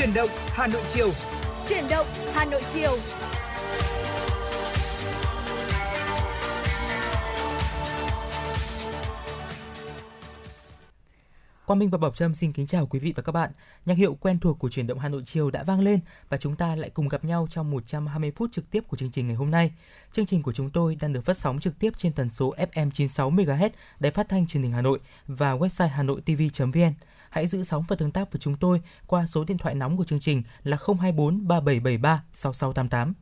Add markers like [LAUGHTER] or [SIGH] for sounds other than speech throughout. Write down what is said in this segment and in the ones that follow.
Chuyển động Hà Nội chiều. Chuyển động Hà Nội chiều. Quang Minh và Bảo Trâm xin kính chào quý vị và các bạn. Nhạc hiệu quen thuộc của chuyển động Hà Nội chiều đã vang lên và chúng ta lại cùng gặp nhau trong 120 phút trực tiếp của chương trình ngày hôm nay. Chương trình của chúng tôi đang được phát sóng trực tiếp trên tần số FM 96 MHz Đài Phát thanh Truyền hình Hà Nội và website hanoitv.vn. Hãy giữ sóng và tương tác với chúng tôi qua số điện thoại nóng của chương trình là 024 3773 6688.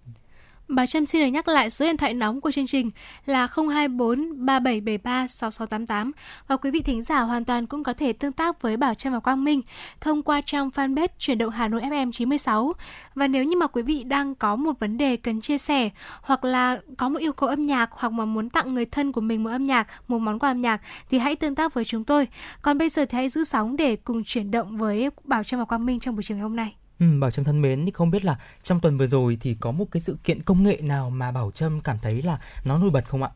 Bà Trâm xin được nhắc lại số điện thoại nóng của chương trình là 024 3773 6688 và quý vị thính giả hoàn toàn cũng có thể tương tác với Bảo Trâm và Quang Minh thông qua trang fanpage chuyển động Hà Nội FM 96. Và nếu như mà quý vị đang có một vấn đề cần chia sẻ hoặc là có một yêu cầu âm nhạc hoặc mà muốn tặng người thân của mình một âm nhạc, một món quà âm nhạc thì hãy tương tác với chúng tôi. Còn bây giờ thì hãy giữ sóng để cùng chuyển động với Bảo Trâm và Quang Minh trong buổi chiều ngày hôm nay. Ừ, Bảo Trâm thân mến thì không biết là trong tuần vừa rồi thì có một cái sự kiện công nghệ nào mà Bảo Trâm cảm thấy là nó nổi bật không ạ?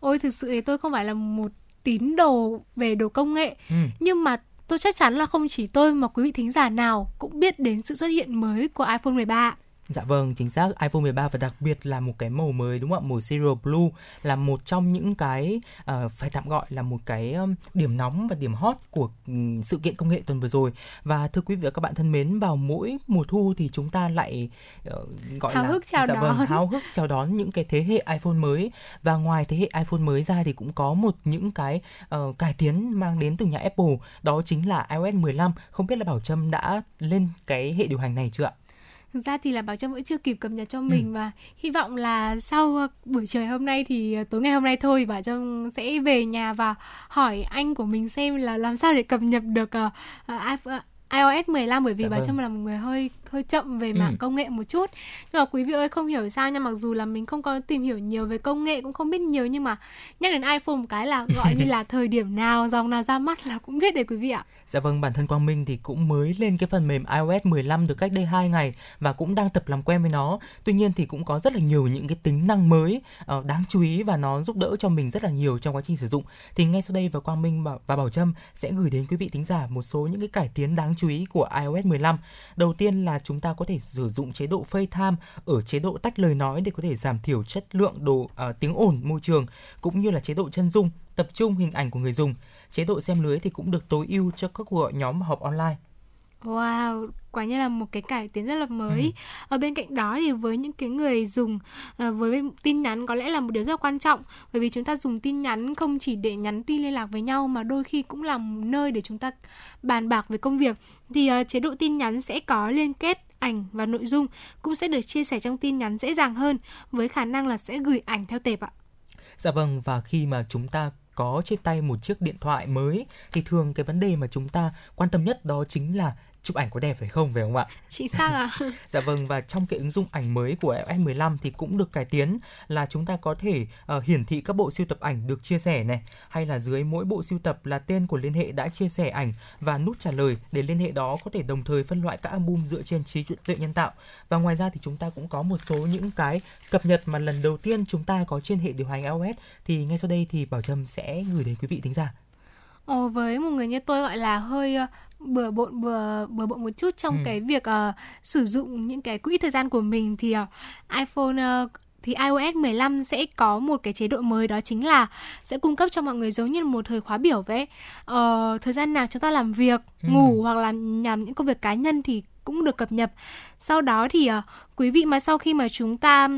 Ôi thực sự thì tôi không phải là một tín đồ về đồ công nghệ ừ. nhưng mà tôi chắc chắn là không chỉ tôi mà quý vị thính giả nào cũng biết đến sự xuất hiện mới của iPhone 13. Dạ vâng, chính xác iPhone 13 và đặc biệt là một cái màu mới đúng không ạ? Màu Zero Blue là một trong những cái uh, phải tạm gọi là một cái um, điểm nóng và điểm hot của um, sự kiện công nghệ tuần vừa rồi. Và thưa quý vị và các bạn thân mến, vào mỗi mùa thu thì chúng ta lại uh, gọi háo là hức chào dạ đón. vâng, háo hức chào đón những cái thế hệ iPhone mới và ngoài thế hệ iPhone mới ra thì cũng có một những cái uh, cải tiến mang đến từ nhà Apple, đó chính là iOS 15. Không biết là Bảo Trâm đã lên cái hệ điều hành này chưa ạ? Thực ra thì là bảo trâm vẫn chưa kịp cập nhật cho mình ừ. và hy vọng là sau ờ, buổi trời hôm nay thì ờ, tối ngày hôm nay thôi bảo trâm sẽ về nhà và hỏi anh của mình xem là làm sao để cập nhật được uh, uh, iOS 15 bởi vì dạ bà vâng. Trâm là một người hơi hơi chậm về mảng ừ. công nghệ một chút nhưng mà quý vị ơi không hiểu sao nha mặc dù là mình không có tìm hiểu nhiều về công nghệ cũng không biết nhiều nhưng mà nhắc đến iPhone một cái là gọi như [LAUGHS] là thời điểm nào dòng nào ra mắt là cũng biết đấy quý vị ạ Dạ vâng, bản thân Quang Minh thì cũng mới lên cái phần mềm iOS 15 được cách đây 2 ngày và cũng đang tập làm quen với nó. Tuy nhiên thì cũng có rất là nhiều những cái tính năng mới uh, đáng chú ý và nó giúp đỡ cho mình rất là nhiều trong quá trình sử dụng. Thì ngay sau đây và Quang Minh và Bảo Trâm sẽ gửi đến quý vị thính giả một số những cái cải tiến đáng chú ý của iOS 15. Đầu tiên là chúng ta có thể sử dụng chế độ FaceTime ở chế độ tách lời nói để có thể giảm thiểu chất lượng đồ uh, tiếng ồn môi trường cũng như là chế độ chân dung tập trung hình ảnh của người dùng chế độ xem lưới thì cũng được tối ưu cho các cuộc nhóm họp online. Wow, quả như là một cái cải tiến rất là mới. Ừ. Ở bên cạnh đó thì với những cái người dùng uh, với tin nhắn có lẽ là một điều rất là quan trọng bởi vì chúng ta dùng tin nhắn không chỉ để nhắn tin liên lạc với nhau mà đôi khi cũng là một nơi để chúng ta bàn bạc về công việc. Thì uh, chế độ tin nhắn sẽ có liên kết ảnh và nội dung cũng sẽ được chia sẻ trong tin nhắn dễ dàng hơn với khả năng là sẽ gửi ảnh theo tệp ạ. Dạ vâng và khi mà chúng ta có trên tay một chiếc điện thoại mới, thì thường cái vấn đề mà chúng ta quan tâm nhất đó chính là chụp ảnh có đẹp phải không phải không ạ? Chính xác ạ. À? [LAUGHS] dạ vâng và trong cái ứng dụng ảnh mới của iOS 15 thì cũng được cải tiến là chúng ta có thể uh, hiển thị các bộ siêu tập ảnh được chia sẻ này hay là dưới mỗi bộ siêu tập là tên của liên hệ đã chia sẻ ảnh và nút trả lời để liên hệ đó có thể đồng thời phân loại các album dựa trên trí tuệ nhân tạo. Và ngoài ra thì chúng ta cũng có một số những cái cập nhật mà lần đầu tiên chúng ta có trên hệ điều hành iOS thì ngay sau đây thì Bảo Trâm sẽ gửi đến quý vị thính giả. Ồ, với một người như tôi gọi là hơi bừa bộn bừa bừa bộn một chút trong ừ. cái việc uh, sử dụng những cái quỹ thời gian của mình thì uh, iPhone uh, thì iOS 15 sẽ có một cái chế độ mới đó chính là sẽ cung cấp cho mọi người giống như một thời khóa biểu vậy. Ờ, thời gian nào chúng ta làm việc, ừ. ngủ hoặc là làm những công việc cá nhân thì cũng được cập nhật. Sau đó thì uh, quý vị mà sau khi mà chúng ta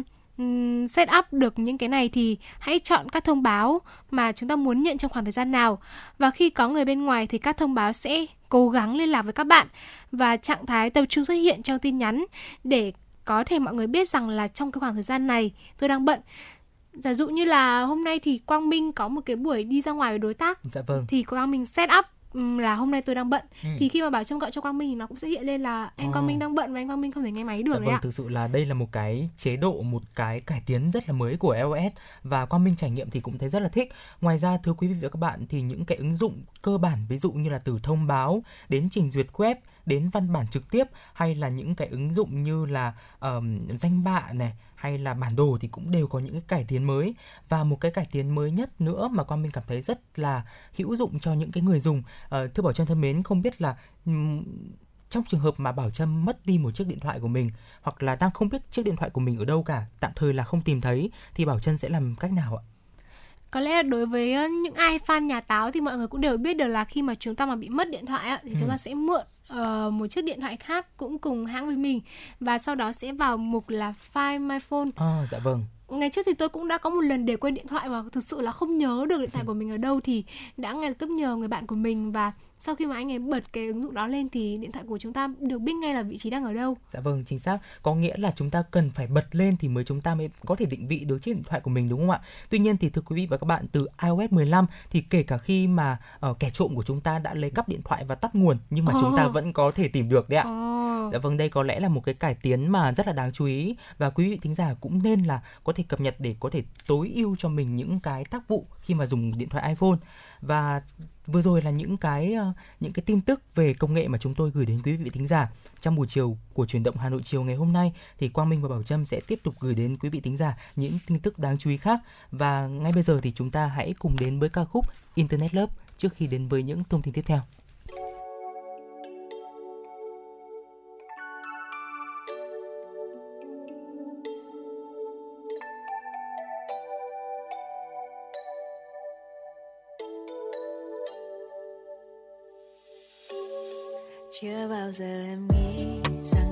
set up được những cái này thì hãy chọn các thông báo mà chúng ta muốn nhận trong khoảng thời gian nào. Và khi có người bên ngoài thì các thông báo sẽ cố gắng liên lạc với các bạn và trạng thái tập trung xuất hiện trong tin nhắn để có thể mọi người biết rằng là trong cái khoảng thời gian này tôi đang bận. Giả dụ như là hôm nay thì Quang Minh có một cái buổi đi ra ngoài với đối tác. Dạ vâng. thì Quang Minh set up là hôm nay tôi đang bận ừ. thì khi mà bảo trông gọi cho Quang Minh thì nó cũng sẽ hiện lên là anh oh. Quang Minh đang bận và anh Quang Minh không thể nghe máy được dạ đấy vâng, ạ. Thực sự là đây là một cái chế độ một cái cải tiến rất là mới của iOS và Quang Minh trải nghiệm thì cũng thấy rất là thích. Ngoài ra thưa quý vị và các bạn thì những cái ứng dụng cơ bản ví dụ như là từ thông báo đến trình duyệt web đến văn bản trực tiếp hay là những cái ứng dụng như là um, danh bạ này hay là bản đồ thì cũng đều có những cái cải tiến mới và một cái cải tiến mới nhất nữa mà quan minh cảm thấy rất là hữu dụng cho những cái người dùng uh, thưa bảo trân thân mến không biết là trong trường hợp mà Bảo Trâm mất đi một chiếc điện thoại của mình hoặc là đang không biết chiếc điện thoại của mình ở đâu cả, tạm thời là không tìm thấy thì Bảo Trâm sẽ làm cách nào ạ? có lẽ đối với những ai fan nhà táo thì mọi người cũng đều biết được là khi mà chúng ta mà bị mất điện thoại thì ừ. chúng ta sẽ mượn uh, một chiếc điện thoại khác cũng cùng hãng với mình. Và sau đó sẽ vào mục là Find My Phone. À, dạ vâng. Ngày trước thì tôi cũng đã có một lần để quên điện thoại và thực sự là không nhớ được điện thoại của mình ở đâu thì đã ngay lập tức nhờ người bạn của mình và sau khi mà anh ấy bật cái ứng dụng đó lên thì điện thoại của chúng ta được biết ngay là vị trí đang ở đâu. Dạ vâng, chính xác. Có nghĩa là chúng ta cần phải bật lên thì mới chúng ta mới có thể định vị được chiếc điện thoại của mình đúng không ạ? Tuy nhiên thì thưa quý vị và các bạn từ iOS 15 thì kể cả khi mà uh, kẻ trộm của chúng ta đã lấy cắp điện thoại và tắt nguồn nhưng mà oh. chúng ta vẫn có thể tìm được đấy ạ. Oh. Dạ vâng, đây có lẽ là một cái cải tiến mà rất là đáng chú ý và quý vị thính giả cũng nên là có thể cập nhật để có thể tối ưu cho mình những cái tác vụ khi mà dùng điện thoại iPhone và vừa rồi là những cái ờ, những cái tin tức về công nghệ mà chúng tôi gửi đến quý vị thính giả trong buổi chiều của truyền động Hà Nội chiều ngày hôm nay thì Quang Minh và Bảo Trâm sẽ tiếp tục gửi đến quý vị thính giả những tin tức đáng chú ý khác và ngay bây giờ thì chúng ta hãy cùng đến với ca khúc Internet Love trước khi đến với những thông tin tiếp theo. Chưa bao giờ em nghĩ rằng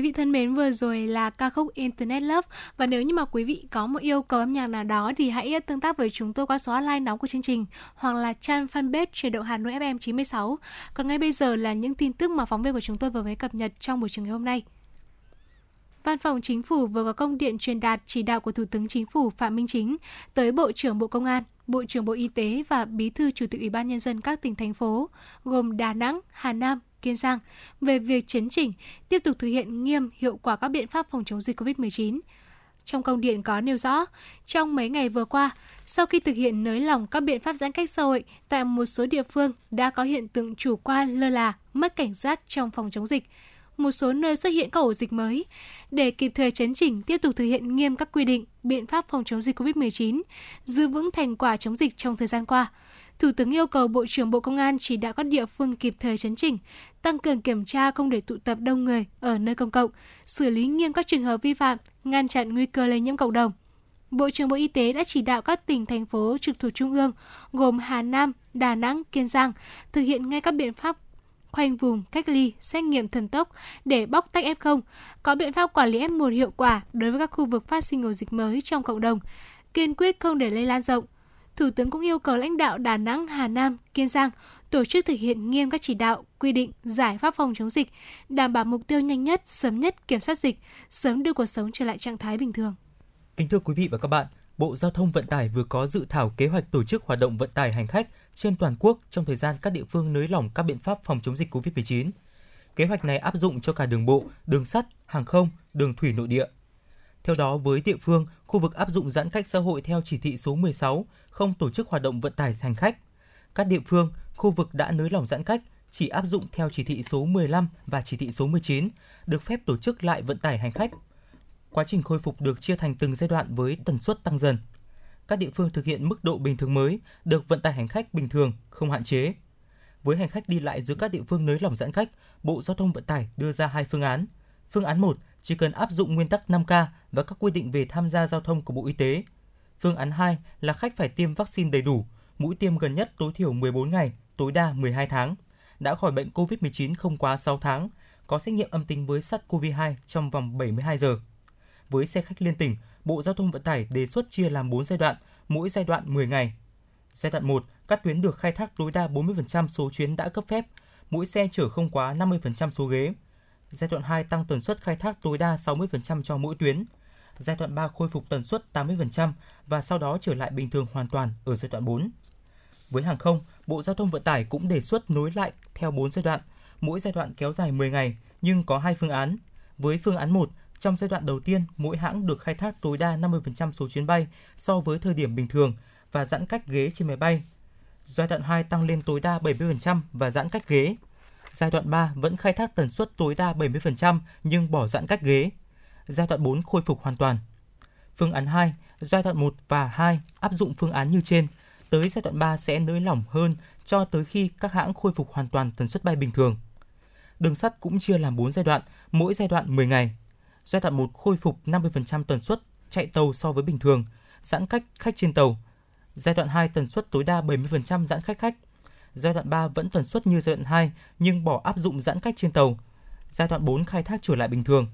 Quý vị thân mến, vừa rồi là ca khúc Internet Love và nếu như mà quý vị có một yêu cầu âm nhạc nào đó thì hãy tương tác với chúng tôi qua số hotline nóng của chương trình hoặc là trang fanpage truyền động Hà Nội FM 96. Còn ngay bây giờ là những tin tức mà phóng viên của chúng tôi vừa mới cập nhật trong buổi trường ngày hôm nay. Văn phòng Chính phủ vừa có công điện truyền đạt chỉ đạo của Thủ tướng Chính phủ Phạm Minh Chính tới Bộ trưởng Bộ Công an, Bộ trưởng Bộ Y tế và Bí thư Chủ tịch Ủy ban Nhân dân các tỉnh, thành phố, gồm Đà Nẵng, Hà Nam, Kiên Giang, về việc chấn chỉnh, tiếp tục thực hiện nghiêm hiệu quả các biện pháp phòng chống dịch COVID-19. Trong công điện có nêu rõ, trong mấy ngày vừa qua, sau khi thực hiện nới lỏng các biện pháp giãn cách xã hội tại một số địa phương đã có hiện tượng chủ quan lơ là, mất cảnh giác trong phòng chống dịch, một số nơi xuất hiện các ổ dịch mới. Để kịp thời chấn chỉnh, tiếp tục thực hiện nghiêm các quy định, biện pháp phòng chống dịch COVID-19, giữ vững thành quả chống dịch trong thời gian qua. Thủ tướng yêu cầu Bộ trưởng Bộ Công an chỉ đạo các địa phương kịp thời chấn chỉnh, tăng cường kiểm tra không để tụ tập đông người ở nơi công cộng, xử lý nghiêm các trường hợp vi phạm, ngăn chặn nguy cơ lây nhiễm cộng đồng. Bộ trưởng Bộ Y tế đã chỉ đạo các tỉnh, thành phố trực thuộc Trung ương gồm Hà Nam, Đà Nẵng, Kiên Giang thực hiện ngay các biện pháp khoanh vùng, cách ly, xét nghiệm thần tốc để bóc tách F0, có biện pháp quản lý F1 hiệu quả đối với các khu vực phát sinh ổ dịch mới trong cộng đồng, kiên quyết không để lây lan rộng. Thủ tướng cũng yêu cầu lãnh đạo Đà Nẵng, Hà Nam, Kiên Giang tổ chức thực hiện nghiêm các chỉ đạo, quy định, giải pháp phòng chống dịch, đảm bảo mục tiêu nhanh nhất, sớm nhất kiểm soát dịch, sớm đưa cuộc sống trở lại trạng thái bình thường. Kính thưa quý vị và các bạn, Bộ Giao thông Vận tải vừa có dự thảo kế hoạch tổ chức hoạt động vận tải hành khách trên toàn quốc trong thời gian các địa phương nới lỏng các biện pháp phòng chống dịch COVID-19. Kế hoạch này áp dụng cho cả đường bộ, đường sắt, hàng không, đường thủy nội địa. Theo đó, với địa phương, khu vực áp dụng giãn cách xã hội theo chỉ thị số 16 không tổ chức hoạt động vận tải hành khách. Các địa phương, khu vực đã nới lỏng giãn cách chỉ áp dụng theo chỉ thị số 15 và chỉ thị số 19, được phép tổ chức lại vận tải hành khách. Quá trình khôi phục được chia thành từng giai đoạn với tần suất tăng dần. Các địa phương thực hiện mức độ bình thường mới, được vận tải hành khách bình thường, không hạn chế. Với hành khách đi lại giữa các địa phương nới lỏng giãn cách, Bộ Giao thông Vận tải đưa ra hai phương án. Phương án 1 chỉ cần áp dụng nguyên tắc 5K và các quy định về tham gia giao thông của Bộ Y tế. Phương án 2 là khách phải tiêm vaccine đầy đủ, mũi tiêm gần nhất tối thiểu 14 ngày, tối đa 12 tháng, đã khỏi bệnh COVID-19 không quá 6 tháng, có xét nghiệm âm tính với SARS-CoV-2 trong vòng 72 giờ. Với xe khách liên tỉnh, Bộ Giao thông Vận tải đề xuất chia làm 4 giai đoạn, mỗi giai đoạn 10 ngày. Giai đoạn 1, các tuyến được khai thác tối đa 40% số chuyến đã cấp phép, mỗi xe chở không quá 50% số ghế. Giai đoạn 2 tăng tần suất khai thác tối đa 60% cho mỗi tuyến. Giai đoạn 3 khôi phục tần suất 80% và sau đó trở lại bình thường hoàn toàn ở giai đoạn 4. Với hàng không, Bộ Giao thông Vận tải cũng đề xuất nối lại theo 4 giai đoạn, mỗi giai đoạn kéo dài 10 ngày nhưng có hai phương án. Với phương án 1, trong giai đoạn đầu tiên, mỗi hãng được khai thác tối đa 50% số chuyến bay so với thời điểm bình thường và giãn cách ghế trên máy bay. Giai đoạn 2 tăng lên tối đa 70% và giãn cách ghế. Giai đoạn 3 vẫn khai thác tần suất tối đa 70% nhưng bỏ giãn cách ghế. Giai đoạn 4 khôi phục hoàn toàn. Phương án 2, giai đoạn 1 và 2 áp dụng phương án như trên. Tới giai đoạn 3 sẽ nới lỏng hơn cho tới khi các hãng khôi phục hoàn toàn tần suất bay bình thường. Đường sắt cũng chia làm 4 giai đoạn, mỗi giai đoạn 10 ngày. Giai đoạn 1 khôi phục 50% tần suất chạy tàu so với bình thường, giãn cách khách trên tàu. Giai đoạn 2 tần suất tối đa 70% giãn khách khách. Giai đoạn 3 vẫn tần suất như giai đoạn 2 nhưng bỏ áp dụng giãn cách trên tàu. Giai đoạn 4 khai thác trở lại bình thường.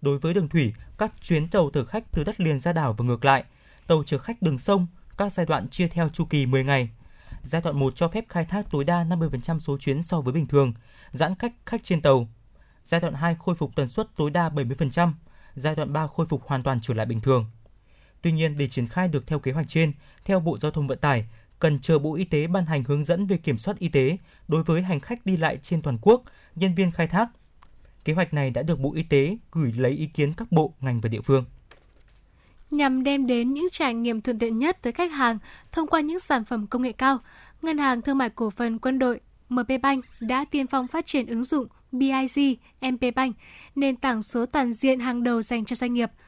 Đối với đường thủy, các chuyến tàu chở khách từ đất liền ra đảo và ngược lại, tàu chở khách đường sông, các giai đoạn chia theo chu kỳ 10 ngày. Giai đoạn 1 cho phép khai thác tối đa 50% số chuyến so với bình thường, giãn cách khách trên tàu. Giai đoạn 2 khôi phục tần suất tối đa 70%, giai đoạn 3 khôi phục hoàn toàn trở lại bình thường. Tuy nhiên, để triển khai được theo kế hoạch trên, theo Bộ Giao thông Vận tải, cần chờ Bộ Y tế ban hành hướng dẫn về kiểm soát y tế đối với hành khách đi lại trên toàn quốc, nhân viên khai thác. Kế hoạch này đã được Bộ Y tế gửi lấy ý kiến các bộ, ngành và địa phương. Nhằm đem đến những trải nghiệm thuận tiện nhất tới khách hàng thông qua những sản phẩm công nghệ cao, Ngân hàng Thương mại Cổ phần Quân đội MP Bank đã tiên phong phát triển ứng dụng BIG MP Bank, nền tảng số toàn diện hàng đầu dành cho doanh nghiệp –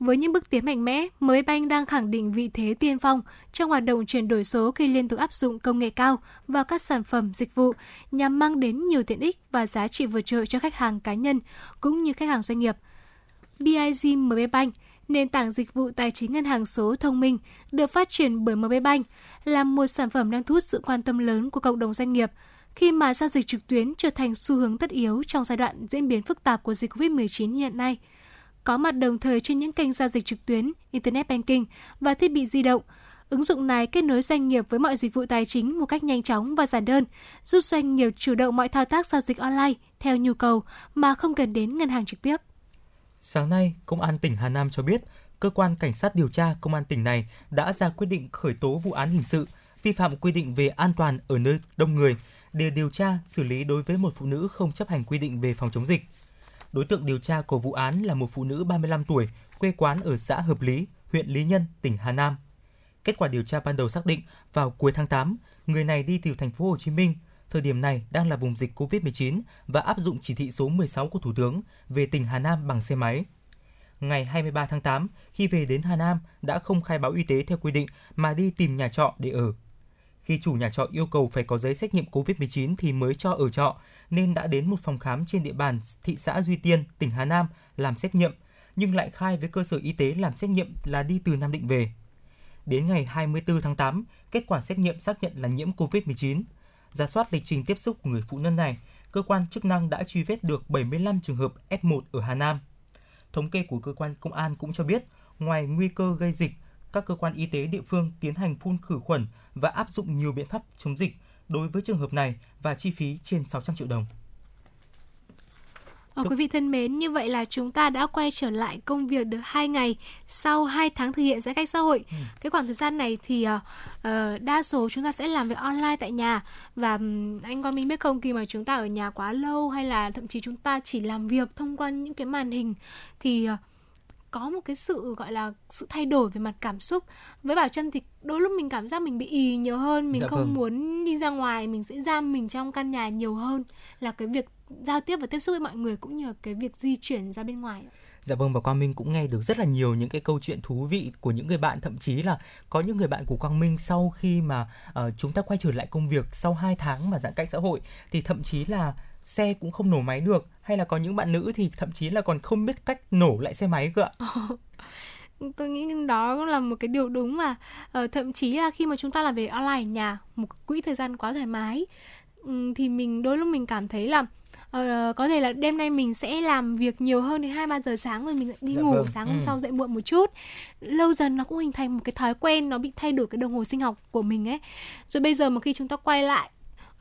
với những bước tiến mạnh mẽ, mới banh đang khẳng định vị thế tiên phong trong hoạt động chuyển đổi số khi liên tục áp dụng công nghệ cao vào các sản phẩm dịch vụ nhằm mang đến nhiều tiện ích và giá trị vượt trội cho khách hàng cá nhân cũng như khách hàng doanh nghiệp. BIG MB Bank, nền tảng dịch vụ tài chính ngân hàng số thông minh được phát triển bởi MB Bank, là một sản phẩm đang thu hút sự quan tâm lớn của cộng đồng doanh nghiệp khi mà giao dịch trực tuyến trở thành xu hướng tất yếu trong giai đoạn diễn biến phức tạp của dịch COVID-19 hiện nay. Có mặt đồng thời trên những kênh giao dịch trực tuyến, Internet Banking và thiết bị di động, Ứng dụng này kết nối doanh nghiệp với mọi dịch vụ tài chính một cách nhanh chóng và giản đơn, giúp doanh nghiệp chủ động mọi thao tác giao dịch online theo nhu cầu mà không cần đến ngân hàng trực tiếp. Sáng nay, Công an tỉnh Hà Nam cho biết, cơ quan cảnh sát điều tra Công an tỉnh này đã ra quyết định khởi tố vụ án hình sự vi phạm quy định về an toàn ở nơi đông người để điều tra xử lý đối với một phụ nữ không chấp hành quy định về phòng chống dịch. Đối tượng điều tra của vụ án là một phụ nữ 35 tuổi, quê quán ở xã Hợp Lý, huyện Lý Nhân, tỉnh Hà Nam. Kết quả điều tra ban đầu xác định vào cuối tháng 8, người này đi từ thành phố Hồ Chí Minh, thời điểm này đang là vùng dịch COVID-19 và áp dụng chỉ thị số 16 của Thủ tướng về tỉnh Hà Nam bằng xe máy. Ngày 23 tháng 8, khi về đến Hà Nam đã không khai báo y tế theo quy định mà đi tìm nhà trọ để ở. Khi chủ nhà trọ yêu cầu phải có giấy xét nghiệm COVID-19 thì mới cho ở trọ, nên đã đến một phòng khám trên địa bàn thị xã Duy Tiên, tỉnh Hà Nam làm xét nghiệm, nhưng lại khai với cơ sở y tế làm xét nghiệm là đi từ Nam Định về. Đến ngày 24 tháng 8, kết quả xét nghiệm xác nhận là nhiễm COVID-19. giả soát lịch trình tiếp xúc của người phụ nữ này, cơ quan chức năng đã truy vết được 75 trường hợp F1 ở Hà Nam. Thống kê của cơ quan công an cũng cho biết, ngoài nguy cơ gây dịch, các cơ quan y tế địa phương tiến hành phun khử khuẩn và áp dụng nhiều biện pháp chống dịch đối với trường hợp này và chi phí trên 600 triệu đồng. Ờ, quý vị thân mến, như vậy là chúng ta đã quay trở lại công việc được 2 ngày sau 2 tháng thực hiện giãn cách xã hội. Ừ. Cái khoảng thời gian này thì uh, đa số chúng ta sẽ làm việc online tại nhà và um, anh Quang Minh biết không khi mà chúng ta ở nhà quá lâu hay là thậm chí chúng ta chỉ làm việc thông qua những cái màn hình thì uh, có một cái sự gọi là sự thay đổi về mặt cảm xúc. Với bảo trâm thì đôi lúc mình cảm giác mình bị ì nhiều hơn mình dạ không vâng. muốn đi ra ngoài mình sẽ giam mình trong căn nhà nhiều hơn. Là cái việc giao tiếp và tiếp xúc với mọi người cũng như cái việc di chuyển ra bên ngoài Dạ vâng và Quang Minh cũng nghe được rất là nhiều những cái câu chuyện thú vị của những người bạn. Thậm chí là có những người bạn của Quang Minh sau khi mà uh, chúng ta quay trở lại công việc sau 2 tháng mà giãn cách xã hội thì thậm chí là xe cũng không nổ máy được hay là có những bạn nữ thì thậm chí là còn không biết cách nổ lại xe máy cơ ạ. tôi nghĩ đó là một cái điều đúng mà uh, thậm chí là khi mà chúng ta làm về online ở nhà một quỹ thời gian quá thoải mái thì mình đôi lúc mình cảm thấy là uh, có thể là đêm nay mình sẽ làm việc nhiều hơn đến hai ba giờ sáng rồi mình lại đi dạ ngủ vâng. sáng hôm ừ. sau dậy muộn một chút lâu dần nó cũng hình thành một cái thói quen nó bị thay đổi cái đồng hồ sinh học của mình ấy rồi bây giờ mà khi chúng ta quay lại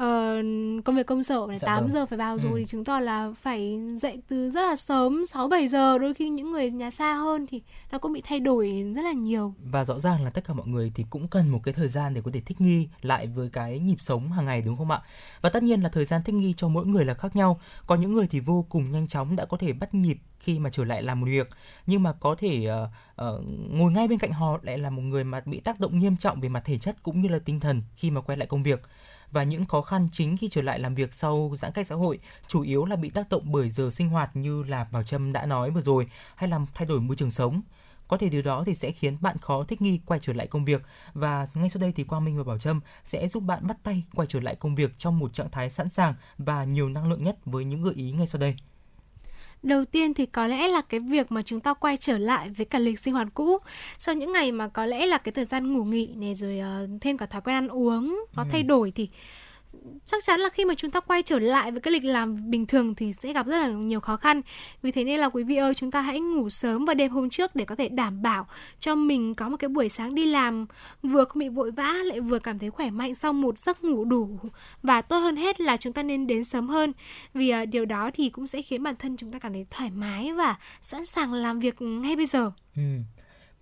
uh, công việc công sở này dạ 8 vâng. giờ phải vào rồi ừ. thì chứng tỏ là phải dậy từ rất là sớm 6 7 giờ đôi khi những người nhà xa hơn thì nó cũng bị thay đổi rất là nhiều. Và rõ ràng là tất cả mọi người thì cũng cần một cái thời gian để có thể thích nghi lại với cái nhịp sống hàng ngày đúng không ạ? Và tất nhiên là thời gian thích nghi cho mỗi người là khác nhau. Có những người thì vô cùng nhanh chóng đã có thể bắt nhịp khi mà trở lại làm một việc nhưng mà có thể uh, uh, ngồi ngay bên cạnh họ lại là một người mà bị tác động nghiêm trọng về mặt thể chất cũng như là tinh thần khi mà quay lại công việc và những khó khăn chính khi trở lại làm việc sau giãn cách xã hội chủ yếu là bị tác động bởi giờ sinh hoạt như là Bảo Trâm đã nói vừa rồi, hay làm thay đổi môi trường sống. Có thể điều đó thì sẽ khiến bạn khó thích nghi quay trở lại công việc và ngay sau đây thì Quang Minh và Bảo Trâm sẽ giúp bạn bắt tay quay trở lại công việc trong một trạng thái sẵn sàng và nhiều năng lượng nhất với những gợi ý ngay sau đây. Đầu tiên thì có lẽ là cái việc mà chúng ta quay trở lại với cả lịch sinh hoạt cũ sau những ngày mà có lẽ là cái thời gian ngủ nghỉ này rồi uh, thêm cả thói quen ăn uống nó ừ. thay đổi thì chắc chắn là khi mà chúng ta quay trở lại với cái lịch làm bình thường thì sẽ gặp rất là nhiều khó khăn. Vì thế nên là quý vị ơi, chúng ta hãy ngủ sớm vào đêm hôm trước để có thể đảm bảo cho mình có một cái buổi sáng đi làm vừa không bị vội vã lại vừa cảm thấy khỏe mạnh sau một giấc ngủ đủ. Và tốt hơn hết là chúng ta nên đến sớm hơn vì à, điều đó thì cũng sẽ khiến bản thân chúng ta cảm thấy thoải mái và sẵn sàng làm việc ngay bây giờ. Ừ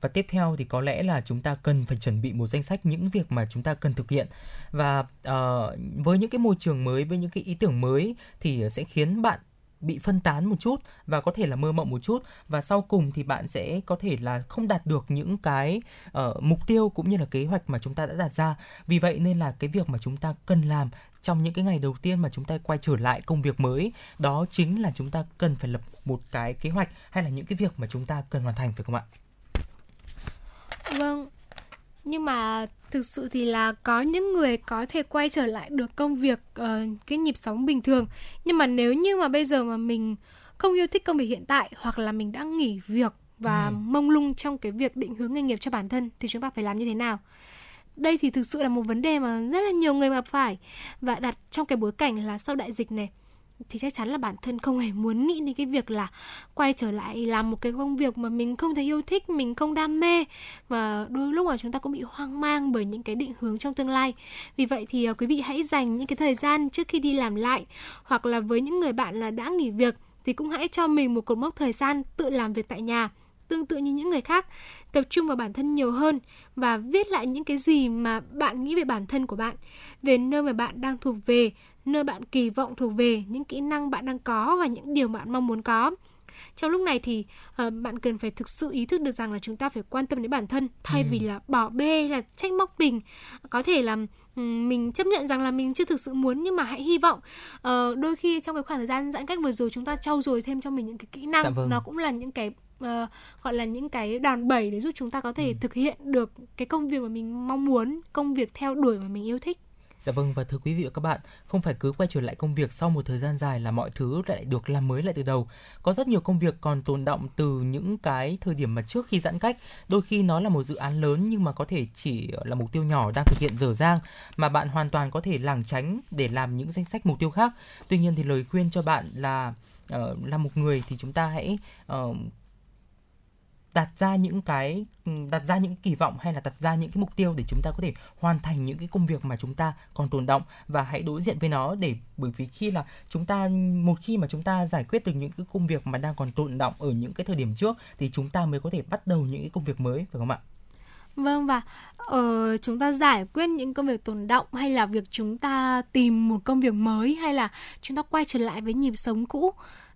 và tiếp theo thì có lẽ là chúng ta cần phải chuẩn bị một danh sách những việc mà chúng ta cần thực hiện. Và uh, với những cái môi trường mới với những cái ý tưởng mới thì sẽ khiến bạn bị phân tán một chút và có thể là mơ mộng một chút. Và sau cùng thì bạn sẽ có thể là không đạt được những cái uh, mục tiêu cũng như là kế hoạch mà chúng ta đã đặt ra. Vì vậy nên là cái việc mà chúng ta cần làm trong những cái ngày đầu tiên mà chúng ta quay trở lại công việc mới đó chính là chúng ta cần phải lập một cái kế hoạch hay là những cái việc mà chúng ta cần hoàn thành phải không ạ? Vâng, nhưng mà thực sự thì là có những người có thể quay trở lại được công việc uh, cái nhịp sống bình thường. Nhưng mà nếu như mà bây giờ mà mình không yêu thích công việc hiện tại hoặc là mình đã nghỉ việc và Ừ. mông lung trong cái việc định hướng nghề nghiệp cho bản thân thì chúng ta phải làm như thế nào? Đây thì thực sự là một vấn đề mà rất là nhiều người gặp phải. Và đặt trong cái bối cảnh là sau đại dịch này thì chắc chắn là bản thân không hề muốn nghĩ đến cái việc là quay trở lại làm một cái công việc mà mình không thấy yêu thích, mình không đam mê và đôi lúc mà chúng ta cũng bị hoang mang bởi những cái định hướng trong tương lai. Vì vậy thì à, quý vị hãy dành những cái thời gian trước khi đi làm lại hoặc là với những người bạn là đã nghỉ việc thì cũng hãy cho mình một cột mốc thời gian tự làm việc tại nhà tương tự như những người khác tập trung vào bản thân nhiều hơn và viết lại những cái gì mà bạn nghĩ về bản thân của bạn về nơi mà bạn đang thuộc về nơi bạn kỳ vọng thuộc về những kỹ năng bạn đang có và những điều bạn mong muốn có trong lúc này thì uh, bạn cần phải thực sự ý thức được rằng là chúng ta phải quan tâm đến bản thân thay Ừ. vì là bỏ bê là trách móc mình có thể là ừm, mình chấp nhận rằng là mình chưa thực sự muốn nhưng mà hãy hy vọng Ờ, đôi khi trong cái khoảng thời gian giãn cách vừa rồi chúng ta trau dồi thêm cho mình những cái kỹ năng Dạ vâng. nó cũng là những cái ờ, gọi là những cái đòn bẩy để giúp chúng ta có thể Ừ. thực hiện được cái công việc mà mình mong muốn công việc theo đuổi mà mình yêu thích Dạ vâng và thưa quý vị và các bạn, không phải cứ quay trở lại công việc sau một thời gian dài là mọi thứ lại được làm mới lại từ đầu. Có rất nhiều công việc còn tồn động từ những cái thời điểm mà trước khi giãn cách. Đôi khi nó là một dự án lớn nhưng mà có thể chỉ là mục tiêu nhỏ đang thực hiện dở dang mà bạn hoàn toàn có thể lảng tránh để làm những danh sách mục tiêu khác. Tuy nhiên thì lời khuyên cho bạn là uh, là một người thì chúng ta hãy uh, đặt ra những cái đặt ra những kỳ vọng hay là đặt ra những cái mục tiêu để chúng ta có thể hoàn thành những cái công việc mà chúng ta còn tồn động và hãy đối diện với nó để bởi vì khi là chúng ta một khi mà chúng ta giải quyết được những cái công việc mà đang còn tồn động ở những cái thời điểm trước thì chúng ta mới có thể bắt đầu những cái công việc mới phải không ạ? Vâng và ờ, chúng ta giải quyết những công việc tồn động hay là việc chúng ta tìm một công việc mới hay là chúng ta quay trở lại với nhịp sống cũ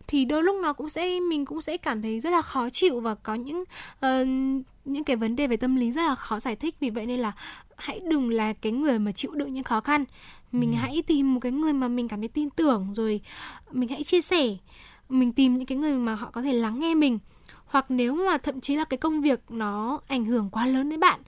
thì đôi lúc nó cũng sẽ mình cũng sẽ cảm thấy rất là khó chịu và có những ờ, những cái vấn đề về tâm lý rất là khó giải thích. Vì vậy nên là hãy đừng là cái người mà chịu đựng những khó khăn. Mình Ừ. hãy tìm một cái người mà mình cảm thấy tin tưởng rồi mình hãy chia sẻ mình tìm những cái người mà họ có thể lắng nghe mình. Hoặc nếu mà thậm chí là cái công việc nó ảnh hưởng quá lớn đến bạn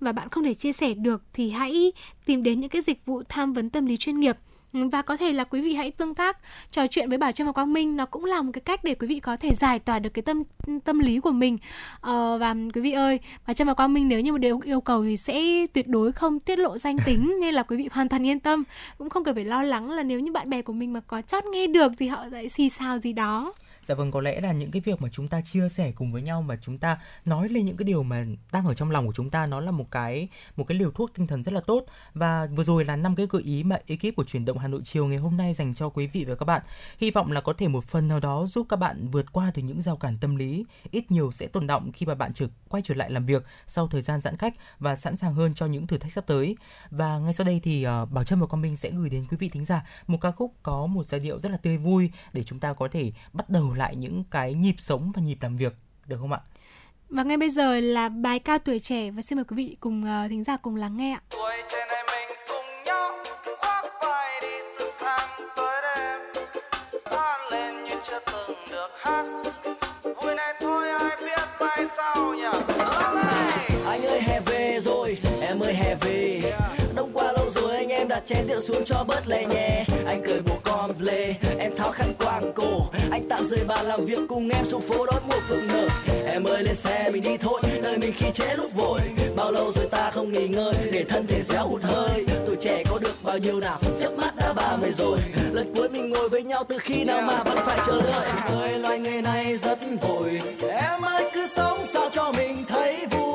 và bạn không thể chia sẻ được thì hãy tìm đến những cái dịch vụ tham vấn tâm lý chuyên nghiệp và có thể là quý vị hãy tương tác trò chuyện với Bảo Trâm và Quang Minh. Nó cũng là một cái cách để quý vị có thể giải tỏa được cái tâm tâm lý của mình. Ờ, và quý vị ơi Bảo Trâm và Quang Minh nếu như mà đều yêu cầu thì sẽ tuyệt đối không tiết lộ danh tính [LAUGHS] nên là quý vị hoàn toàn yên tâm. Cũng không cần phải lo lắng là nếu như bạn bè của mình mà có chót nghe được thì họ lại xì xào gì đó Dạ vâng, có lẽ là những cái việc mà chúng ta chia sẻ cùng với nhau mà chúng ta nói lên những cái điều mà đang ở trong lòng của chúng ta nó là một cái một cái liều thuốc tinh thần rất là tốt và vừa rồi là năm cái gợi ý mà ekip của chuyển động Hà Nội chiều ngày hôm nay dành cho quý vị và các bạn. Hy vọng là có thể một phần nào đó giúp các bạn vượt qua được những rào cản tâm lý ít nhiều sẽ tồn động khi mà bạn trở quay trở lại làm việc sau thời gian giãn cách và sẵn sàng hơn cho những thử thách sắp tới. Và ngay sau đây thì uh, Bảo Trâm và Quang Minh sẽ gửi đến quý vị thính giả một ca khúc có một giai điệu rất là tươi vui để chúng ta có thể bắt đầu lại những cái nhịp sống và nhịp làm việc được không ạ? Và ngay bây giờ là bài ca tuổi trẻ và xin mời quý vị cùng uh, thính giả cùng lắng nghe ạ. tuổi trẻ này mình cùng nhau khoác vai đi từ sáng tới đêm hát lên như chưa từng được hát. Vui này thôi ai biết mai sau nhỉ? Anh ơi hè về rồi, em ơi hè về. Đông qua lâu rồi anh em đặt chén rượu xuống cho bớt lè nhẹ anh cười bộ con lê, em tháo khăn quàng cổ. Anh tạm rời bàn làm việc cùng em xuống phố đón mùa phượng nở. Em ơi lên xe mình đi thôi, nơi mình khi chế lúc vội. Bao lâu rồi ta không nghỉ ngơi, để thân thể réo hụt hơi. Tuổi trẻ có được bao nhiêu nào, chớp mắt đã ba mươi rồi. Lần cuối mình ngồi với nhau từ khi nào mà vẫn phải chờ đợi. Em ơi loài người này rất vội Em ơi cứ sống sao cho mình thấy vui.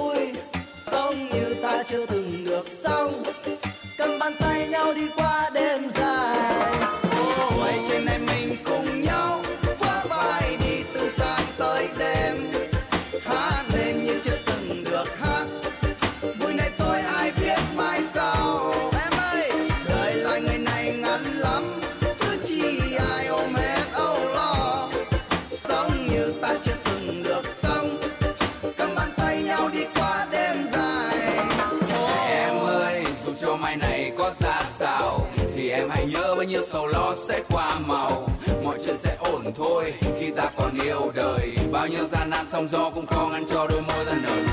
Nhớ sầu lo sẽ qua màu. Mọi chuyện sẽ ổn thôi, khi ta còn yêu đời. Bao nhiêu gian nan sóng gió cũng khó ngăn cho đôi môi ta nở.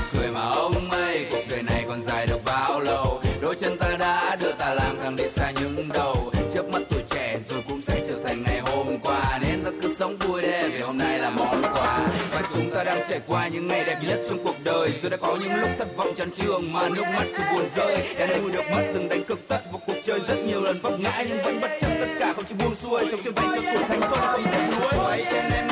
Trải qua những ngày đẹp nhất trong cuộc đời. Rồi đã có những lúc thất vọng chán trường mà nước mắt chưa buồn rơi. Đã nuôi được mất từng đánh cực tận vào cuộc chơi rất nhiều lần vấp ngã nhưng vẫn bất chấp tất cả không chịu buông xuôi. Sống trưởng thành cho tuổi thanh xuân không tiếc nuối. Trên em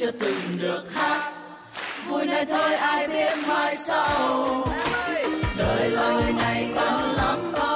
chưa từng được hát. Vui này thôi, ai biết mai sau. Đời loài người này ngắn lắm cứ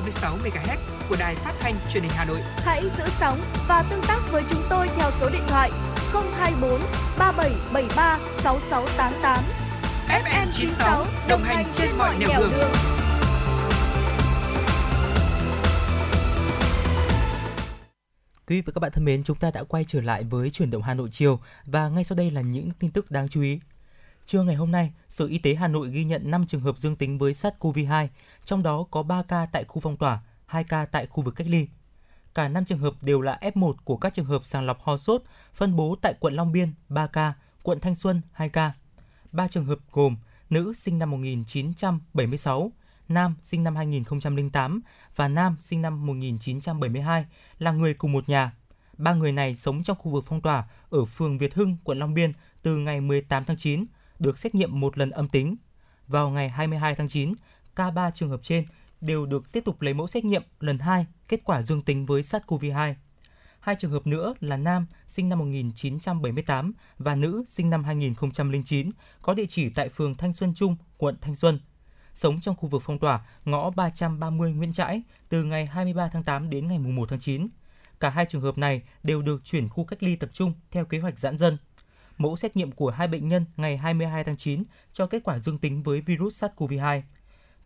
96 MHz của đài phát thanh truyền hình Hà Nội. Hãy giữ sóng và tương tác với chúng tôi theo số điện thoại 024 3773 6688. FM 96 đồng hành trên mọi nẻo đường. Quý vị và các bạn thân mến, chúng ta đã quay trở lại với chuyển động Hà Nội chiều và ngay sau đây là những tin tức đáng chú ý. Trưa ngày hôm nay, Sở Y tế Hà Nội ghi nhận 5 trường hợp dương tính với SARS-CoV-2, trong đó có 3 ca tại khu phong tỏa, 2 ca tại khu vực cách ly. Cả 5 trường hợp đều là F1 của các trường hợp sàng lọc ho sốt, phân bố tại quận Long Biên 3 ca, quận Thanh Xuân 2 ca. 3 trường hợp gồm nữ sinh năm 1976, nam sinh năm 2008 và nam sinh năm 1972 là người cùng một nhà. Ba người này sống trong khu vực phong tỏa ở phường Việt Hưng, quận Long Biên từ ngày 18 tháng 9, được xét nghiệm một lần âm tính. Vào ngày 22 tháng 9, cả ba trường hợp trên đều được tiếp tục lấy mẫu xét nghiệm lần 2, kết quả dương tính với SARS-CoV-2. Hai trường hợp nữa là nam sinh năm 1978 và nữ sinh năm 2009 có địa chỉ tại phường Thanh Xuân Trung, quận Thanh Xuân. Sống trong khu vực phong tỏa ngõ 330 Nguyễn Trãi từ ngày 23 tháng 8 đến ngày 1 tháng 9. Cả hai trường hợp này đều được chuyển khu cách ly tập trung theo kế hoạch giãn dân. Mẫu xét nghiệm của hai bệnh nhân ngày 22 tháng 9 cho kết quả dương tính với virus SARS-CoV-2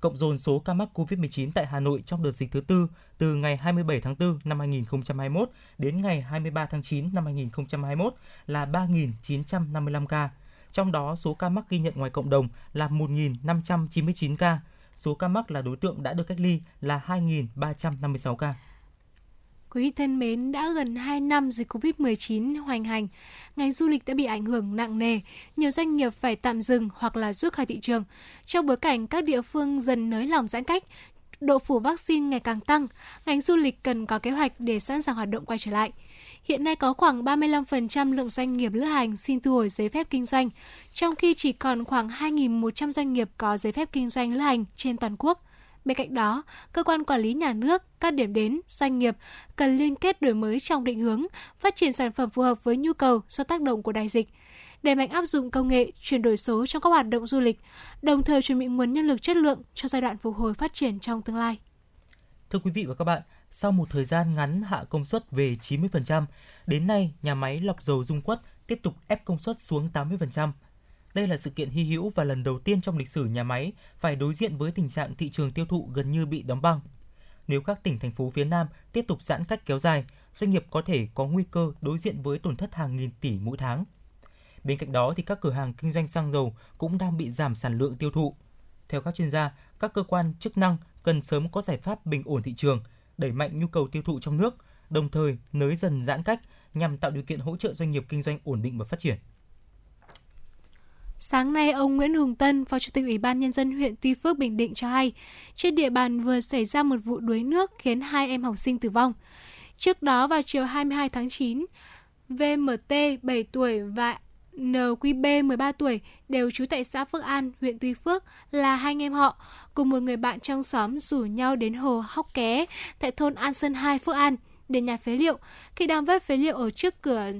cộng dồn số ca mắc COVID-19 tại Hà Nội trong đợt dịch thứ tư từ ngày 27 tháng 4 năm 2021 đến ngày 23 tháng 9 năm 2021 là 3.955 ca. Trong đó, số ca mắc ghi nhận ngoài cộng đồng là 1.599 ca. Số ca mắc là đối tượng đã được cách ly là 2.356 ca. Quý vị thân mến, đã gần 2 năm dịch Covid-19 hoành hành, ngành du lịch đã bị ảnh hưởng nặng nề, nhiều doanh nghiệp phải tạm dừng hoặc là rút khỏi thị trường. Trong bối cảnh các địa phương dần nới lỏng giãn cách, độ phủ vaccine ngày càng tăng, ngành du lịch cần có kế hoạch để sẵn sàng hoạt động quay trở lại. Hiện nay có khoảng 35% lượng doanh nghiệp lữ hành xin thu hồi giấy phép kinh doanh, trong khi chỉ còn khoảng 2.100 doanh nghiệp có giấy phép kinh doanh lữ hành trên toàn quốc. Bên cạnh đó, cơ quan quản lý nhà nước, các điểm đến, doanh nghiệp cần liên kết đổi mới trong định hướng, phát triển sản phẩm phù hợp với nhu cầu do tác động của đại dịch, đẩy mạnh áp dụng công nghệ, chuyển đổi số trong các hoạt động du lịch, đồng thời chuẩn bị nguồn nhân lực chất lượng cho giai đoạn phục hồi phát triển trong tương lai. Thưa quý vị và các bạn, sau một thời gian ngắn hạ công suất về 90%, đến nay nhà máy lọc dầu Dung Quất tiếp tục ép công suất xuống 80%. Đây là sự kiện hy hữu và lần đầu tiên trong lịch sử nhà máy phải đối diện với tình trạng thị trường tiêu thụ gần như bị đóng băng. Nếu các tỉnh thành phố phía Nam tiếp tục giãn cách kéo dài, doanh nghiệp có thể có nguy cơ đối diện với tổn thất hàng nghìn tỷ mỗi tháng. Bên cạnh đó thì các cửa hàng kinh doanh xăng dầu cũng đang bị giảm sản lượng tiêu thụ. Theo các chuyên gia, các cơ quan chức năng cần sớm có giải pháp bình ổn thị trường, đẩy mạnh nhu cầu tiêu thụ trong nước, đồng thời nới dần giãn cách nhằm tạo điều kiện hỗ trợ doanh nghiệp kinh doanh ổn định và phát triển. Sáng nay, ông Nguyễn Hùng Tân, Phó Chủ tịch Ủy ban Nhân dân huyện Tuy Phước, Bình Định cho hay, trên địa bàn vừa xảy ra một vụ đuối nước khiến hai em học sinh tử vong. Trước đó vào chiều 22 tháng 9, VMT 7 tuổi và NQB 13 tuổi đều trú tại xã Phước An, huyện Tuy Phước là hai anh em họ, cùng một người bạn trong xóm rủ nhau đến hồ Hóc Ké tại thôn An Sơn 2 Phước An để nhặt phế liệu. Khi đang vớt phế liệu ở trước cửa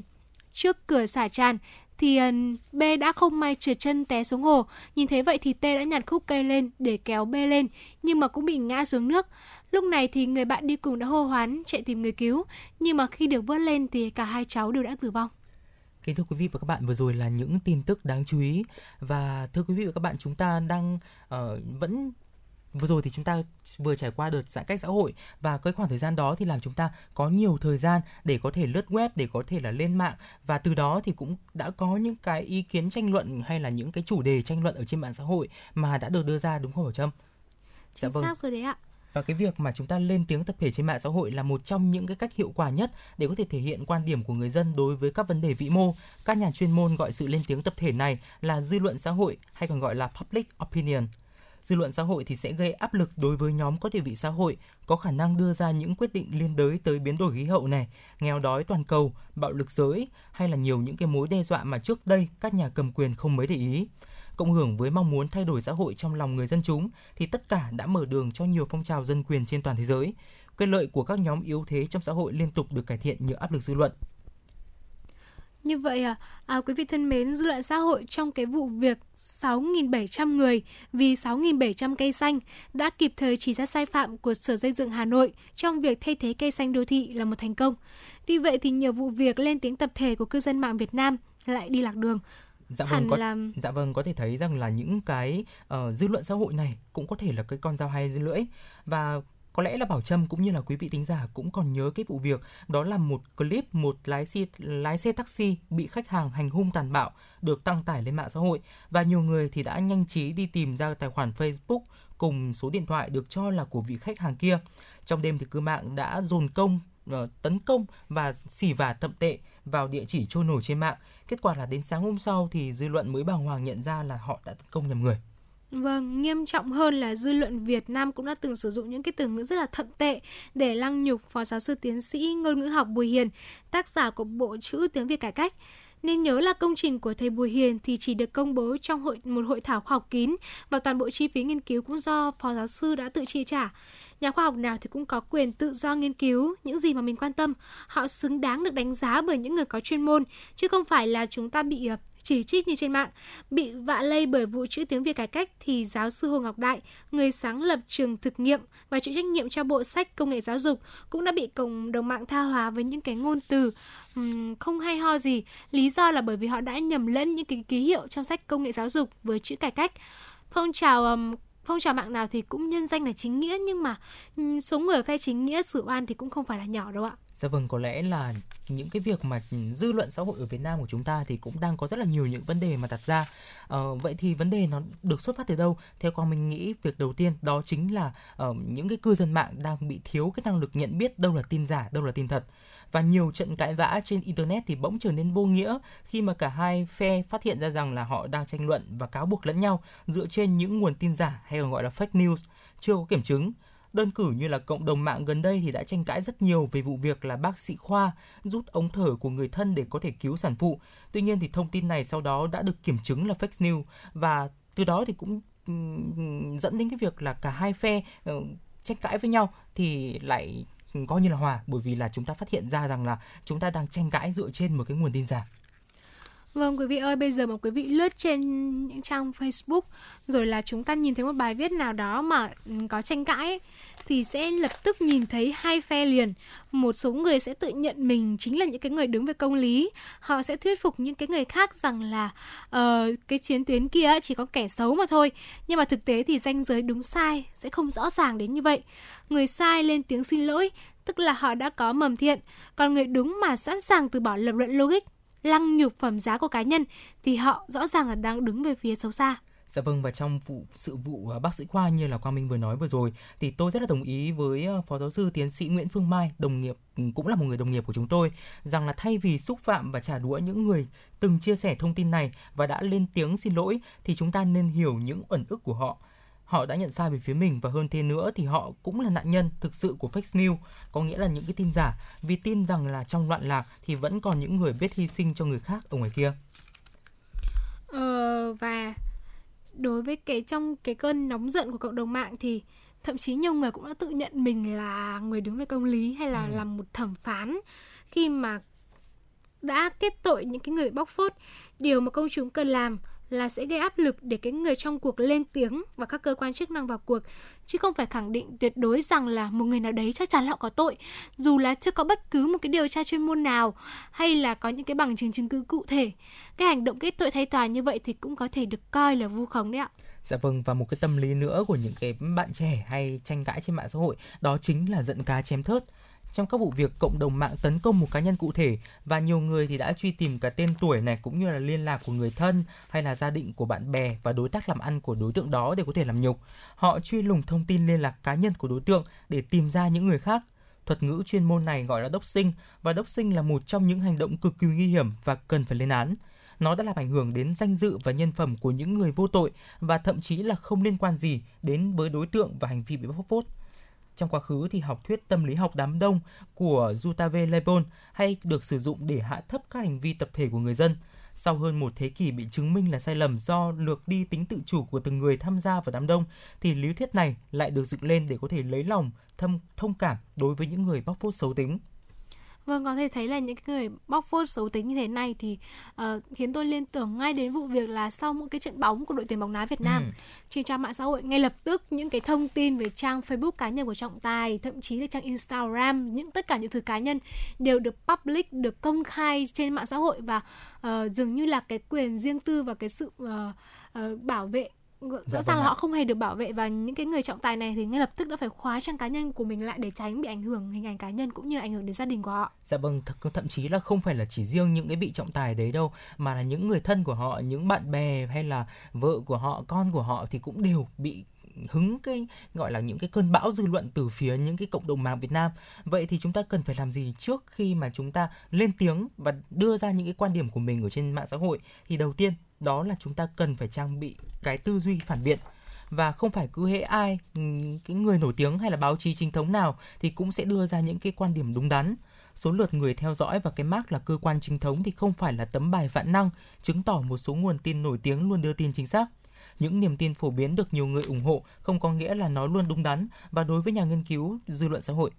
trước cửa xả tràn thì ờ, B đã không may trượt chân té xuống hồ. Nhìn thấy vậy thì T đã nhặt khúc cây lên để kéo B lên, nhưng mà cũng bị ngã xuống nước. Lúc này thì người bạn đi cùng đã hô hoán chạy tìm người cứu, nhưng mà khi được vớt lên thì cả hai cháu đều đã tử vong. Kính thưa quý vị và các bạn, vừa rồi là những tin tức đáng chú ý và thưa quý vị và các bạn, chúng ta đang uh, vẫn vừa rồi thì chúng ta vừa trải qua đợt giãn cách xã hội và cái khoảng thời gian đó thì làm chúng ta có nhiều thời gian để có thể lướt web để có thể là lên mạng và từ đó thì cũng đã có những cái ý kiến tranh luận hay là những cái chủ đề tranh luận ở trên mạng xã hội mà đã được đưa ra đúng không Bảo Trâm? Chính dạ vâng. xác rồi đấy ạ. Và cái việc mà chúng ta lên tiếng tập thể trên mạng xã hội là một trong những cái cách hiệu quả nhất để có thể thể hiện quan điểm của người dân đối với các vấn đề vĩ mô. Các nhà chuyên môn gọi sự lên tiếng tập thể này là dư luận xã hội hay còn gọi là public opinion dư luận xã hội thì sẽ gây áp lực đối với nhóm có địa vị xã hội, có khả năng đưa ra những quyết định liên đới tới biến đổi khí hậu này, nghèo đói toàn cầu, bạo lực giới hay là nhiều những cái mối đe dọa mà trước đây các nhà cầm quyền không mấy để ý. Cộng hưởng với mong muốn thay đổi xã hội trong lòng người dân chúng thì tất cả đã mở đường cho nhiều phong trào dân quyền trên toàn thế giới. Quyền lợi của các nhóm yếu thế trong xã hội liên tục được cải thiện nhờ áp lực dư luận. Như vậy à, à quý vị thân mến, dư luận xã hội trong cái vụ việc 6.700 người vì 6.700 cây xanh đã kịp thời chỉ ra sai phạm của Sở Xây dựng Hà Nội trong việc thay thế cây xanh đô thị là một thành công. Tuy vậy thì nhiều vụ việc lên tiếng tập thể của cư dân mạng Việt Nam lại đi lạc đường. Dạ vâng, có, là... dạ vâng có thể thấy rằng là những cái uh, dư luận xã hội này cũng có thể là cái con dao hai lưỡi và có lẽ là Bảo Trâm cũng như là quý vị tính giả cũng còn nhớ cái vụ việc, đó là một clip một lái xe lái xe taxi bị khách hàng hành hung tàn bạo được đăng tải lên mạng xã hội và nhiều người thì đã nhanh trí đi tìm ra tài khoản Facebook cùng số điện thoại được cho là của vị khách hàng kia. Trong đêm thì cư mạng đã dồn công ờ, tấn công và xỉ vả thậm tệ vào địa chỉ trôi nổi trên mạng. Kết quả là đến sáng hôm sau thì dư luận mới bàng hoàng nhận ra là họ đã tấn công nhầm người. Vâng, nghiêm trọng hơn là dư luận Việt Nam cũng đã từng sử dụng những cái từ ngữ rất là thậm tệ để lăng nhục Phó giáo sư tiến sĩ ngôn ngữ học Bùi Hiền, tác giả của bộ chữ tiếng Việt cải cách. Nên nhớ là công trình của thầy Bùi Hiền thì chỉ được công bố trong hội một hội thảo khoa học kín và toàn bộ chi phí nghiên cứu cũng do phó giáo sư đã tự chi trả. Nhà khoa học nào thì cũng có quyền tự do nghiên cứu những gì mà mình quan tâm. Họ xứng đáng được đánh giá bởi những người có chuyên môn, chứ không phải là chúng ta bị ờ, chỉ trích như trên mạng. Bị vạ lây bởi vụ chữ tiếng Việt cải cách thì giáo sư Hồ Ngọc Đại, người sáng lập trường thực nghiệm và chịu trách nhiệm cho bộ sách công nghệ giáo dục cũng đã bị cộng đồng mạng tha hóa với những cái ngôn từ um, không hay ho gì. Lý do là bởi vì họ đã nhầm lẫn những cái ký hiệu trong sách công nghệ giáo dục với chữ cải cách. Phong trào um, phong trào mạng nào thì cũng nhân danh là chính nghĩa nhưng mà ừ, số người phe chính nghĩa xử oan thì cũng không phải là nhỏ đâu ạ. Dạ vâng, có lẽ là những cái việc mà dư luận xã hội ở Việt Nam của chúng ta thì cũng đang có rất là nhiều những vấn đề mà đặt ra. Ờ, vậy thì vấn đề nó được xuất phát từ đâu? Theo con mình nghĩ việc đầu tiên đó chính là uh, những cái cư dân mạng đang bị thiếu cái năng lực nhận biết đâu là tin giả, đâu là tin thật. Và nhiều trận cãi vã trên internet thì bỗng trở nên vô nghĩa khi mà cả hai phe phát hiện ra rằng là họ đang tranh luận và cáo buộc lẫn nhau dựa trên những nguồn tin giả hay còn gọi là fake news, chưa có kiểm chứng Đơn cử như là cộng đồng mạng gần đây thì đã tranh cãi rất nhiều về vụ việc là bác sĩ khoa rút ống thở của người thân để có thể cứu sản phụ. Tuy nhiên thì thông tin này sau đó đã được kiểm chứng là fake news và từ đó thì cũng dẫn đến cái việc là cả hai phe ờ, tranh cãi với nhau thì lại coi như là hòa, bởi vì là chúng ta phát hiện ra rằng là chúng ta đang tranh cãi dựa trên một cái nguồn tin giả. Vâng quý vị ơi, bây giờ mà quý vị lướt trên những trang Facebook rồi là chúng ta nhìn thấy một bài viết nào đó mà ừ, có tranh cãi ấy, thì sẽ lập tức nhìn thấy hai phe liền. Một số người sẽ tự nhận mình chính là những cái người đứng về công lý. Họ sẽ thuyết phục những cái người khác rằng là uh, cái chiến tuyến kia chỉ có kẻ xấu mà thôi. Nhưng mà thực tế thì ranh giới đúng sai sẽ không rõ ràng đến như vậy. Người sai lên tiếng xin lỗi, tức là họ đã có mầm thiện. Còn người đúng mà sẵn sàng từ bỏ lập luận logic, lăng nhục phẩm giá của cá nhân thì họ rõ ràng là đang đứng về phía xấu xa. Dạ vâng và trong vụ sự vụ à, bác sĩ khoa như là Quang Minh vừa nói vừa rồi thì tôi rất là đồng ý với à, phó giáo sư tiến sĩ Nguyễn Phương Mai, đồng nghiệp ừ, cũng là một người đồng nghiệp của chúng tôi rằng là thay vì xúc phạm và trả đũa những người từng chia sẻ thông tin này và đã lên tiếng xin lỗi thì chúng ta nên hiểu những ẩn ức của họ họ đã nhận sai về phía mình và hơn thế nữa thì họ cũng là nạn nhân thực sự của fake news. Có nghĩa là những cái tin giả. Vì tin rằng là trong loạn lạc thì vẫn còn những người biết hy sinh cho người khác ở ngoài kia. Ờ, và đối với cái trong cái cơn nóng giận của cộng đồng mạng thì thậm chí nhiều người cũng đã tự nhận mình là người đứng về công lý hay là ừ. làm một thẩm phán khi mà đã kết tội những cái người bóc phốt. Điều mà công chúng cần làm là sẽ gây áp lực để cái người trong cuộc lên tiếng và các cơ quan chức năng vào cuộc. Chứ không phải khẳng định tuyệt đối rằng là một người nào đấy chắc chắn họ có tội, dù là chưa có bất cứ một cái điều tra chuyên môn nào, hay là có những cái bằng chứng chứng cứ cụ thể. Cái hành động kết tội thay tòa như vậy thì cũng có thể được coi là vu khống đấy ạ. Dạ vâng và một cái tâm lý nữa của những cái bạn trẻ hay tranh cãi trên mạng xã hội, đó chính là giận cá chém thớt trong các vụ việc cộng đồng mạng tấn công một cá nhân cụ thể và nhiều người thì đã truy tìm cả tên tuổi này cũng như là liên lạc của người thân hay là gia đình của bạn bè và đối tác làm ăn của đối tượng đó để có thể làm nhục. Họ truy lùng thông tin liên lạc cá nhân của đối tượng để tìm ra những người khác. Thuật ngữ chuyên môn này gọi là đốc sinh và đốc sinh là một trong những hành động cực kỳ nguy hiểm và cần phải lên án nó đã làm ảnh hưởng đến danh dự và nhân phẩm của những người vô tội và thậm chí là không liên quan gì đến với đối tượng và hành vi bị bóc phốt. Trong quá khứ thì học thuyết tâm lý học đám đông của Jutave Lebon hay được sử dụng để hạ thấp các hành vi tập thể của người dân. Sau hơn một thế kỷ bị chứng minh là sai lầm do lược đi tính tự chủ của từng người tham gia vào đám đông, thì lý thuyết này lại được dựng lên để có thể lấy lòng, thâm thông cảm đối với những người bóc phốt xấu tính. Vâng, có thể thấy là những người bóc phốt xấu tính như thế này thì uh, khiến tôi liên tưởng ngay đến vụ việc là sau một cái trận bóng của đội tuyển bóng đá Việt Nam. Ừ. Trên trang mạng xã hội ngay lập tức những cái thông tin về trang Facebook cá nhân của trọng tài, thậm chí là trang Instagram, những tất cả những thứ cá nhân đều được public, được công khai trên mạng xã hội và uh, dường như là cái quyền riêng tư và cái sự uh, uh, bảo vệ rõ dạ, ràng là họ không hề được bảo vệ và những cái người trọng tài này thì ngay lập tức đã phải khóa trang cá nhân của mình lại để tránh bị ảnh hưởng hình ảnh cá nhân cũng như là ảnh hưởng đến gia đình của họ. Dạ vâng, th- thậm chí là không phải là chỉ riêng những cái vị trọng tài đấy đâu mà là những người thân của họ, những bạn bè hay là vợ của họ, con của họ thì cũng đều bị hứng cái gọi là những cái cơn bão dư luận từ phía những cái cộng đồng mạng Việt Nam. Vậy thì chúng ta cần phải làm gì trước khi mà chúng ta lên tiếng và đưa ra những cái quan điểm của mình ở trên mạng xã hội? Thì đầu tiên đó là chúng ta cần phải trang bị cái tư duy phản biện. Và không phải cứ hệ ai ừ, cái người nổi tiếng hay là báo chí chính thống nào thì cũng sẽ đưa ra những cái quan điểm đúng đắn. Số lượt người theo dõi và cái mác là cơ quan chính thống thì không phải là tấm bài vạn năng chứng tỏ một số nguồn tin nổi tiếng luôn đưa tin chính xác. Những niềm tin phổ biến được nhiều người ủng hộ không có nghĩa là nó luôn đúng đắn. Và đối với nhà nghiên cứu dư luận xã hội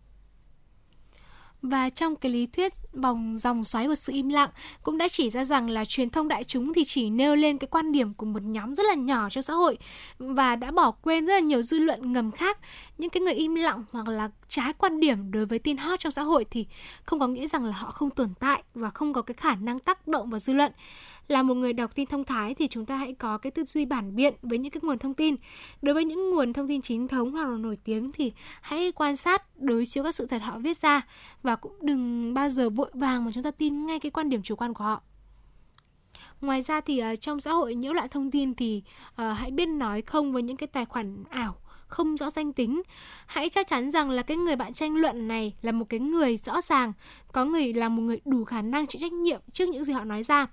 và trong cái lý thuyết vòng dòng xoáy của sự im lặng cũng đã chỉ ra rằng là truyền thông đại chúng thì chỉ nêu lên cái quan điểm của một nhóm rất là nhỏ trong xã hội và đã bỏ quên rất là nhiều dư luận ngầm khác. Những cái người im lặng hoặc là trái quan điểm đối với tin hot trong xã hội thì không có nghĩa rằng là họ không tồn tại và không có cái khả năng tác động vào dư luận là một người đọc tin thông thái thì chúng ta hãy có cái tư duy bản biện với những cái nguồn thông tin. Đối với những nguồn thông tin chính thống hoặc là nổi tiếng thì hãy quan sát đối chiếu các sự thật họ viết ra và cũng đừng bao giờ vội vàng mà chúng ta tin ngay cái quan điểm chủ quan của họ. Ngoài ra thì uh, trong xã hội nhiễu loạn thông tin thì uh, hãy biết nói không với những cái tài khoản ảo không rõ danh tính. Hãy chắc chắn rằng là cái người bạn tranh luận này là một cái người rõ ràng, có người là một người đủ khả năng chịu trách nhiệm trước những gì họ nói ra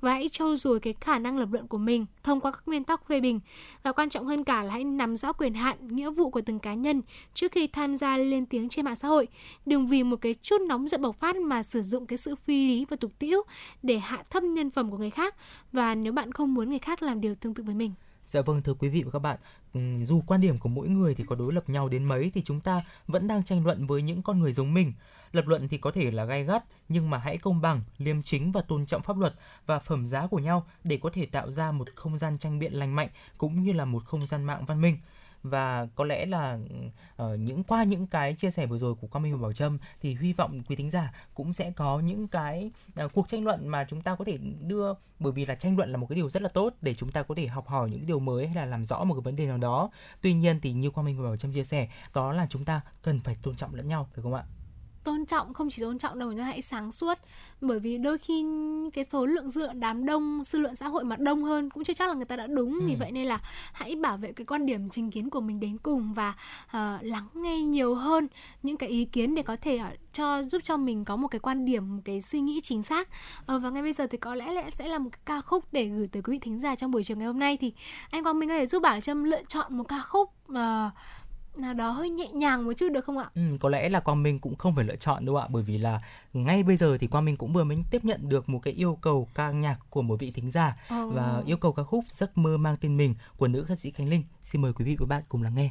và hãy trau dồi cái khả năng lập luận của mình thông qua các nguyên tắc phê bình. Và quan trọng hơn cả là hãy nắm rõ quyền hạn nghĩa vụ của từng cá nhân trước khi tham gia lên tiếng trên mạng xã hội. Đừng vì một cái chút nóng giận bộc phát mà sử dụng cái sự phi lý và tục tĩu để hạ thấp nhân phẩm của người khác. Và nếu bạn không muốn người khác làm điều tương tự với mình. Dạ vâng thưa quý vị và các bạn, ừ, dù quan điểm của mỗi người thì có đối lập nhau đến mấy thì chúng ta vẫn đang tranh luận với những con người giống mình. Lập luận thì có thể là gay gắt nhưng mà hãy công bằng, liêm chính và tôn trọng pháp luật và phẩm giá của nhau để có thể tạo ra một không gian tranh biện lành mạnh cũng như là một không gian mạng văn minh và có lẽ là ở những qua những cái chia sẻ vừa rồi của Quang Minh và Bảo Trâm thì hy vọng quý thính giả cũng sẽ có những cái uh, cuộc tranh luận mà chúng ta có thể đưa bởi vì là tranh luận là một cái điều rất là tốt để chúng ta có thể học hỏi những điều mới hay là làm rõ một cái vấn đề nào đó. Tuy nhiên thì như Quang Minh và Bảo Trâm chia sẻ đó là chúng ta cần phải tôn trọng lẫn nhau phải không ạ? Tôn trọng không chỉ tôn trọng đâu nhưng hãy sáng suốt. Bởi vì đôi khi cái số lượng dư luận đám đông dư luận xã hội mà đông hơn cũng chưa chắc là người ta đã đúng. Vì Ừ. vậy nên là hãy bảo vệ cái quan điểm trình kiến của mình đến cùng và ờ, lắng nghe nhiều hơn những cái ý kiến để có thể ờ, cho giúp cho mình có một cái quan điểm một cái suy nghĩ chính xác. Ờ, và ngay bây giờ thì có lẽ là sẽ là một cái ca khúc để gửi tới quý vị thính giả trong buổi chiều ngày hôm nay. Thì anh Quang Minh có thể giúp Bảo Trâm lựa chọn một ca khúc ờ, nào đó hơi nhẹ nhàng một chút được không ạ? Ừ, có lẽ là Quang Minh cũng không phải lựa chọn đâu ạ bởi vì là ngay bây giờ thì Quang Minh cũng vừa mới tiếp nhận được một cái yêu cầu ca nhạc của một vị thính giả Ồ. và yêu cầu ca khúc Giấc mơ mang tên mình của nữ ca sĩ Khánh Linh. Xin mời quý vị và các bạn cùng lắng nghe.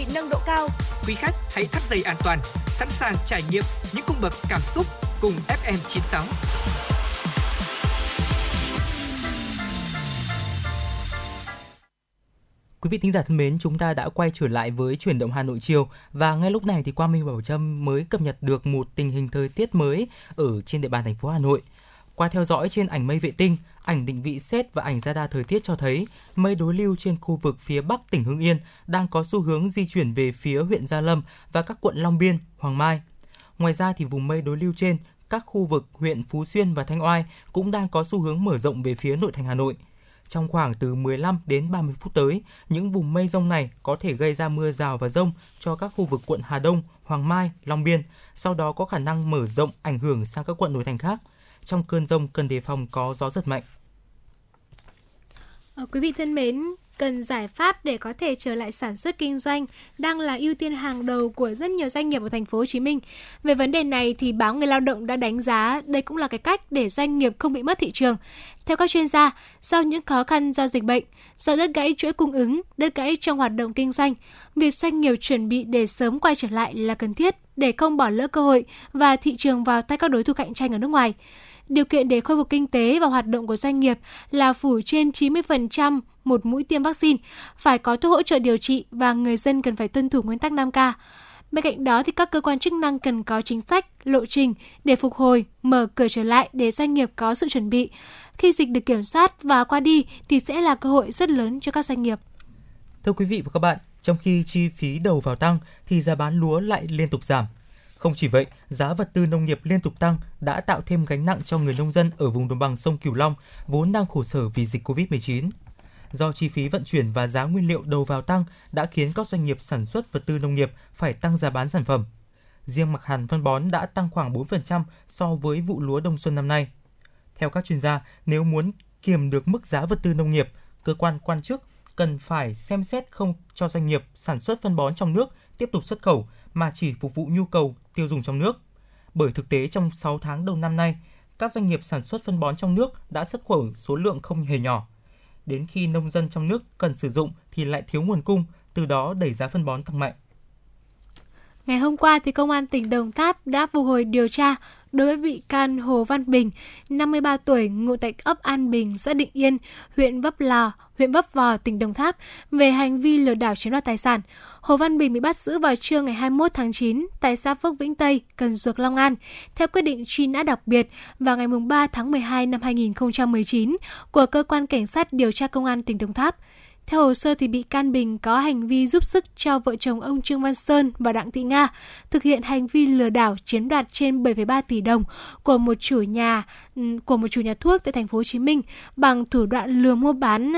Bị nâng độ cao. Quý khách hãy thắt dây an toàn, sẵn sàng trải nghiệm những cung bậc cảm xúc cùng FM96. Quý vị thính giả thân mến, chúng ta đã quay trở lại với chuyển động Hà Nội chiều và ngay lúc này thì Quang Minh và Bảo Trâm mới cập nhật được một tình hình thời tiết mới ở trên địa bàn thành phố Hà Nội. Qua theo dõi trên ảnh mây vệ tinh, ảnh định vị xét và ảnh radar thời tiết cho thấy mây đối lưu trên khu vực phía bắc tỉnh Hưng Yên đang có xu hướng di chuyển về phía huyện Gia Lâm và các quận Long Biên, Hoàng Mai. Ngoài ra thì vùng mây đối lưu trên các khu vực huyện Phú Xuyên và Thanh Oai cũng đang có xu hướng mở rộng về phía nội thành Hà Nội. Trong khoảng từ 15 đến 30 phút tới, những vùng mây rông này có thể gây ra mưa rào và rông cho các khu vực quận Hà Đông, Hoàng Mai, Long Biên, sau đó có khả năng mở rộng ảnh hưởng sang các quận nội thành khác. Trong cơn rông cần đề phòng có gió giật mạnh. Ờ, quý vị thân mến, cần giải pháp để có thể trở lại sản xuất kinh doanh đang là ưu tiên hàng đầu của rất nhiều doanh nghiệp ở thành phố Hồ Chí Minh. Về vấn đề này thì báo Người Lao động đã đánh giá đây cũng là cái cách để doanh nghiệp không bị mất thị trường. Theo các chuyên gia, sau những khó khăn do dịch bệnh, do đứt gãy chuỗi cung ứng, đứt gãy trong hoạt động kinh doanh, việc doanh nghiệp chuẩn bị để sớm quay trở lại là cần thiết để không bỏ lỡ cơ hội và thị trường vào tay các đối thủ cạnh tranh ở nước ngoài. Điều kiện để khôi phục kinh tế và hoạt động của doanh nghiệp là phủ trên 90% một mũi tiêm vaccine, phải có thuốc hỗ trợ điều trị và người dân cần phải tuân thủ nguyên tắc 5K. Bên cạnh đó thì các cơ quan chức năng cần có chính sách, lộ trình để phục hồi, mở cửa trở lại để doanh nghiệp có sự chuẩn bị. Khi dịch được kiểm soát và qua đi thì sẽ là cơ hội rất lớn cho các doanh nghiệp. Thưa quý vị và các bạn, trong khi chi phí đầu vào tăng thì giá bán lúa lại liên tục giảm. Không chỉ vậy, giá vật tư nông nghiệp liên tục tăng đã tạo thêm gánh nặng cho người nông dân ở vùng đồng bằng sông Cửu Long vốn đang khổ sở vì dịch Covid-19. Do chi phí vận chuyển và giá nguyên liệu đầu vào tăng đã khiến các doanh nghiệp sản xuất vật tư nông nghiệp phải tăng giá bán sản phẩm. Riêng mặt hàng phân bón đã tăng khoảng 4% so với vụ lúa đông xuân năm nay. Theo các chuyên gia, nếu muốn kiềm được mức giá vật tư nông nghiệp, cơ quan quan chức cần phải xem xét không cho doanh nghiệp sản xuất phân bón trong nước tiếp tục xuất khẩu mà chỉ phục vụ nhu cầu tiêu dùng trong nước. Bởi thực tế trong 6 tháng đầu năm nay, các doanh nghiệp sản xuất phân bón trong nước đã xuất khẩu số lượng không hề nhỏ. Đến khi nông dân trong nước cần sử dụng thì lại thiếu nguồn cung, từ đó đẩy giá phân bón tăng mạnh. Ngày hôm qua thì công an tỉnh Đồng Tháp đã phục hồi điều tra đối với bị can Hồ Văn Bình, 53 tuổi, ngụ tại ấp An Bình, xã Định Yên, huyện Vấp Lò, huyện Vấp Vò, tỉnh Đồng Tháp về hành vi lừa đảo chiếm đoạt tài sản. Hồ Văn Bình bị bắt giữ vào trưa ngày 21 tháng 9 tại xã Phước Vĩnh Tây, Cần Duộc, Long An, theo quyết định truy nã đặc biệt vào ngày 3 tháng 12 năm 2019 của cơ quan cảnh sát điều tra công an tỉnh Đồng Tháp. Theo hồ sơ thì bị can Bình có hành vi giúp sức cho vợ chồng ông Trương Văn Sơn và Đặng Thị Nga thực hiện hành vi lừa đảo chiếm đoạt trên 7,3 tỷ đồng của một chủ nhà ừ, của một chủ nhà thuốc tại thành phố Hồ Chí Minh bằng thủ đoạn lừa mua bán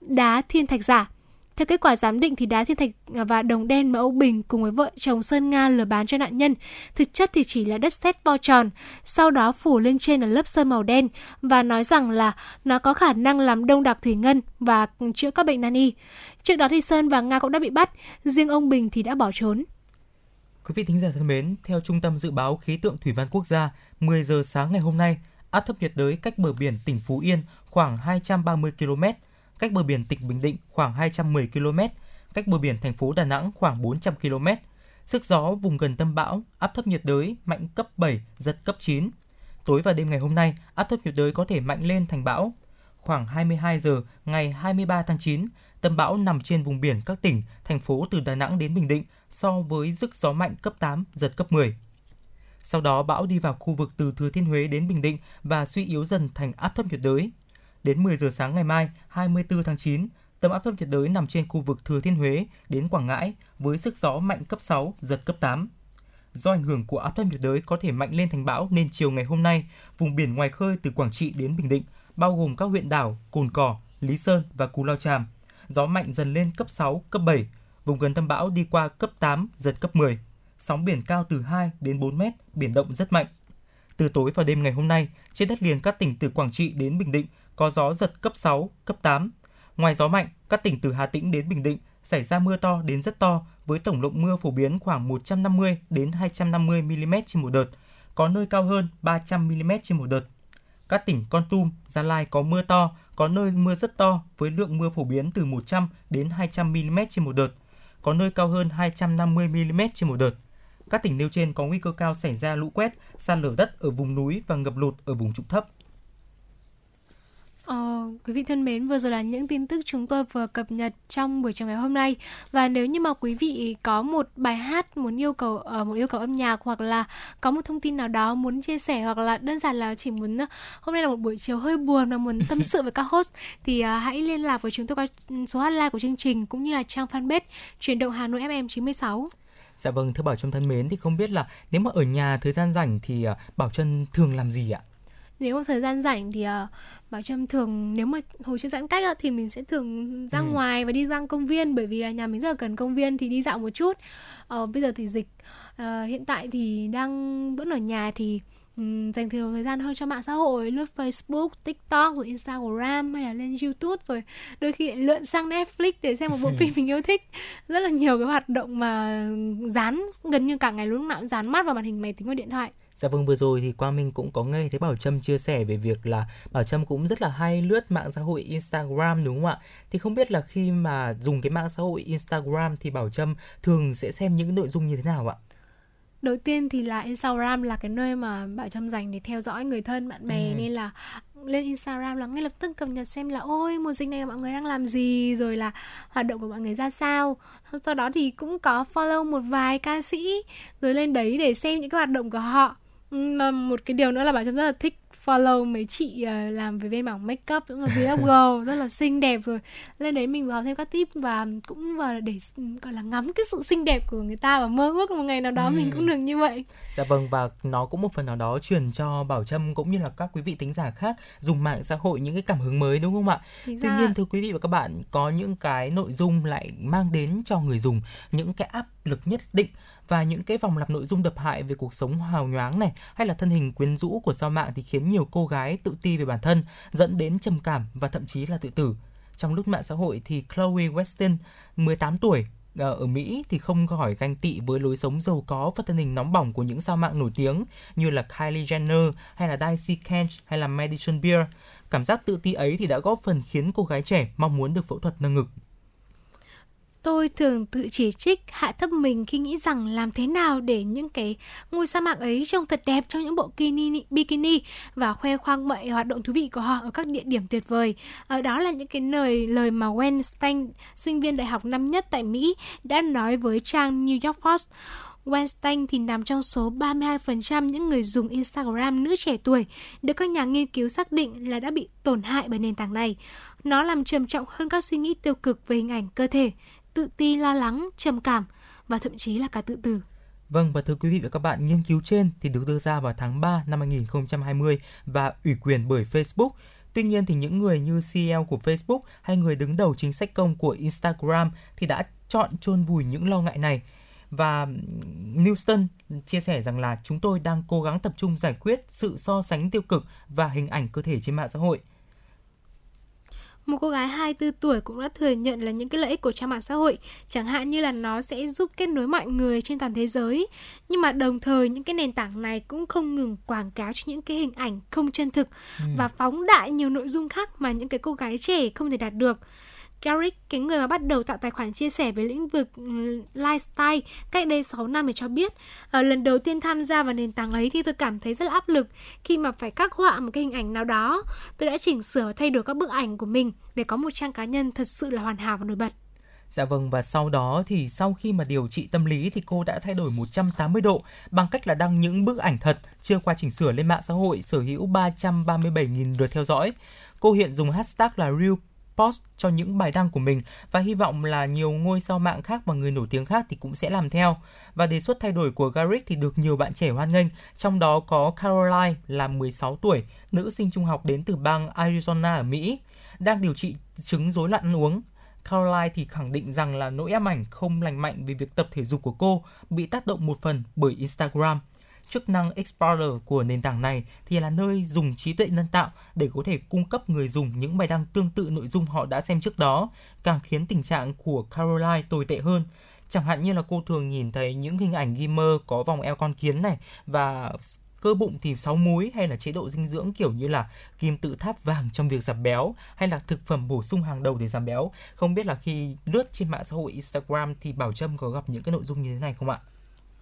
đá thiên thạch giả. Theo kết quả giám định thì đá thiên thạch và đồng đen mà ông Bình cùng với vợ chồng Sơn Nga lừa bán cho nạn nhân thực chất thì chỉ là đất sét vo tròn, sau đó phủ lên trên là lớp sơn màu đen và nói rằng là nó có khả năng làm đông đặc thủy ngân và chữa các bệnh nan y. Trước đó thì Sơn và Nga cũng đã bị bắt, riêng ông Bình thì đã bỏ trốn. Quý vị thính giả thân mến, theo Trung tâm Dự báo Khí tượng Thủy văn Quốc gia, 10 giờ sáng ngày hôm nay, áp thấp nhiệt đới cách bờ biển tỉnh Phú Yên khoảng 230 km, cách bờ biển tỉnh Bình Định khoảng 210 km, cách bờ biển thành phố Đà Nẵng khoảng 400 km. Sức gió vùng gần tâm bão, áp thấp nhiệt đới mạnh cấp 7, giật cấp 9. Tối và đêm ngày hôm nay, áp thấp nhiệt đới có thể mạnh lên thành bão. Khoảng 22 giờ ngày 23 tháng 9, tâm bão nằm trên vùng biển các tỉnh, thành phố từ Đà Nẵng đến Bình Định so với sức gió mạnh cấp 8, giật cấp 10. Sau đó bão đi vào khu vực từ Thừa Thiên Huế đến Bình Định và suy yếu dần thành áp thấp nhiệt đới. Đến 10 giờ sáng ngày mai, 24 tháng 9, tâm áp thấp nhiệt đới nằm trên khu vực Thừa Thiên Huế đến Quảng Ngãi với sức gió mạnh cấp 6, giật cấp 8. Do ảnh hưởng của áp thấp nhiệt đới có thể mạnh lên thành bão nên chiều ngày hôm nay, vùng biển ngoài khơi từ Quảng Trị đến Bình Định, bao gồm các huyện đảo Cồn Cỏ, Lý Sơn và Cù Lao Tràm, gió mạnh dần lên cấp 6, cấp 7, vùng gần tâm bão đi qua cấp 8, giật cấp 10. Sóng biển cao từ 2 đến 4 mét, biển động rất mạnh. Từ tối và đêm ngày hôm nay, trên đất liền các tỉnh từ Quảng Trị đến Bình Định có gió giật cấp 6, cấp 8. Ngoài gió mạnh, các tỉnh từ Hà Tĩnh đến Bình Định xảy ra mưa to đến rất to với tổng lượng mưa phổ biến khoảng 150 đến 250 mm trên một đợt, có nơi cao hơn 300 mm trên một đợt. Các tỉnh Con Tum, Gia Lai có mưa to, có nơi mưa rất to với lượng mưa phổ biến từ 100 đến 200 mm trên một đợt, có nơi cao hơn 250 mm trên một đợt. Các tỉnh nêu trên có nguy cơ cao xảy ra lũ quét, sạt lở đất ở vùng núi và ngập lụt ở vùng trũng thấp. Ờ, quý vị thân mến, vừa rồi là những tin tức chúng tôi vừa cập nhật trong buổi chiều ngày hôm nay. Và nếu như mà quý vị có một bài hát muốn yêu cầu uh, một yêu cầu âm nhạc hoặc là có một thông tin nào đó muốn chia sẻ hoặc là đơn giản là chỉ muốn uh, hôm nay là một buổi chiều hơi buồn và muốn tâm sự với các host [LAUGHS] thì uh, hãy liên lạc với chúng tôi qua số hotline của chương trình cũng như là trang fanpage chuyển động Hà Nội FM 96. Dạ vâng, thưa Bảo Trâm thân mến thì không biết là nếu mà ở nhà thời gian rảnh thì uh, Bảo Trâm thường làm gì ạ? Nếu mà thời gian rảnh thì uh, Bảo Trâm thường nếu mà hồi trước giãn cách á, thì mình sẽ thường ra ừ. ngoài và đi ra công viên bởi vì là nhà mình rất là cần công viên thì đi dạo một chút. Ờ, bây giờ thì dịch uh, hiện tại thì đang vẫn ở nhà thì um, dành nhiều thời gian hơn cho mạng xã hội lướt Facebook, TikTok rồi Instagram hay là lên YouTube rồi đôi khi lại lượn sang Netflix để xem một bộ [LAUGHS] phim mình yêu thích rất là nhiều cái hoạt động mà dán gần như cả ngày lúc nào cũng dán mắt vào màn hình máy tính và điện thoại Dạ vâng vừa rồi thì Quang Minh cũng có nghe thấy Bảo Trâm chia sẻ về việc là Bảo Trâm cũng rất là hay lướt mạng xã hội Instagram đúng không ạ? Thì không biết là khi mà dùng cái mạng xã hội Instagram thì Bảo Trâm thường sẽ xem những nội dung như thế nào ạ? đầu tiên thì là Instagram là cái nơi mà Bảo Trâm dành để theo dõi người thân bạn bè ừ. nên là lên Instagram là ngay lập tức cập nhật xem là ôi mùa dịch này là mọi người đang làm gì rồi là hoạt động của mọi người ra sao sau đó thì cũng có follow một vài ca sĩ rồi lên đấy để xem những cái hoạt động của họ mà một cái điều nữa là bảo trâm rất là thích follow mấy chị uh, làm về bên mảng makeup cũng là vlogger [LAUGHS] rất là xinh đẹp rồi. Lên đấy mình vừa học thêm các tip và cũng và để gọi là ngắm cái sự xinh đẹp của người ta và mơ ước một ngày nào đó ừ. mình cũng được như vậy. Dạ vâng và nó cũng một phần nào đó truyền cho bảo trâm cũng như là các quý vị tính giả khác dùng mạng xã hội những cái cảm hứng mới đúng không ạ? Tuy nhiên thưa quý vị và các bạn có những cái nội dung lại mang đến cho người dùng những cái áp lực nhất định và những cái vòng lặp nội dung độc hại về cuộc sống hào nhoáng này hay là thân hình quyến rũ của sao mạng thì khiến nhiều cô gái tự ti về bản thân, dẫn đến trầm cảm và thậm chí là tự tử. Trong lúc mạng xã hội thì Chloe Weston, 18 tuổi, ờ, ở Mỹ thì không khỏi ganh tị với lối sống giàu có và thân hình nóng bỏng của những sao mạng nổi tiếng như là Kylie Jenner hay là Daisy Kent hay là Madison Beer. Cảm giác tự ti ấy thì đã góp phần khiến cô gái trẻ mong muốn được phẫu thuật nâng ngực. Tôi thường tự chỉ trích, hạ thấp mình khi nghĩ rằng làm thế nào để những cái ngôi sa mạc ấy trông thật đẹp trong những bộ bikini, bikini và khoe khoang mọi hoạt động thú vị của họ ở các địa điểm tuyệt vời. Ở đó là những cái lời lời mà Weinstein, sinh viên đại học năm nhất tại Mỹ, đã nói với trang New York Post. Weinstein thì nằm trong số 32% những người dùng Instagram nữ trẻ tuổi được các nhà nghiên cứu xác định là đã bị tổn hại bởi nền tảng này. Nó làm trầm trọng hơn các suy nghĩ tiêu cực về hình ảnh cơ thể, tự ti, lo lắng, trầm cảm và thậm chí là cả tự tử. Vâng và thưa quý vị và các bạn, nghiên cứu trên thì được đưa ra vào tháng 3 năm 2020 và ủy quyền bởi Facebook. Tuy nhiên thì những người như CEO của Facebook hay người đứng đầu chính sách công của Instagram thì đã chọn chôn vùi những lo ngại này. Và Newston chia sẻ rằng là chúng tôi đang cố gắng tập trung giải quyết sự so sánh tiêu cực và hình ảnh cơ thể trên mạng xã hội. Một cô gái 24 tuổi cũng đã thừa nhận là những cái lợi ích của trang mạng xã hội, chẳng hạn như là nó sẽ giúp kết nối mọi người trên toàn thế giới. Nhưng mà đồng thời những cái nền tảng này cũng không ngừng quảng cáo cho những cái hình ảnh không chân thực ừ. và phóng đại nhiều nội dung khác mà những cái cô gái trẻ không thể đạt được. Garrick, cái người mà bắt đầu tạo tài khoản chia sẻ về lĩnh vực ừ, lifestyle cách đây 6 năm thì cho biết ở lần đầu tiên tham gia vào nền tảng ấy thì tôi cảm thấy rất là áp lực khi mà phải khắc họa một cái hình ảnh nào đó. Tôi đã chỉnh sửa và thay đổi các bức ảnh của mình để có một trang cá nhân thật sự là hoàn hảo và nổi bật. Dạ vâng và sau đó thì sau khi mà điều trị tâm lý thì cô đã thay đổi 180 độ bằng cách là đăng những bức ảnh thật chưa qua chỉnh sửa lên mạng xã hội sở hữu 337.000 lượt theo dõi. Cô hiện dùng hashtag là real post cho những bài đăng của mình và hy vọng là nhiều ngôi sao mạng khác và người nổi tiếng khác thì cũng sẽ làm theo. Và đề xuất thay đổi của Garrick thì được nhiều bạn trẻ hoan nghênh, trong đó có Caroline là 16 tuổi, nữ sinh trung học đến từ bang Arizona ở Mỹ, đang điều trị chứng rối loạn ăn uống. Caroline thì khẳng định rằng là nỗi ám ảnh không lành mạnh vì việc tập thể dục của cô bị tác động một phần bởi Instagram chức năng Explorer của nền tảng này thì là nơi dùng trí tuệ nhân tạo để có thể cung cấp người dùng những bài đăng tương tự nội dung họ đã xem trước đó, càng khiến tình trạng của Caroline tồi tệ hơn. Chẳng hạn như là cô thường nhìn thấy những hình ảnh gamer có vòng eo con kiến này và cơ bụng thì sáu múi hay là chế độ dinh dưỡng kiểu như là kim tự tháp vàng trong việc giảm béo hay là thực phẩm bổ sung hàng đầu để giảm béo. Không biết là khi lướt trên mạng xã hội Instagram thì Bảo Trâm có gặp những cái nội dung như thế này không ạ?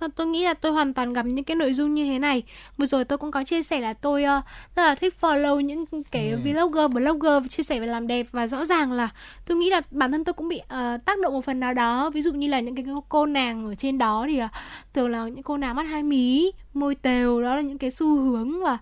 Và tôi nghĩ là tôi hoàn toàn gặp những cái nội dung như thế này. Vừa rồi tôi cũng có chia sẻ là tôi uh, rất là thích follow những cái Ừ. vlogger blogger chia sẻ về làm đẹp. Và rõ ràng là tôi nghĩ là bản thân tôi cũng bị uh, tác động một phần nào đó. Ví dụ như là những cái cô nàng ở trên đó thì uh, thường là những cô nàng mắt hai mí môi tều đó là những cái xu hướng và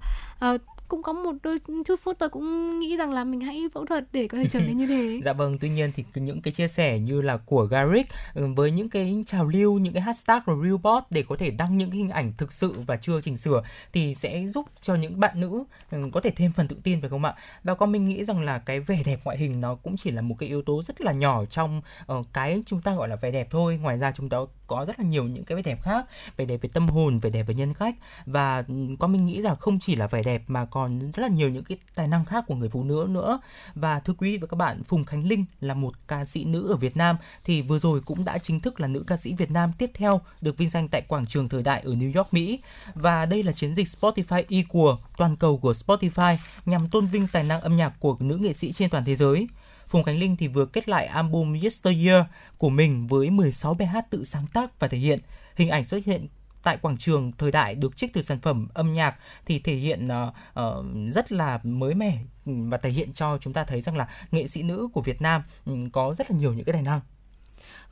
uh, cũng có một đôi chút phút tôi cũng nghĩ rằng là mình hãy phẫu thuật để có thể trở nên như thế [LAUGHS] Dạ vâng, tuy nhiên thì những cái chia sẻ như là của Garrick ừ, với những cái trào lưu, những cái hashtag rồi Reelbot để có thể đăng những cái hình ảnh thực sự và chưa chỉnh sửa thì sẽ giúp cho những bạn nữ ừ, có thể thêm phần tự tin phải không ạ? Và con mình nghĩ rằng là cái vẻ đẹp ngoại hình nó cũng chỉ là một cái yếu tố rất là nhỏ trong uh, cái chúng ta gọi là vẻ đẹp thôi. Ngoài ra chúng ta có rất là nhiều những cái vẻ đẹp khác, vẻ đẹp về tâm hồn, vẻ đẹp về nhân cách và ừ, con mình nghĩ rằng không chỉ là vẻ đẹp mà còn rất là nhiều những cái tài năng khác của người phụ nữ nữa. Và thưa quý vị và các bạn, Phùng Khánh Linh là một ca sĩ nữ ở Việt Nam thì vừa rồi cũng đã chính thức là nữ ca sĩ Việt Nam tiếp theo được vinh danh tại quảng trường thời đại ở New York, Mỹ. Và đây là chiến dịch Spotify Equal toàn cầu của Spotify nhằm tôn vinh tài năng âm nhạc của nữ nghệ sĩ trên toàn thế giới. Phùng Khánh Linh thì vừa kết lại album Yesteryear của mình với 16 bài hát tự sáng tác và thể hiện. Hình ảnh xuất hiện tại quảng trường thời đại được trích từ sản phẩm âm nhạc thì thể hiện uh, uh, rất là mới mẻ và thể hiện cho chúng ta thấy rằng là nghệ sĩ nữ của Việt Nam um, có rất là nhiều những cái tài năng.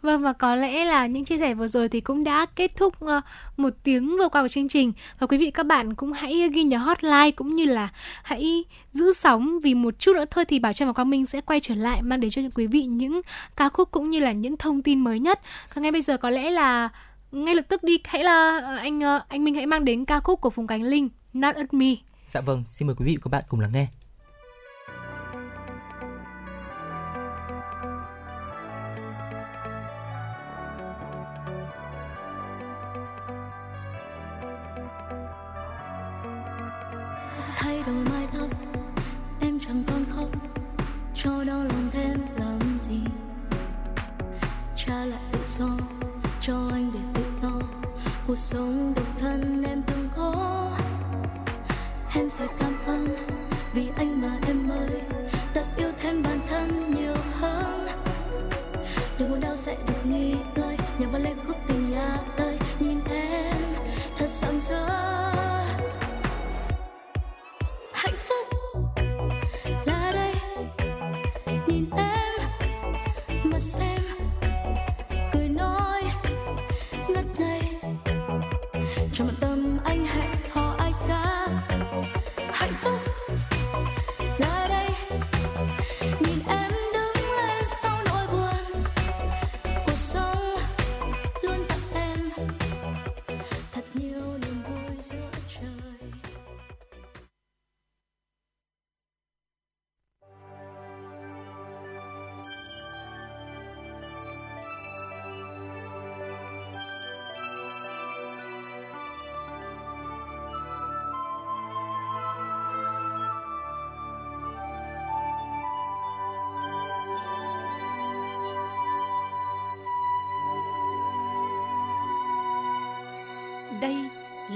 Vâng và có lẽ là những chia sẻ vừa rồi thì cũng đã kết thúc ờ, một tiếng vừa qua của chương trình và quý vị các bạn cũng hãy ghi nhớ hotline cũng như là hãy giữ sóng vì một chút nữa thôi thì Bảo Trâm và Quang Minh sẽ quay trở lại mang đến cho quý vị những ca khúc cũng như là những thông tin mới nhất. Còn ngay bây giờ có lẽ là ngay lập tức đi hãy là ờ, anh uh, anh Minh hãy mang đến ca khúc của Phùng Khánh Linh Not at Me. Dạ vâng, xin mời quý vị và các bạn cùng lắng nghe. thay đổi mái tóc em chẳng còn khóc cho đau lòng thêm làm gì trả lại tự do cho anh để cuộc sống độc thân em từng có. Em phải cảm ơn vì anh mà em mới tập yêu thêm bản thân nhiều hơn. Đừng buồn đau sẽ được nghỉ ngơi nhờ vào lên khúc tình là đời nhìn em thật sáng rỡ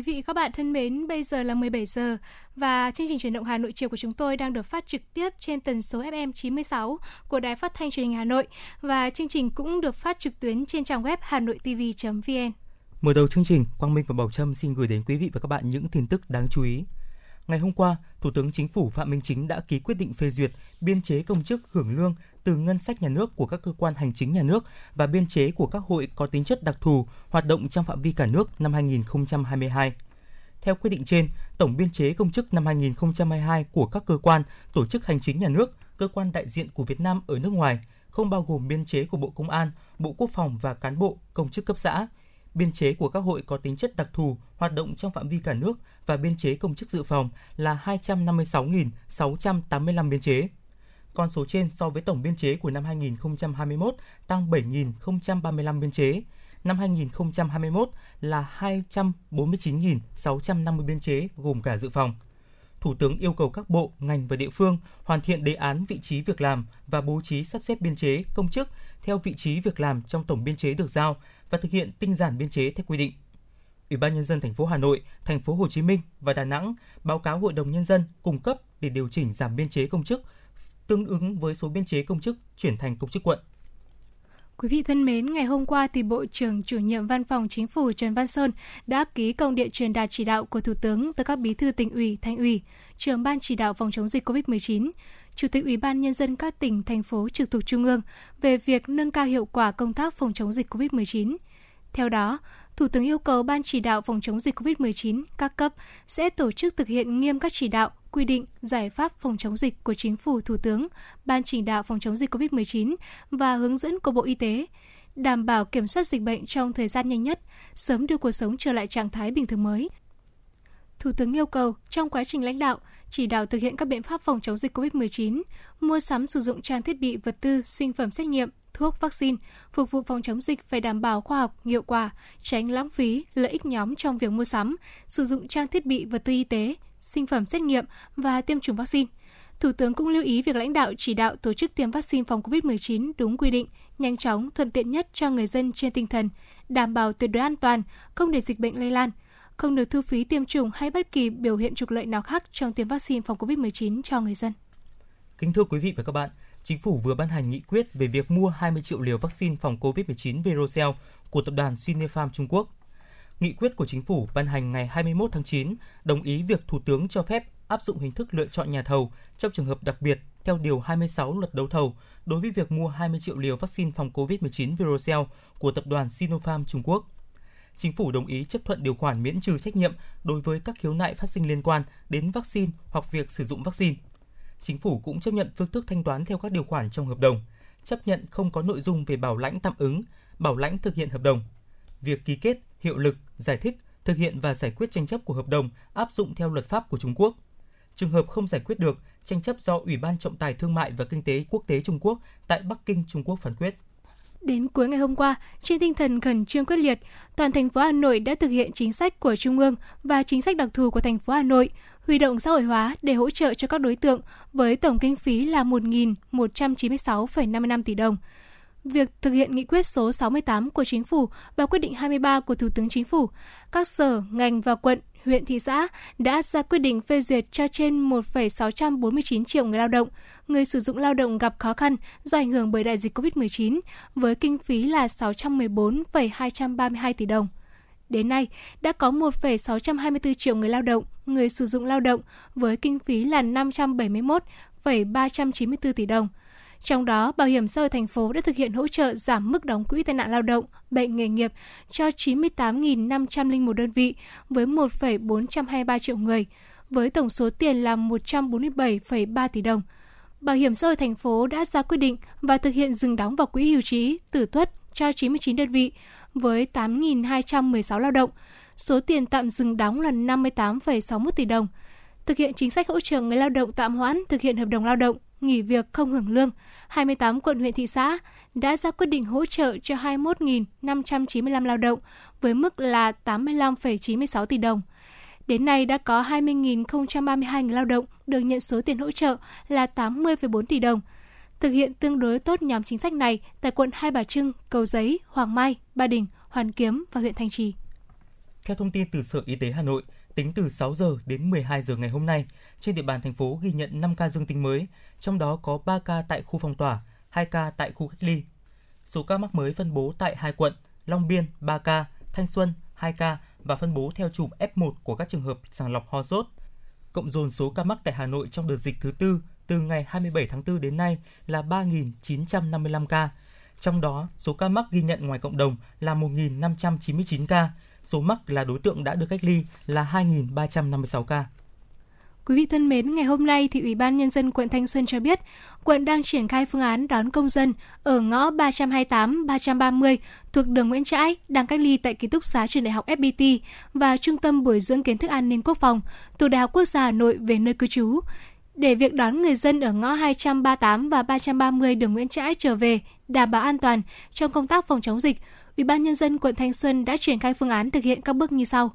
Quý vị các bạn thân mến, bây giờ là 17 giờ và chương trình chuyển động Hà Nội chiều của chúng tôi đang được phát trực tiếp trên tần số FM 96 của Đài Phát thanh Truyền hình Hà Nội và chương trình cũng được phát trực tuyến trên trang web hanoitv.vn. Mở đầu chương trình, Quang Minh và Bảo Trâm xin gửi đến quý vị và các bạn những tin tức đáng chú ý. Ngày hôm qua, Thủ tướng Chính phủ Phạm Minh Chính đã ký quyết định phê duyệt biên chế công chức hưởng lương từ ngân sách nhà nước của các cơ quan hành chính nhà nước và biên chế của các hội có tính chất đặc thù hoạt động trong phạm vi cả nước năm 2022. Theo quyết định trên, tổng biên chế công chức năm 2022 của các cơ quan, tổ chức hành chính nhà nước, cơ quan đại diện của Việt Nam ở nước ngoài không bao gồm biên chế của Bộ Công an, Bộ Quốc phòng và cán bộ, công chức cấp xã, biên chế của các hội có tính chất đặc thù hoạt động trong phạm vi cả nước và biên chế công chức dự phòng là 256.685 biên chế. Con số trên so với tổng biên chế của năm 2021 tăng 7.035 biên chế. Năm 2021 là 249.650 biên chế gồm cả dự phòng. Thủ tướng yêu cầu các bộ, ngành và địa phương hoàn thiện đề án vị trí việc làm và bố trí sắp xếp biên chế công chức theo vị trí việc làm trong tổng biên chế được giao và thực hiện tinh giản biên chế theo quy định. Ủy ban nhân dân thành phố Hà Nội, thành phố Hồ Chí Minh và Đà Nẵng báo cáo Hội đồng nhân dân cung cấp để điều chỉnh giảm biên chế công chức tương ứng với số biên chế công chức chuyển thành công chức quận. Quý vị thân mến, ngày hôm qua thì Bộ trưởng chủ nhiệm Văn phòng Chính phủ Trần Văn Sơn đã ký công điện truyền đạt chỉ đạo của Thủ tướng tới các bí thư tỉnh ủy, thành ủy, trưởng ban chỉ đạo phòng chống dịch COVID-19, Chủ tịch Ủy ban Nhân dân các tỉnh, thành phố trực thuộc Trung ương về việc nâng cao hiệu quả công tác phòng chống dịch COVID-19. Theo đó, Thủ tướng yêu cầu Ban chỉ đạo phòng chống dịch COVID-19 các cấp sẽ tổ chức thực hiện nghiêm các chỉ đạo, quy định, giải pháp phòng chống dịch của Chính phủ Thủ tướng, Ban chỉ đạo phòng chống dịch COVID-19 và hướng dẫn của Bộ Y tế, đảm bảo kiểm soát dịch bệnh trong thời gian nhanh nhất, sớm đưa cuộc sống trở lại trạng thái bình thường mới. Thủ tướng yêu cầu trong quá trình lãnh đạo, chỉ đạo thực hiện các biện pháp phòng chống dịch COVID-19, mua sắm sử dụng trang thiết bị vật tư, sinh phẩm xét nghiệm, thuốc, vaccine, phục vụ phòng chống dịch phải đảm bảo khoa học, hiệu quả, tránh lãng phí, lợi ích nhóm trong việc mua sắm, sử dụng trang thiết bị vật tư y tế, sinh phẩm xét nghiệm và tiêm chủng vaccine. Thủ tướng cũng lưu ý việc lãnh đạo chỉ đạo tổ chức tiêm vaccine phòng COVID-19 đúng quy định, nhanh chóng, thuận tiện nhất cho người dân trên tinh thần, đảm bảo tuyệt đối an toàn, không để dịch bệnh lây lan, không được thu phí tiêm chủng hay bất kỳ biểu hiện trục lợi nào khác trong tiêm vaccine phòng COVID-19 cho người dân. Kính thưa quý vị và các bạn, Chính phủ vừa ban hành nghị quyết về việc mua 20 triệu liều vaccine phòng COVID-19 Verocell của tập đoàn Sinopharm Trung Quốc. Nghị quyết của chính phủ ban hành ngày 21 tháng 9 đồng ý việc Thủ tướng cho phép áp dụng hình thức lựa chọn nhà thầu trong trường hợp đặc biệt theo Điều 26 luật đấu thầu đối với việc mua 20 triệu liều vaccine phòng COVID-19 Verocell của tập đoàn Sinopharm Trung Quốc. Chính phủ đồng ý chấp thuận điều khoản miễn trừ trách nhiệm đối với các khiếu nại phát sinh liên quan đến vaccine hoặc việc sử dụng vaccine chính phủ cũng chấp nhận phương thức thanh toán theo các điều khoản trong hợp đồng, chấp nhận không có nội dung về bảo lãnh tạm ứng, bảo lãnh thực hiện hợp đồng. Việc ký kết, hiệu lực, giải thích, thực hiện và giải quyết tranh chấp của hợp đồng áp dụng theo luật pháp của Trung Quốc. Trường hợp không giải quyết được, tranh chấp do Ủy ban Trọng tài Thương mại và Kinh tế Quốc tế Trung Quốc tại Bắc Kinh, Trung Quốc phán quyết. Đến cuối ngày hôm qua, trên tinh thần khẩn trương quyết liệt, toàn thành phố Hà Nội đã thực hiện chính sách của Trung ương và chính sách đặc thù của thành phố Hà Nội, huy động xã hội hóa để hỗ trợ cho các đối tượng với tổng kinh phí là 1.196,55 tỷ đồng. Việc thực hiện nghị quyết số 68 của Chính phủ và quyết định 23 của Thủ tướng Chính phủ, các sở, ngành và quận, huyện, thị xã đã ra quyết định phê duyệt cho trên 1,649 triệu người lao động, người sử dụng lao động gặp khó khăn do ảnh hưởng bởi đại dịch COVID-19 với kinh phí là 614,232 tỷ đồng. Đến nay, đã có 1,624 triệu người lao động, người sử dụng lao động với kinh phí là 571,394 tỷ đồng. Trong đó, Bảo hiểm xã hội thành phố đã thực hiện hỗ trợ giảm mức đóng quỹ tai nạn lao động, bệnh nghề nghiệp cho 98.501 đơn vị với 1,423 triệu người, với tổng số tiền là 147,3 tỷ đồng. Bảo hiểm xã hội thành phố đã ra quyết định và thực hiện dừng đóng vào quỹ hưu trí, tử tuất cho 99 đơn vị với 8.216 lao động. Số tiền tạm dừng đóng là 58,61 tỷ đồng. Thực hiện chính sách hỗ trợ người lao động tạm hoãn thực hiện hợp đồng lao động, nghỉ việc không hưởng lương, 28 quận huyện thị xã đã ra quyết định hỗ trợ cho 21.595 lao động với mức là 85,96 tỷ đồng. Đến nay đã có 20.032 người lao động được nhận số tiền hỗ trợ là 80,4 tỷ đồng. Thực hiện tương đối tốt nhóm chính sách này tại quận Hai Bà Trưng, Cầu Giấy, Hoàng Mai, Ba Đình, Hoàn Kiếm và huyện Thanh Trì. Theo thông tin từ Sở Y tế Hà Nội, tính từ 6 giờ đến 12 giờ ngày hôm nay, trên địa bàn thành phố ghi nhận 5 ca dương tính mới, trong đó có 3 ca tại khu phong tỏa, 2 ca tại khu cách ly. Số ca mắc mới phân bố tại hai quận Long Biên 3 ca, Thanh Xuân 2 ca và phân bố theo chùm F1 của các trường hợp sàng lọc ho sốt. Cộng dồn số ca mắc tại Hà Nội trong đợt dịch thứ tư từ ngày 27 tháng 4 đến nay là 3.955 ca. Trong đó, số ca mắc ghi nhận ngoài cộng đồng là 1.599 ca, số mắc là đối tượng đã được cách ly là 2.356 ca. Quý vị thân mến, ngày hôm nay thì Ủy ban Nhân dân quận Thanh Xuân cho biết, quận đang triển khai phương án đón công dân ở ngõ 328-330 thuộc đường Nguyễn Trãi đang cách ly tại ký túc xá trường đại học FPT và Trung tâm Bồi dưỡng Kiến thức An ninh Quốc phòng thuộc Đại học Quốc gia Hà Nội về nơi cư trú. Để việc đón người dân ở ngõ 238 và 330 đường Nguyễn Trãi trở về đảm bảo an toàn trong công tác phòng chống dịch, Ủy ban Nhân dân quận Thanh Xuân đã triển khai phương án thực hiện các bước như sau.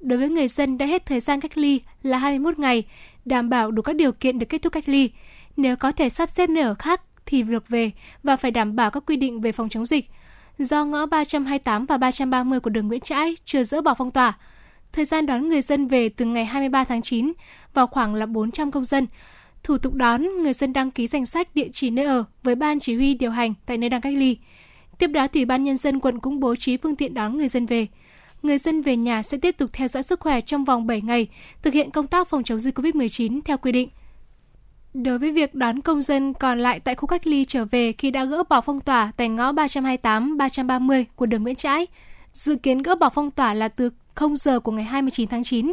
Đối với người dân đã hết thời gian cách ly là 21 ngày, đảm bảo đủ các điều kiện được kết thúc cách ly. Nếu có thể sắp xếp nơi ở khác thì được về và phải đảm bảo các quy định về phòng chống dịch. Do ngõ 328 và 330 của đường Nguyễn Trãi chưa dỡ bỏ phong tỏa, thời gian đón người dân về từ ngày 23 tháng 9 vào khoảng là 400 công dân. Thủ tục đón, người dân đăng ký danh sách địa chỉ nơi ở với ban chỉ huy điều hành tại nơi đang cách ly. Tiếp đó, Ủy ban Nhân dân quận cũng bố trí phương tiện đón người dân về. Người dân về nhà sẽ tiếp tục theo dõi sức khỏe trong vòng 7 ngày, thực hiện công tác phòng chống dịch COVID-19 theo quy định. Đối với việc đón công dân còn lại tại khu cách ly trở về khi đã gỡ bỏ phong tỏa tại ngõ 328-330 của đường Nguyễn Trãi, dự kiến gỡ bỏ phong tỏa là từ 0 giờ của ngày 29 tháng 9.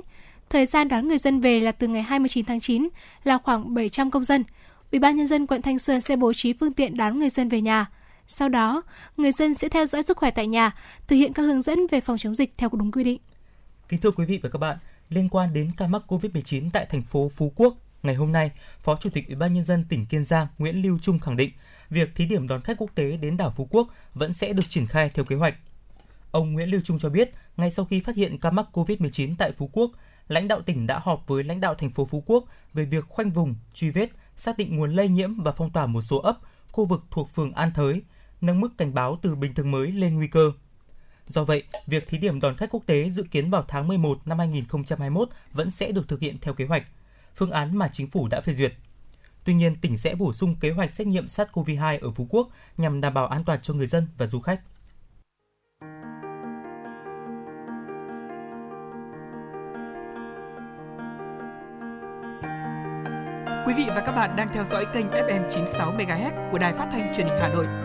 Thời gian đón người dân về là từ ngày 29 tháng 9 là khoảng 700 công dân. Ủy ban nhân dân quận Thanh Xuân sẽ bố trí phương tiện đón người dân về nhà. Sau đó, người dân sẽ theo dõi sức khỏe tại nhà, thực hiện các hướng dẫn về phòng chống dịch theo đúng quy định. Kính thưa quý vị và các bạn, liên quan đến ca mắc COVID-19 tại thành phố Phú Quốc, ngày hôm nay, Phó Chủ tịch Ủy ban nhân dân tỉnh Kiên Giang Nguyễn Lưu Trung khẳng định, việc thí điểm đón khách quốc tế đến đảo Phú Quốc vẫn sẽ được triển khai theo kế hoạch. Ông Nguyễn Lưu Trung cho biết, ngay sau khi phát hiện ca mắc COVID-19 tại Phú Quốc, lãnh đạo tỉnh đã họp với lãnh đạo thành phố Phú Quốc về việc khoanh vùng, truy vết, xác định nguồn lây nhiễm và phong tỏa một số ấp, khu vực thuộc phường An Thới, nâng mức cảnh báo từ bình thường mới lên nguy cơ. Do vậy, việc thí điểm đón khách quốc tế dự kiến vào tháng 11 năm 2021 vẫn sẽ được thực hiện theo kế hoạch, phương án mà chính phủ đã phê duyệt. Tuy nhiên, tỉnh sẽ bổ sung kế hoạch xét nghiệm SARS-CoV-2 ở Phú Quốc nhằm đảm bảo an toàn cho người dân và du khách. Quý vị và các bạn đang theo dõi kênh FM 96 MHz của đài phát thanh truyền hình Hà Nội.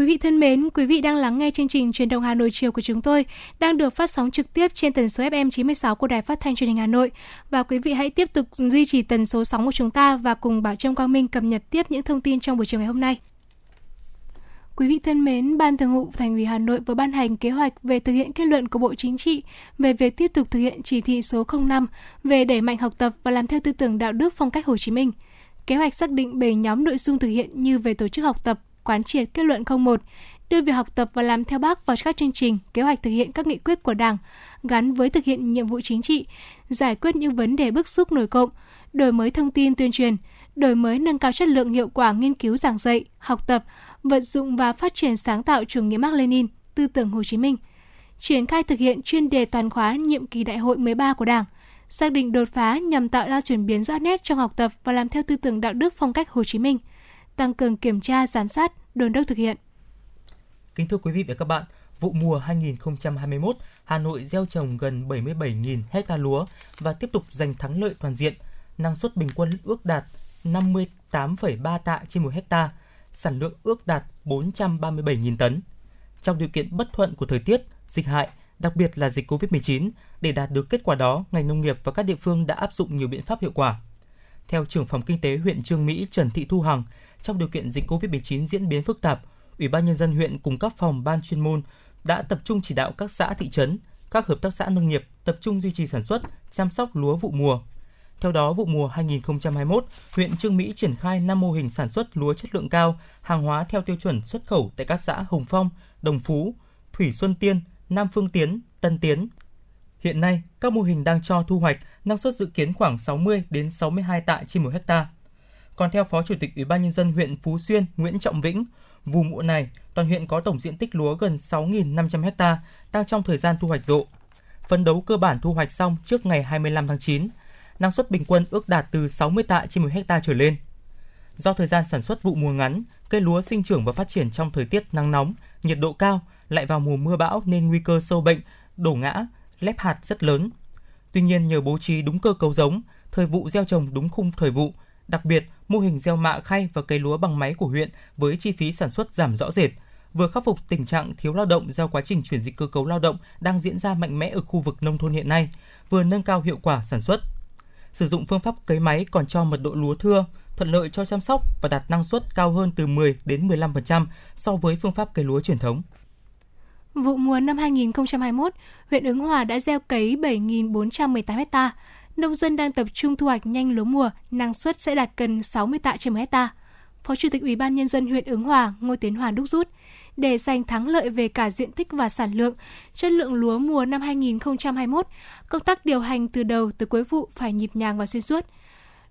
Quý vị thân mến, quý vị đang lắng nghe chương trình Truyền động Hà Nội chiều của chúng tôi đang được phát sóng trực tiếp trên tần số FM 96 của Đài Phát thanh Truyền hình Hà Nội và quý vị hãy tiếp tục duy trì tần số sóng của chúng ta và cùng Bảo Trâm Quang Minh cập nhật tiếp những thông tin trong buổi chiều ngày hôm nay. Quý vị thân mến, Ban Thường vụ Thành ủy Hà Nội vừa ban hành kế hoạch về thực hiện kết luận của Bộ Chính trị về việc tiếp tục thực hiện chỉ thị số 05 về đẩy mạnh học tập và làm theo tư tưởng đạo đức phong cách Hồ Chí Minh. Kế hoạch xác định 7 nhóm nội dung thực hiện như về tổ chức học tập, quán triệt kết luận 01, đưa việc học tập và làm theo bác vào các chương trình, kế hoạch thực hiện các nghị quyết của Đảng, gắn với thực hiện nhiệm vụ chính trị, giải quyết những vấn đề bức xúc nổi cộng, đổi mới thông tin tuyên truyền, đổi mới nâng cao chất lượng hiệu quả nghiên cứu giảng dạy, học tập, vận dụng và phát triển sáng tạo chủ nghĩa Mác Lênin, tư tưởng Hồ Chí Minh, triển khai thực hiện chuyên đề toàn khóa nhiệm kỳ đại hội 13 của Đảng, xác định đột phá nhằm tạo ra chuyển biến rõ nét trong học tập và làm theo tư tưởng đạo đức phong cách Hồ Chí Minh, tăng cường kiểm tra, giám sát, đôn đốc thực hiện. Kính thưa quý vị và các bạn, vụ mùa 2021, Hà Nội gieo trồng gần 77.000 hecta lúa và tiếp tục giành thắng lợi toàn diện. Năng suất bình quân ước đạt 58,3 tạ trên 1 hecta, sản lượng ước đạt 437.000 tấn. Trong điều kiện bất thuận của thời tiết, dịch hại, đặc biệt là dịch COVID-19, để đạt được kết quả đó, ngành nông nghiệp và các địa phương đã áp dụng nhiều biện pháp hiệu quả. Theo trưởng phòng kinh tế huyện Trương Mỹ Trần Thị Thu Hằng, trong điều kiện dịch COVID-19 diễn biến phức tạp, Ủy ban nhân dân huyện cùng các phòng ban chuyên môn đã tập trung chỉ đạo các xã thị trấn, các hợp tác xã nông nghiệp tập trung duy trì sản xuất, chăm sóc lúa vụ mùa. Theo đó, vụ mùa 2021, huyện Trương Mỹ triển khai 5 mô hình sản xuất lúa chất lượng cao, hàng hóa theo tiêu chuẩn xuất khẩu tại các xã Hồng Phong, Đồng Phú, Thủy Xuân Tiên, Nam Phương Tiến, Tân Tiến. Hiện nay, các mô hình đang cho thu hoạch, năng suất dự kiến khoảng 60 đến 62 tạ trên một hecta. Còn theo Phó Chủ tịch Ủy ban nhân dân huyện Phú Xuyên Nguyễn Trọng Vĩnh, vụ mùa này, toàn huyện có tổng diện tích lúa gần 6.500 hecta, đang trong thời gian thu hoạch rộ. Phấn đấu cơ bản thu hoạch xong trước ngày 25 tháng 9. Năng suất bình quân ước đạt từ 60 tạ trên một hecta trở lên. Do thời gian sản xuất vụ mùa ngắn, cây lúa sinh trưởng và phát triển trong thời tiết nắng nóng, nhiệt độ cao, lại vào mùa mưa bão nên nguy cơ sâu bệnh, đổ ngã, lép hạt rất lớn. Tuy nhiên nhờ bố trí đúng cơ cấu giống, thời vụ gieo trồng đúng khung thời vụ, đặc biệt mô hình gieo mạ khay và cây lúa bằng máy của huyện với chi phí sản xuất giảm rõ rệt, vừa khắc phục tình trạng thiếu lao động do quá trình chuyển dịch cơ cấu lao động đang diễn ra mạnh mẽ ở khu vực nông thôn hiện nay, vừa nâng cao hiệu quả sản xuất. Sử dụng phương pháp cấy máy còn cho mật độ lúa thưa, thuận lợi cho chăm sóc và đạt năng suất cao hơn từ 10 đến 15% so với phương pháp cấy lúa truyền thống. Vụ mùa năm 2021, huyện Ứng Hòa đã gieo cấy 7.418 ha. Nông dân đang tập trung thu hoạch nhanh lúa mùa, năng suất sẽ đạt gần 60 tạ trên một hecta. Phó Chủ tịch Ủy ban Nhân dân huyện Ứng Hòa Ngô Tiến Hoàn đúc rút, để giành thắng lợi về cả diện tích và sản lượng, chất lượng lúa mùa năm 2021, công tác điều hành từ đầu tới cuối vụ phải nhịp nhàng và xuyên suốt.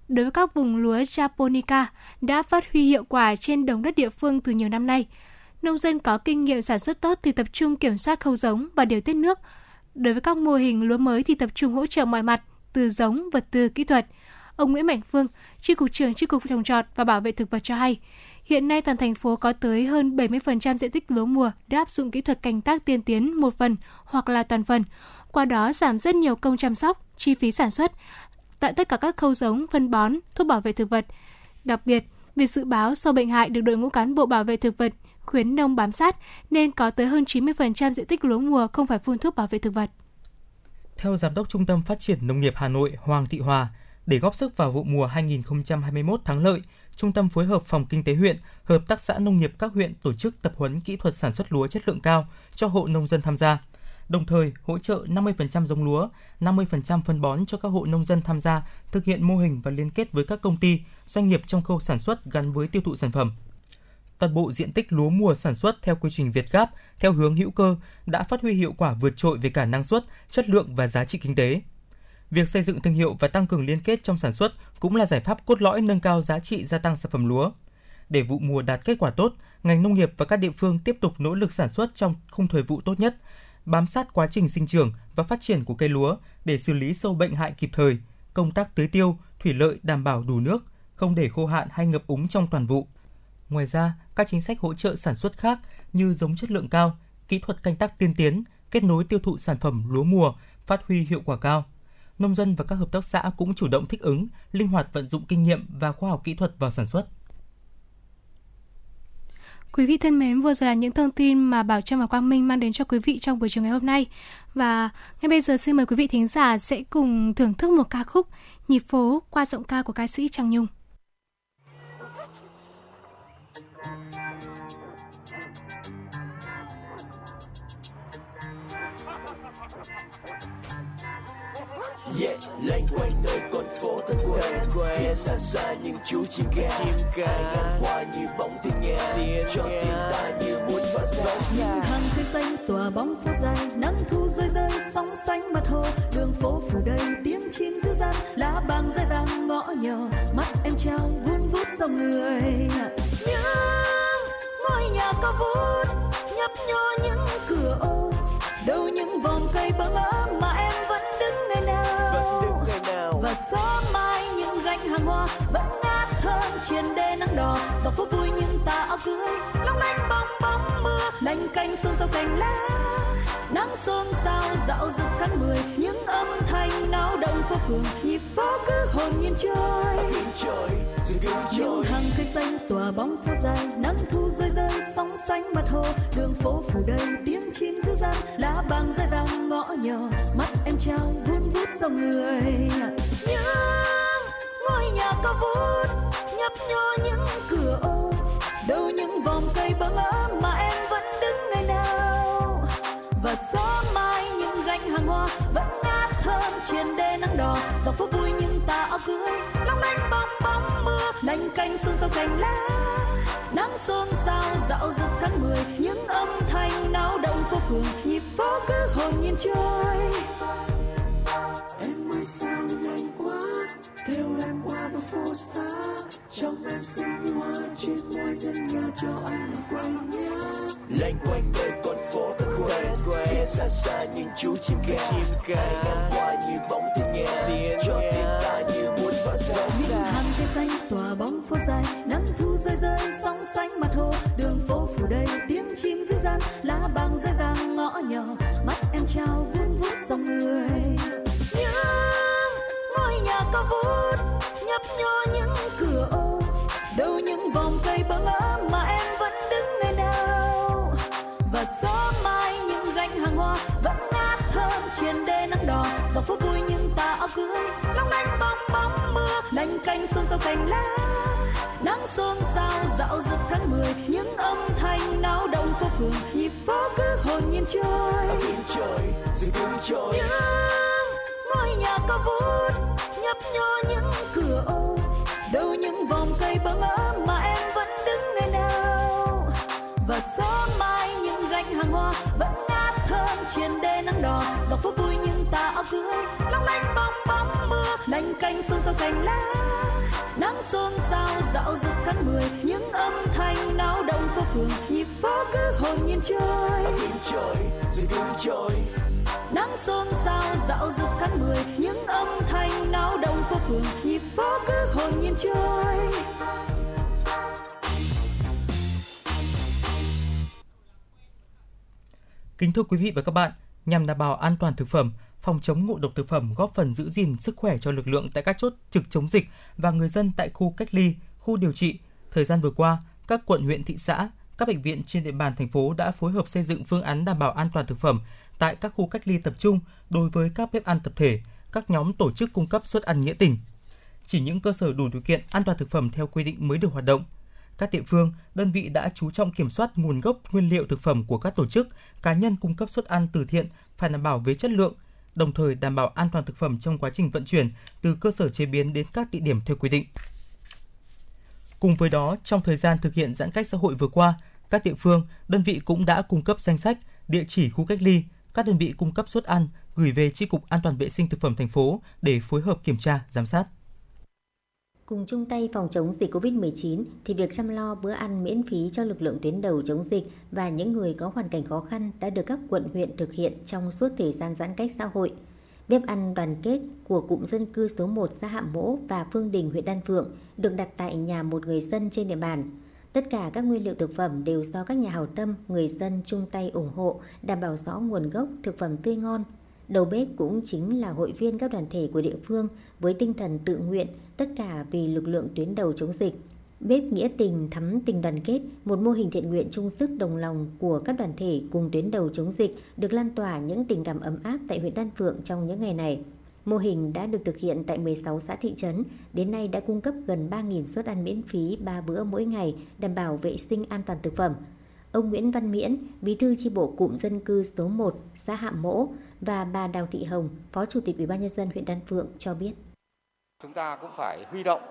Đối với các vùng lúa Japonica đã phát huy hiệu quả trên đồng đất địa phương từ nhiều năm nay, nông dân có kinh nghiệm sản xuất tốt thì tập trung kiểm soát khâu giống và điều tiết nước. Đối với các mô hình lúa mới thì tập trung hỗ trợ mọi mặt, từ giống, vật tư, kỹ thuật. Ông Nguyễn Mạnh Phương, Tri cục trưởng Tri cục trồng trọt và bảo vệ thực vật cho hay, hiện nay toàn thành phố có tới hơn 70% diện tích lúa mùa đã áp dụng kỹ thuật canh tác tiên tiến một phần hoặc là toàn phần. Qua đó giảm rất nhiều công chăm sóc, chi phí sản xuất tại tất cả các khâu giống, phân bón, thuốc bảo vệ thực vật. Đặc biệt, việc dự báo sâu bệnh hại được đội ngũ cán bộ bảo vệ thực vật khuyến nông bám sát nên có tới hơn 90% diện tích lúa mùa không phải phun thuốc bảo vệ thực vật. Theo Giám đốc Trung tâm Phát triển Nông nghiệp Hà Nội Hoàng Thị Hòa, để góp sức vào vụ mùa 2021 thắng lợi, Trung tâm phối hợp Phòng Kinh tế huyện, Hợp tác xã nông nghiệp các huyện tổ chức tập huấn kỹ thuật sản xuất lúa chất lượng cao cho hộ nông dân tham gia. Đồng thời hỗ trợ 50% giống lúa, 50% phân bón cho các hộ nông dân tham gia thực hiện mô hình và liên kết với các công ty, doanh nghiệp trong khâu sản xuất gắn với tiêu thụ sản phẩm toàn bộ diện tích lúa mùa sản xuất theo quy trình Việt Gáp theo hướng hữu cơ đã phát huy hiệu quả vượt trội về cả năng suất, chất lượng và giá trị kinh tế. Việc xây dựng thương hiệu và tăng cường liên kết trong sản xuất cũng là giải pháp cốt lõi nâng cao giá trị gia tăng sản phẩm lúa. Để vụ mùa đạt kết quả tốt, ngành nông nghiệp và các địa phương tiếp tục nỗ lực sản xuất trong khung thời vụ tốt nhất, bám sát quá trình sinh trưởng và phát triển của cây lúa để xử lý sâu bệnh hại kịp thời, công tác tưới tiêu, thủy lợi đảm bảo đủ nước, không để khô hạn hay ngập úng trong toàn vụ. Ngoài ra, các chính sách hỗ trợ sản xuất khác như giống chất lượng cao, kỹ thuật canh tác tiên tiến, kết nối tiêu thụ sản phẩm lúa mùa phát huy hiệu quả cao. Nông dân và các hợp tác xã cũng chủ động thích ứng, linh hoạt vận dụng kinh nghiệm và khoa học kỹ thuật vào sản xuất. Quý vị thân mến, vừa rồi là những thông tin mà Bảo Trâm và Quang Minh mang đến cho quý vị trong buổi chiều ngày hôm nay. Và ngay bây giờ xin mời quý vị thính giả sẽ cùng thưởng thức một ca khúc Nhịp phố qua giọng ca của ca sĩ Trang Nhung. Yeah, lanh quanh nơi con phố thân quen. Phía xa xa những chú chim ca chim ca Ai ngang qua như bóng tiếng nghe. Tiếng cho tim ta như muốn phát ra những hàng cây xanh tỏa bóng phố dài nắng thu rơi rơi sóng xanh mặt hồ. Đường phố phủ đầy tiếng chim ríu răn lá bàng rơi vàng ngõ nhỏ. Mắt em trao vun vút dòng người những ngôi nhà cao vút nhấp nhô những cửa ô. Đâu những vòng cây bỡ ngỡ mà em vẫn đứng ngày nào. Và sớm mai những gánh hàng hoa vẫn ngát thơm trên đê nắng đỏ. Dọc phố vui những tà áo cưới long lanh bong bóng mưa lanh canh xôn xao cành lá nắng xôn xao dạo rực tháng mười, những âm thanh náo động phố phường. Nhịp phố cứ hồn nhiên trôi những hàng cây xanh tỏa bóng phố dài, nắng thu rơi rơi, sóng xanh mặt hồ. Đường phố phủ đầy tiếng chim ríu răn lá vàng rơi vàng ngõ nhỏ. Mắt em trao vun vút dòng người. Những ngôi nhà cao vút, nhấp nhô những cửa ô. Đâu những vòng cây bỡ ngỡ mà em vẫn và sớm mai những gánh hàng hoa vẫn ngát thơm trên đê nắng đỏ. Dọc phố vui những tà áo cưới, long lanh bóng bóng mưa lanh canh xuân sau cành lá. Nắng xôn xao dạo rực tháng mười, những âm thanh náo động phố phường, nhịp phố cứ hồn nhiên trôi em ơi, sao nhanh quá theo em qua bao phố xa trong em xinh hoa trên môi ngân nga cho anh quanh nhớ lanh quanh nơi con phố thật quen phía xa xa những chú chim ca. hãy ngang qua như bóng thiên nghe cho tim ta như muốn phá những xa hàng cây xanh tỏa bóng phố dài nắng thu rơi rơi sóng xanh mặt hồ. Đường phố phủ đầy tiếng chim ríu gian lá băng rơi vàng ngõ nhỏ. Mắt em trao vuông vút dòng người. Những ngôi nhà cao vút nhấp nhô những gió mai những gánh hàng hoa vẫn ngát thơm trên đê nắng đỏ. Dòng phố vui nhưng tà áo cưới long lanh bong bóng mưa lanh canh xôn xao cành lá. Nắng xôn xao dạo rực tháng 10 những âm thanh náo động phố phường nhịp phố cứ hồn nhiên trôi rồi cứ trôi những ngôi nhà cao vút nhấp nhô những cửa ô. Đâu những vòng cây bỡ ngỡ mà em vẫn đứng nơi nào. Và gió mai những gánh hàng hoa vẫn ngát thơm trên đê nắng đỏ. Dòng phố vui nhưng tà áo cưới long lanh bong bóng mưa. Lanh canh xôn xao cành lá nắng xôn xao dạo rực tháng 10 những âm thanh náo động phố phường nhịp phố cứ hồn nhiên trôi. Trời rồi cứ trôi. Nắng xôn xao dạo rực tháng 10 những âm thanh náo động phố phường nhịp phố cứ hồn nhiên trôi Kính thưa quý vị và các bạn, nhằm đảm bảo an toàn thực phẩm, phòng chống ngộ độc thực phẩm góp phần giữ gìn sức khỏe cho lực lượng tại các chốt trực chống dịch và người dân tại khu cách ly, khu điều trị. Thời gian vừa qua, các quận huyện thị xã, các bệnh viện trên địa bàn thành phố đã phối hợp xây dựng phương án đảm bảo an toàn thực phẩm tại các khu cách ly tập trung đối với các bếp ăn tập thể, các nhóm tổ chức cung cấp suất ăn nghĩa tình. Chỉ những cơ sở đủ điều kiện an toàn thực phẩm theo quy định mới được hoạt động. Các địa phương, đơn vị đã chú trọng kiểm soát nguồn gốc nguyên liệu thực phẩm của các tổ chức, cá nhân cung cấp suất ăn từ thiện phải đảm bảo về chất lượng, đồng thời đảm bảo an toàn thực phẩm trong quá trình vận chuyển từ cơ sở chế biến đến các địa điểm theo quy định. Cùng với đó, trong thời gian thực hiện giãn cách xã hội vừa qua, các địa phương, đơn vị cũng đã cung cấp danh sách, địa chỉ khu cách ly, các đơn vị cung cấp suất ăn gửi về Chi cục An toàn vệ sinh thực phẩm thành phố để phối hợp kiểm tra, giám sát. Cùng chung tay phòng chống dịch COVID-19 thì việc chăm lo bữa ăn miễn phí cho lực lượng tuyến đầu chống dịch và những người có hoàn cảnh khó khăn đã được các quận huyện thực hiện trong suốt thời gian giãn cách xã hội. Bếp ăn đoàn kết của cụm dân cư số 1 xã Hạm Mỗ và Phương Đình huyện Đan Phượng được đặt tại nhà một người dân trên địa bàn. Tất cả các nguyên liệu thực phẩm đều do các nhà hảo tâm, người dân chung tay ủng hộ, đảm bảo rõ nguồn gốc thực phẩm tươi ngon. Đầu bếp cũng chính là hội viên các đoàn thể của địa phương với tinh thần tự nguyện, tất cả vì lực lượng tuyến đầu chống dịch. Bếp nghĩa tình thắm tình đoàn kết, một mô hình thiện nguyện chung sức đồng lòng của các đoàn thể cùng tuyến đầu chống dịch được lan tỏa những tình cảm ấm áp tại huyện Đan Phượng trong những ngày này. Mô hình đã được thực hiện tại 16 xã thị trấn, đến nay đã cung cấp gần 3.000 suất ăn miễn phí 3 bữa mỗi ngày, đảm bảo vệ sinh an toàn thực phẩm. Ông Nguyễn Văn Miễn, Bí thư chi bộ cụm dân cư số 1, xã Hạ Mỗ và bà Đào Thị Hồng, Phó Chủ tịch Ủy ban nhân dân huyện Đan Phượng cho biết. chúng ta cũng phải huy động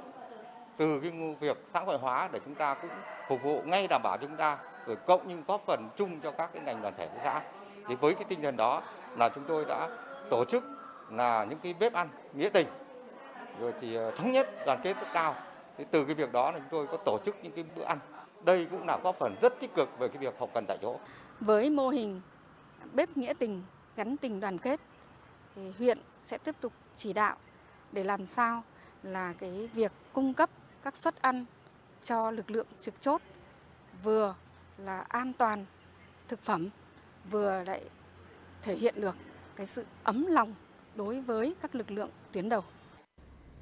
từ cái việc xã hội hóa để chúng ta cũng phục vụ ngay đảm bảo chúng ta rồi cộng những góp phần chung cho các cái ngành đoàn thể của xã. Thì với cái tinh thần đó là chúng tôi đã tổ chức là những cái bếp ăn nghĩa tình rồi thì ờ, thống nhất đoàn kết rất cao. Thì từ cái việc đó là chúng tôi có tổ chức những cái bữa ăn. Đây cũng là góp phần rất tích cực về cái việc hậu cần tại chỗ. Với mô hình bếp nghĩa tình gắn tình đoàn kết, thì huyện sẽ tiếp tục chỉ đạo để làm sao là cái việc cung cấp các suất ăn cho lực lượng trực chốt vừa là an toàn thực phẩm, vừa lại thể hiện được cái sự ấm lòng đối với các lực lượng tuyến đầu.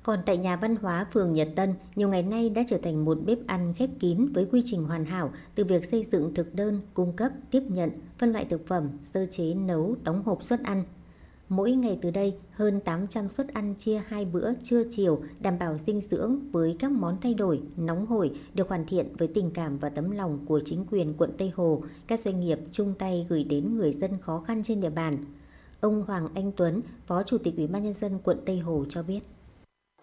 Còn tại nhà văn hóa phường Nhật Tân, nhiều ngày nay đã trở thành một bếp ăn khép kín với quy trình hoàn hảo từ việc xây dựng thực đơn, cung cấp, tiếp nhận, phân loại thực phẩm, sơ chế, nấu, đóng hộp suất ăn. Mỗi ngày từ đây, hơn 800 suất ăn chia hai bữa trưa chiều đảm bảo dinh dưỡng với các món thay đổi, nóng hổi được hoàn thiện với tình cảm và tấm lòng của chính quyền quận Tây Hồ, các doanh nghiệp chung tay gửi đến người dân khó khăn trên địa bàn. Ông Hoàng Anh Tuấn, Phó Chủ tịch Ủy ban nhân dân quận Tây Hồ cho biết.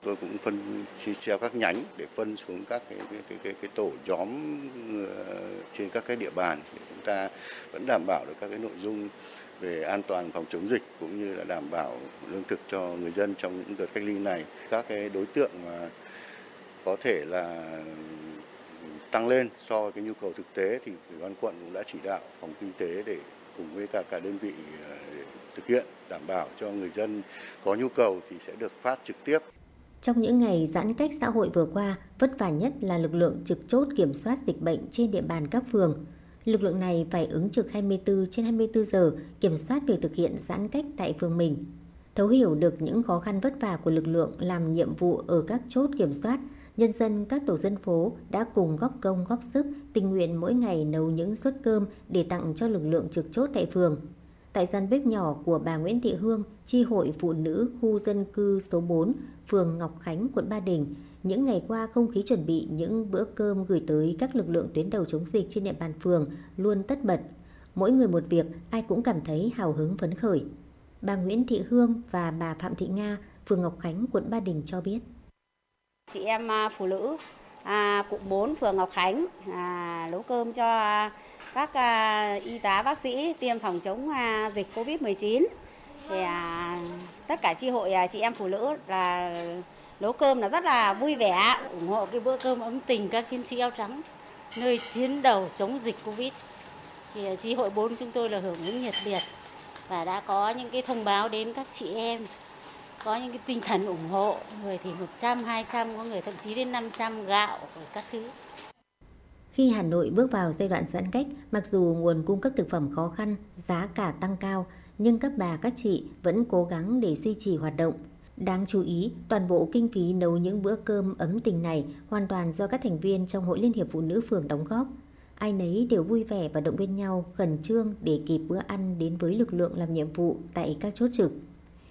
Tôi cũng phân chia theo các nhánh để phân xuống các cái cái cái cái, cái tổ nhóm ờ, trên các cái địa bàn để chúng ta vẫn đảm bảo được các cái nội dung về an toàn phòng chống dịch cũng như là đảm bảo lương thực cho người dân trong những đợt cách ly này. Các cái đối tượng mà có thể là tăng lên so với cái nhu cầu thực tế thì ủy ban quận cũng đã chỉ đạo phòng kinh tế để cùng với cả cả đơn vị ờ, để thực hiện đảm bảo cho người dân có nhu cầu thì sẽ được phát trực tiếp trong những ngày giãn cách xã hội vừa qua, vất vả nhất là lực lượng trực chốt kiểm soát dịch bệnh trên địa bàn các phường. Lực lượng này phải ứng trực 24 trên 24 giờ kiểm soát việc thực hiện giãn cách tại phường mình. Thấu hiểu được những khó khăn vất vả của lực lượng làm nhiệm vụ ở các chốt kiểm soát, nhân dân các tổ dân phố đã cùng góp công góp sức tình nguyện mỗi ngày nấu những suất cơm để tặng cho lực lượng trực chốt tại phường. Tại gian bếp nhỏ của bà Nguyễn Thị Hương, chi hội phụ nữ khu dân cư số 4, phường Ngọc Khánh, quận Ba Đình, những ngày qua không khí chuẩn bị những bữa cơm gửi tới các lực lượng tuyến đầu chống dịch trên địa bàn phường luôn tất bật. Mỗi người một việc, ai cũng cảm thấy hào hứng phấn khởi. Bà Nguyễn Thị Hương và bà Phạm Thị Nga, phường Ngọc Khánh, quận Ba Đình cho biết. chị em à, phụ nữ à, cụm 4 phường Ngọc Khánh à, nấu cơm cho các à, y tá bác sĩ tiêm phòng chống à, dịch Covid-19 thì à, tất cả chi hội à, chị em phụ nữ là nấu cơm là rất là vui vẻ ủng hộ cái bữa cơm ấm tình các chiến sĩ áo trắng nơi chiến đầu chống dịch Covid. Thì à, chi hội 4 chúng tôi là hưởng ứng nhiệt liệt và đã có những cái thông báo đến các chị em có những cái tinh thần ủng hộ người thì 100, 200, có người thậm chí đến 500 gạo các thứ. Khi Hà Nội bước vào giai đoạn giãn cách, mặc dù nguồn cung cấp thực phẩm khó khăn, giá cả tăng cao, nhưng các bà các chị vẫn cố gắng để duy trì hoạt động. Đáng chú ý, toàn bộ kinh phí nấu những bữa cơm ấm tình này hoàn toàn do các thành viên trong Hội Liên hiệp Phụ nữ phường đóng góp. Ai nấy đều vui vẻ và động viên nhau khẩn trương để kịp bữa ăn đến với lực lượng làm nhiệm vụ tại các chốt trực.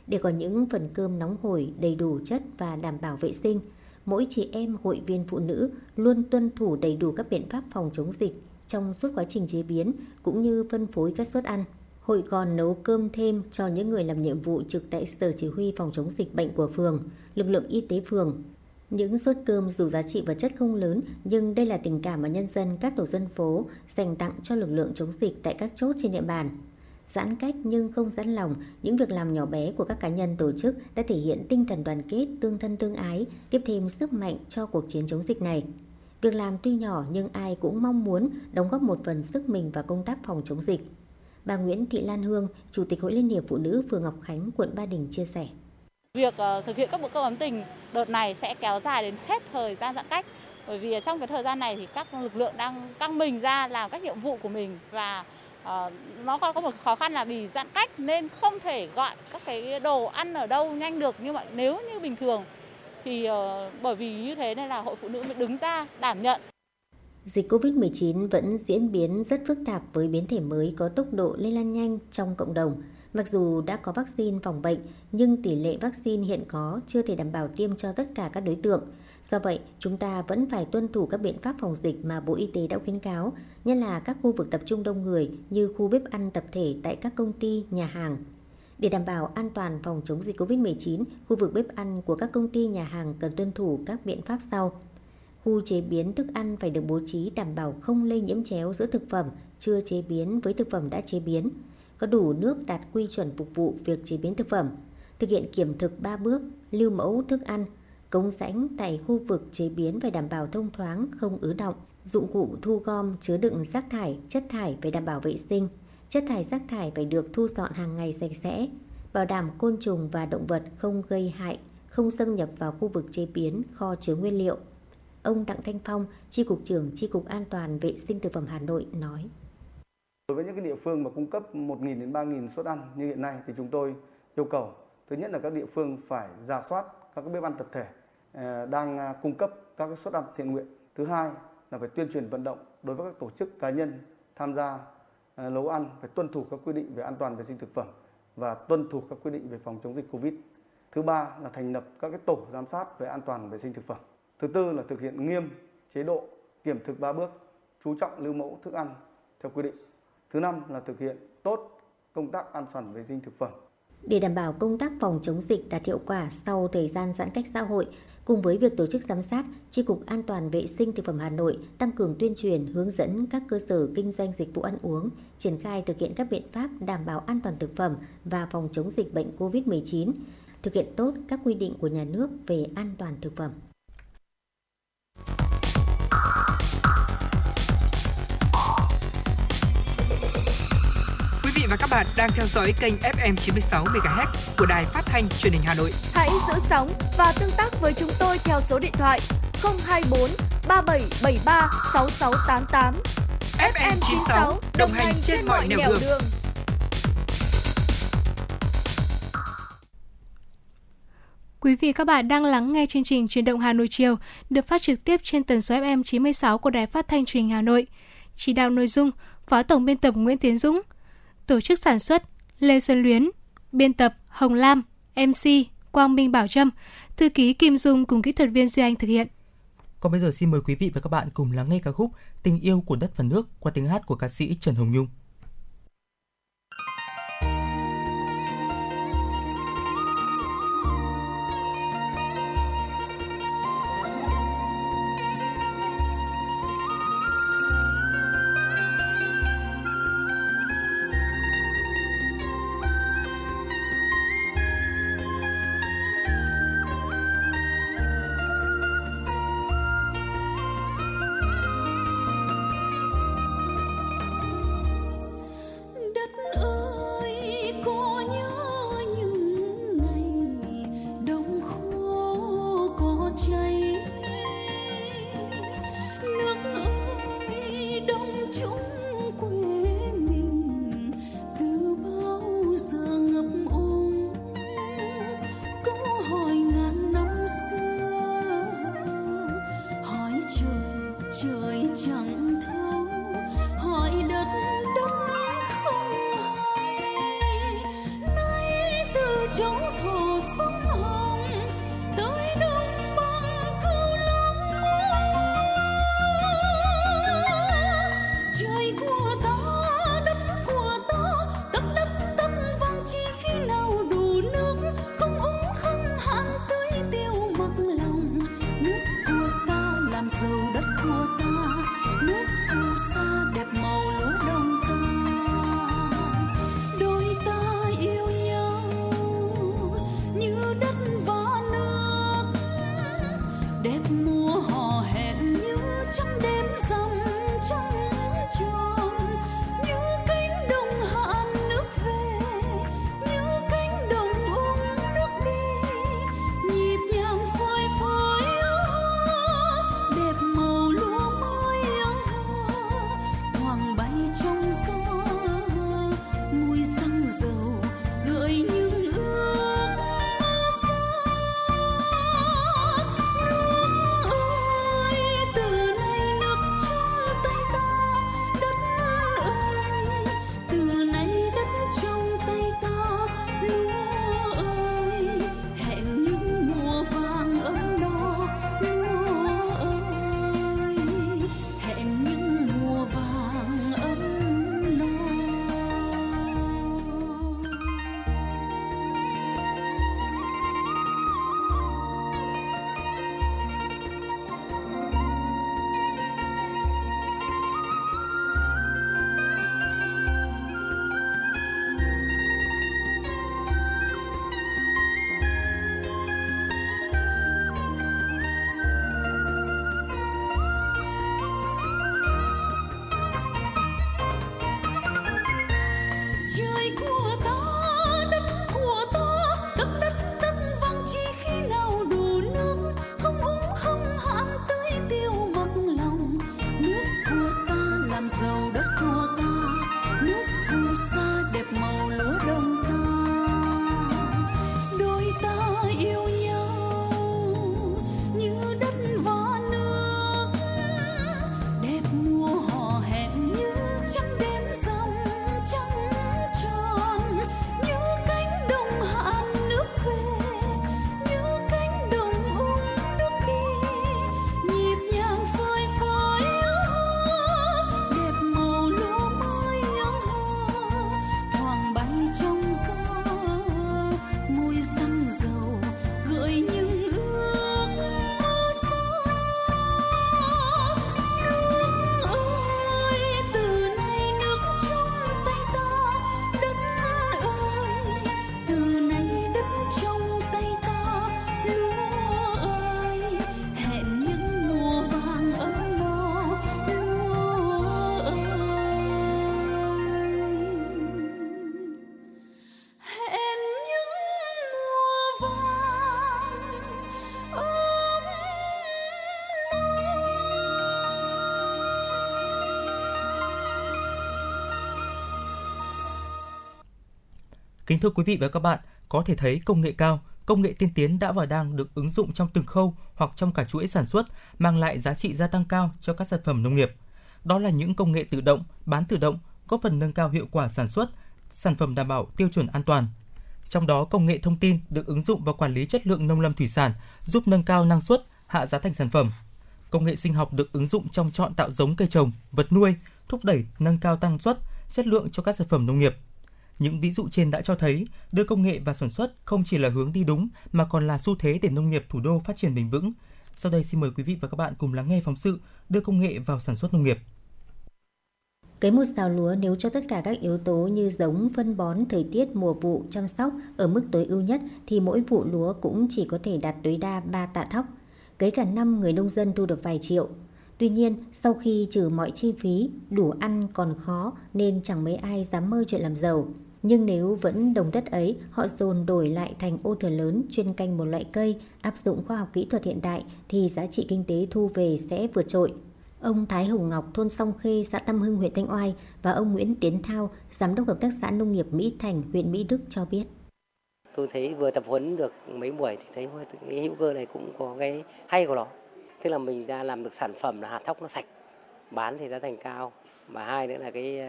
Để có những phần cơm nóng hổi, đầy đủ chất và đảm bảo vệ sinh, mỗi chị em hội viên phụ nữ luôn tuân thủ đầy đủ các biện pháp phòng chống dịch trong suốt quá trình chế biến cũng như phân phối các suất ăn. Hội còn nấu cơm thêm cho những người làm nhiệm vụ trực tại Sở Chỉ huy phòng chống dịch bệnh của phường, lực lượng y tế phường. Những suất cơm dù giá trị vật chất không lớn, nhưng đây là tình cảm mà nhân dân các tổ dân phố dành tặng cho lực lượng chống dịch tại các chốt trên địa bàn. Giãn cách nhưng không giãn lòng, những việc làm nhỏ bé của các cá nhân tổ chức đã thể hiện tinh thần đoàn kết, tương thân tương ái, tiếp thêm sức mạnh cho cuộc chiến chống dịch này. Việc làm tuy nhỏ nhưng ai cũng mong muốn đóng góp một phần sức mình vào công tác phòng chống dịch. Bà Nguyễn Thị Lan Hương, Chủ tịch Hội Liên hiệp Phụ nữ phường Ngọc Khánh, quận Ba Đình chia sẻ. Việc ờ, thực hiện các bữa cơm ấm tình đợt này sẽ kéo dài đến hết thời gian giãn cách. Bởi vì trong cái thời gian này thì các lực lượng đang căng mình ra làm các nhiệm vụ của mình và ờ, nó còn có một khó khăn là vì giãn cách nên không thể gọi các cái đồ ăn ở đâu nhanh được nhưng mà nếu như bình thường thì uh, bởi vì như thế nên là hội phụ nữ mới đứng ra đảm nhận Dịch COVID-19 vẫn diễn biến rất phức tạp với biến thể mới có tốc độ lây lan nhanh trong cộng đồng. Mặc dù đã có vaccine phòng bệnh, nhưng tỷ lệ vaccine hiện có chưa thể đảm bảo tiêm cho tất cả các đối tượng. Do vậy, chúng ta vẫn phải tuân thủ các biện pháp phòng dịch mà Bộ Y tế đã khuyến cáo, nhất là các khu vực tập trung đông người như khu bếp ăn tập thể tại các công ty, nhà hàng. Để đảm bảo an toàn phòng chống dịch COVID-19, khu vực bếp ăn của các công ty nhà hàng cần tuân thủ các biện pháp sau. Khu chế biến thức ăn phải được bố trí đảm bảo không lây nhiễm chéo giữa thực phẩm chưa chế biến với thực phẩm đã chế biến. Có đủ nước đạt quy chuẩn phục vụ việc chế biến thực phẩm. Thực hiện kiểm thực 3 bước, lưu mẫu thức ăn. Cống rãnh tại khu vực chế biến phải đảm bảo thông thoáng, không ứ động. Dụng cụ thu gom chứa đựng rác thải, chất thải phải đảm bảo vệ sinh. Chất thải rác thải phải được thu dọn hàng ngày sạch sẽ. Bảo đảm côn trùng và động vật không gây hại, không xâm nhập vào khu vực chế biến, kho chứa nguyên liệu. Ông Đặng Thanh Phong, tri cục trưởng tri cục An toàn vệ sinh thực phẩm Hà Nội nói. Đối với những cái địa phương mà cung cấp 1.000 đến 3.000 suất ăn như hiện nay thì chúng tôi yêu cầu thứ nhất là các địa phương phải ra soát các cái bếp ăn tập thể Ờ, đang à, cung cấp các cái suất ăn thiện nguyện. Thứ hai là phải tuyên truyền vận động đối với các tổ chức cá nhân tham gia à, nấu ăn phải tuân thủ các quy định về an toàn vệ sinh thực phẩm và tuân thủ các quy định về phòng chống dịch Covid. Thứ ba là thành lập các cái tổ giám sát về an toàn vệ sinh thực phẩm. Thứ tư là thực hiện nghiêm chế độ kiểm thực ba bước, chú trọng lưu mẫu thức ăn theo quy định. Thứ năm là thực hiện tốt công tác an toàn vệ sinh thực phẩm. Để đảm bảo công tác phòng chống dịch đạt hiệu quả sau thời gian giãn cách xã hội, cùng với việc tổ chức giám sát, tri cục An toàn vệ sinh thực phẩm Hà Nội tăng cường tuyên truyền hướng dẫn các cơ sở kinh doanh dịch vụ ăn uống triển khai thực hiện các biện pháp đảm bảo an toàn thực phẩm và phòng chống dịch bệnh COVID-19, thực hiện tốt các quy định của nhà nước về an toàn thực phẩm. Và các bạn đang theo dõi kênh FM 96 MHz của đài phát thanh truyền hình Hà Nội. Hãy giữ sóng và tương tác với chúng tôi theo số điện thoại 024 3773 6688. FM 96 đồng hành trên mọi nẻo đường. đường. Quý vị các bạn đang lắng nghe chương trình Truyền động Hà Nội chiều được phát trực tiếp trên tần số FM 96 của Đài Phát thanh Truyền hình Hà Nội. Chỉ đạo nội dung Phó tổng biên tập Nguyễn Tiến Dũng, tổ chức sản xuất Lê Xuân Luyến, biên tập Hồng Lam, MC Quang Minh Bảo Trâm, thư ký Kim Dung cùng kỹ thuật viên Duy Anh thực hiện. Còn bây giờ xin mời quý vị và các bạn cùng lắng nghe ca khúc Tình yêu của đất và nước qua tiếng hát của ca sĩ Trần Hồng Nhung. Kính thưa quý vị và các bạn, có thể thấy công nghệ cao, công nghệ tiên tiến đã và đang được ứng dụng trong từng khâu hoặc trong cả chuỗi sản xuất, mang lại giá trị gia tăng cao cho các sản phẩm nông nghiệp. Đó là những công nghệ tự động, bán tự động, góp phần nâng cao hiệu quả sản xuất, sản phẩm đảm bảo tiêu chuẩn an toàn. Trong đó, công nghệ thông tin được ứng dụng vào quản lý chất lượng nông lâm thủy sản, giúp nâng cao năng suất, hạ giá thành sản phẩm. Công nghệ sinh học được ứng dụng trong chọn tạo giống cây trồng, vật nuôi, thúc đẩy nâng cao tăng suất, chất lượng cho các sản phẩm nông nghiệp. Những ví dụ trên đã cho thấy đưa công nghệ vào sản xuất không chỉ là hướng đi đúng mà còn là xu thế để nông nghiệp thủ đô phát triển bền vững. Sau đây xin mời quý vị và các bạn cùng lắng nghe phóng sự đưa công nghệ vào sản xuất nông nghiệp. Cấy một xào lúa nếu cho tất cả các yếu tố như giống, phân bón, thời tiết, mùa vụ, chăm sóc ở mức tối ưu nhất thì mỗi vụ lúa cũng chỉ có thể đạt tối đa 3 tạ thóc. Cấy cả năm người nông dân thu được vài triệu. Tuy nhiên, sau khi trừ mọi chi phí, đủ ăn còn khó nên chẳng mấy ai dám mơ chuyện làm giàu. Nhưng nếu vẫn đồng đất ấy, họ dồn đổi lại thành ô thừa lớn chuyên canh một loại cây, áp dụng khoa học kỹ thuật hiện đại thì giá trị kinh tế thu về sẽ vượt trội. Ông Thái Hồng Ngọc, thôn Song Khê, xã Tâm Hưng, huyện Thanh Oai và ông Nguyễn Tiến Thao, giám đốc hợp tác xã nông nghiệp Mỹ Thành, huyện Mỹ Đức cho biết. Tôi thấy vừa tập huấn được mấy buổi thì thấy cái hữu cơ này cũng có cái hay của nó. Tức là mình đã làm được sản phẩm là hạt thóc nó sạch, bán thì giá thành cao. Và hai nữa là cái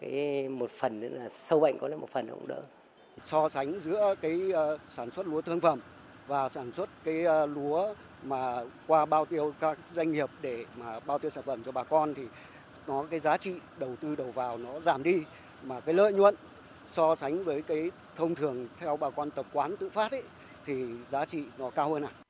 cái một phần nữa là sâu bệnh có lẽ một phần cũng đỡ. So sánh giữa cái ờ, sản xuất lúa thương phẩm và sản xuất cái ờ, lúa mà qua bao tiêu các doanh nghiệp để mà bao tiêu sản phẩm cho bà con thì nó cái giá trị đầu tư đầu vào nó giảm đi mà cái lợi nhuận so sánh với cái thông thường theo bà con tập quán tự phát ấy thì giá trị nó cao hơn à.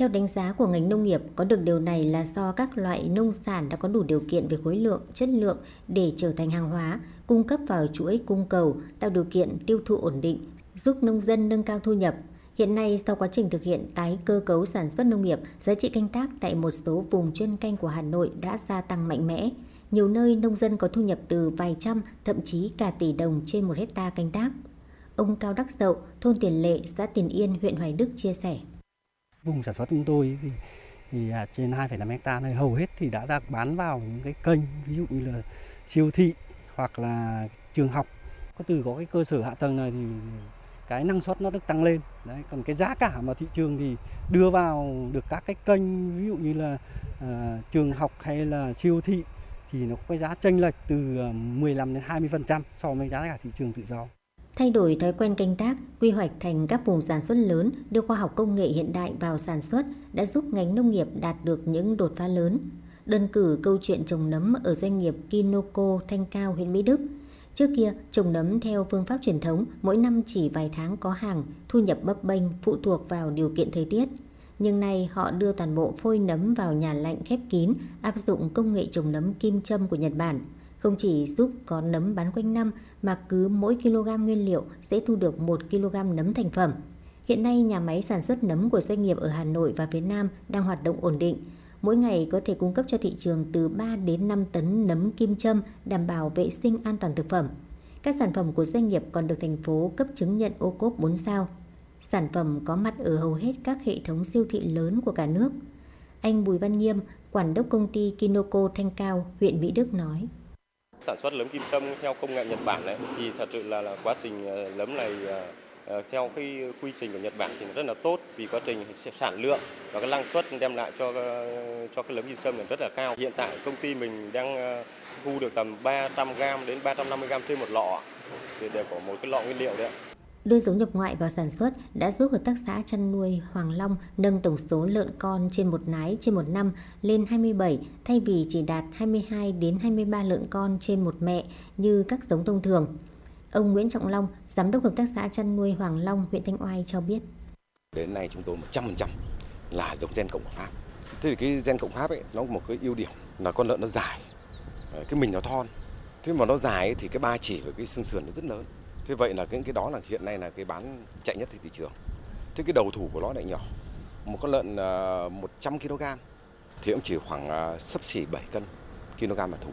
Theo đánh giá của ngành nông nghiệp, có được điều này là do các loại nông sản đã có đủ điều kiện về khối lượng, chất lượng để trở thành hàng hóa, cung cấp vào chuỗi cung cầu, tạo điều kiện tiêu thụ ổn định, giúp nông dân nâng cao thu nhập. Hiện nay, sau quá trình thực hiện tái cơ cấu sản xuất nông nghiệp, giá trị canh tác tại một số vùng chuyên canh của Hà Nội đã gia tăng mạnh mẽ. Nhiều nơi nông dân có thu nhập từ vài trăm, thậm chí cả tỷ đồng trên một hecta canh tác. Ông Cao Đắc Dậu, thôn Tiền Lệ, xã Tiền Yên, huyện Hoài Đức chia sẻ vùng sản xuất chúng tôi thì, thì à, trên 2,5 hecta này hầu hết thì đã được bán vào những cái kênh ví dụ như là siêu thị hoặc là trường học. Có từ có cái cơ sở hạ tầng này thì cái năng suất nó được tăng lên. Đấy còn cái giá cả mà thị trường thì đưa vào được các cái kênh ví dụ như là uh, trường học hay là siêu thị thì nó có cái giá chênh lệch từ à, 15 đến 20 phần trăm so với giá cả thị trường tự do. Thay đổi thói quen canh tác, quy hoạch thành các vùng sản xuất lớn, đưa khoa học công nghệ hiện đại vào sản xuất đã giúp ngành nông nghiệp đạt được những đột phá lớn. Đơn cử câu chuyện trồng nấm ở doanh nghiệp Kinoko Thanh Cao huyện Mỹ Đức. Trước kia, trồng nấm theo phương pháp truyền thống mỗi năm chỉ vài tháng có hàng, thu nhập bấp bênh phụ thuộc vào điều kiện thời tiết. Nhưng nay họ đưa toàn bộ phôi nấm vào nhà lạnh khép kín, áp dụng công nghệ trồng nấm kim châm của Nhật Bản – không chỉ giúp có nấm bán quanh năm mà cứ mỗi kg nguyên liệu sẽ thu được 1 kg nấm thành phẩm. Hiện nay nhà máy sản xuất nấm của doanh nghiệp ở Hà Nội và Việt Nam đang hoạt động ổn định. Mỗi ngày có thể cung cấp cho thị trường từ 3 đến 5 tấn nấm kim châm đảm bảo vệ sinh an toàn thực phẩm. Các sản phẩm của doanh nghiệp còn được thành phố cấp chứng nhận ô cốp 4 sao. Sản phẩm có mặt ở hầu hết các hệ thống siêu thị lớn của cả nước. Anh Bùi Văn Nhiêm, quản đốc công ty Kinoko Thanh Cao, huyện Mỹ Đức nói sản xuất lấm kim châm theo công nghệ Nhật Bản đấy thì thật sự là, là quá trình ờ, lấm này ờ, ờ, theo cái quy trình của Nhật Bản thì rất là tốt vì quá trình sản lượng và cái năng suất đem lại cho cho cái lấm kim châm là rất là cao. Hiện tại công ty mình đang thu được tầm 300 g đến 350 g trên một lọ thì đều có một cái lọ nguyên liệu đấy ạ. Đưa giống nhập ngoại vào sản xuất đã giúp hợp tác xã chăn nuôi Hoàng Long nâng tổng số lợn con trên một nái trên một năm lên 27 thay vì chỉ đạt 22 đến 23 lợn con trên một mẹ như các giống thông thường. Ông Nguyễn Trọng Long, giám đốc hợp tác xã chăn nuôi Hoàng Long, huyện Thanh Oai cho biết. Đến nay chúng tôi 100% là giống gen cộng Pháp. Thế thì cái gen cộng Pháp ấy nó có một cái ưu điểm là con lợn nó dài, cái mình nó thon. Thế mà nó dài thì cái ba chỉ và cái xương sườn nó rất lớn thế vậy là những cái đó là hiện nay là cái bán chạy nhất thị trường. Thế cái đầu thủ của nó lại nhỏ, một con lợn à, 100 kg thì cũng chỉ khoảng à, sấp xỉ 7 cân kg mà thủ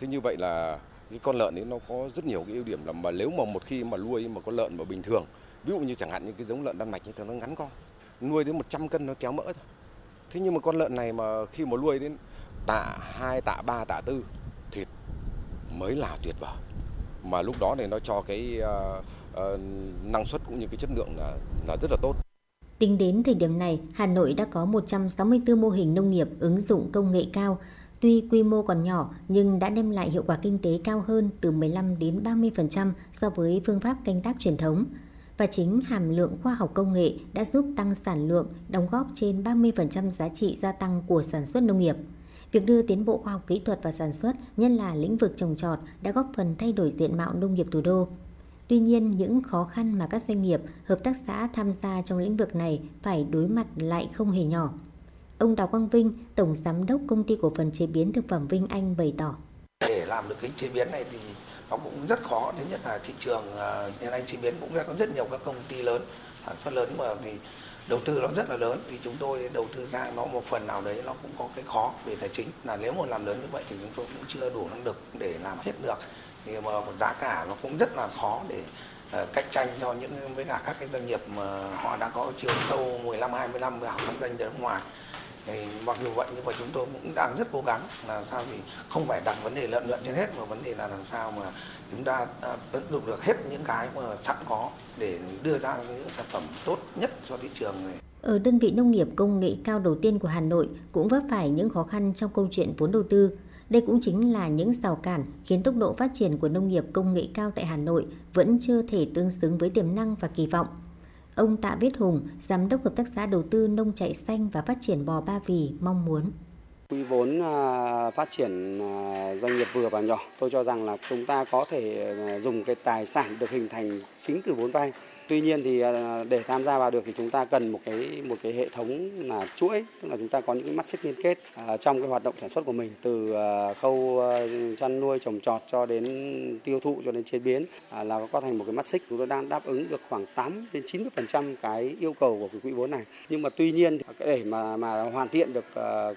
thế như vậy là cái con lợn ấy nó có rất nhiều cái ưu điểm là mà nếu mà một khi mà nuôi mà con lợn mà bình thường, ví dụ như chẳng hạn như cái giống lợn đan mạch như thế nó ngắn con, nuôi đến 100 cân nó kéo mỡ thôi. Thế nhưng mà con lợn này mà khi mà nuôi đến tạ 2 tạ 3 tạ 4 thịt mới là tuyệt vời mà lúc đó thì nó cho cái uh, năng suất cũng như cái chất lượng là là rất là tốt. Tính đến thời điểm này, Hà Nội đã có 164 mô hình nông nghiệp ứng dụng công nghệ cao. Tuy quy mô còn nhỏ nhưng đã đem lại hiệu quả kinh tế cao hơn từ 15 đến 30% so với phương pháp canh tác truyền thống. Và chính hàm lượng khoa học công nghệ đã giúp tăng sản lượng, đóng góp trên 30% giá trị gia tăng của sản xuất nông nghiệp. Việc đưa tiến bộ khoa học kỹ thuật vào sản xuất, nhất là lĩnh vực trồng trọt, đã góp phần thay đổi diện mạo nông nghiệp thủ đô. Tuy nhiên, những khó khăn mà các doanh nghiệp, hợp tác xã tham gia trong lĩnh vực này phải đối mặt lại không hề nhỏ. Ông Đào Quang Vinh, Tổng Giám đốc Công ty Cổ phần Chế biến Thực phẩm Vinh Anh bày tỏ. Để làm được cái chế biến này thì nó cũng rất khó. Thứ nhất là thị trường ờ, hiện nay chế biến cũng rất có rất nhiều các công ty lớn, sản xuất lớn mà thì đầu tư nó rất là lớn thì chúng tôi đầu tư ra nó một phần nào đấy nó cũng có cái khó về tài chính. Là nếu mà làm lớn như vậy thì chúng tôi cũng chưa đủ năng lực để làm hết được. Thì mà giá cả nó cũng rất là khó để uh, cạnh tranh cho những với cả các cái doanh nghiệp mà họ đã có chiều sâu 15 20 năm vào kinh doanh nghiệp nước ngoài thì mặc dù vậy nhưng mà chúng tôi cũng đang rất cố gắng là sao thì không phải đặt vấn đề lợi nhuận trên hết, mà vấn đề là làm sao mà chúng ta à, tận dụng được hết những cái mà sẵn có để đưa ra những sản phẩm tốt nhất cho thị trường này. Ở đơn vị nông nghiệp công nghệ cao đầu tiên của Hà Nội cũng vấp phải những khó khăn trong câu chuyện vốn đầu tư. Đây cũng chính là những rào cản khiến tốc độ phát triển của nông nghiệp công nghệ cao tại Hà Nội vẫn chưa thể tương xứng với tiềm năng và kỳ vọng. Ông Tạ Viết Hùng, Giám đốc Hợp tác xã Đầu tư Nông trại Xanh và Phát triển Bò Ba Vì mong muốn. Quy vốn à, phát triển à, doanh nghiệp vừa và nhỏ, tôi cho rằng là chúng ta có thể à, dùng cái tài sản được hình thành chính từ vốn vay Tuy nhiên thì à, để tham gia vào được thì chúng ta cần một cái một cái hệ thống là chuỗi, tức là chúng ta có những cái mắt xích liên kết à, trong cái hoạt động sản xuất của mình từ à, khâu chăn nuôi trồng trọt cho đến tiêu thụ cho đến chế biến là có thành một cái mắt xích chúng tôi đang đáp ứng được khoảng 8 đến 90% cái yêu cầu của cái quỹ vốn này. Nhưng mà tuy nhiên để mà mà hoàn thiện được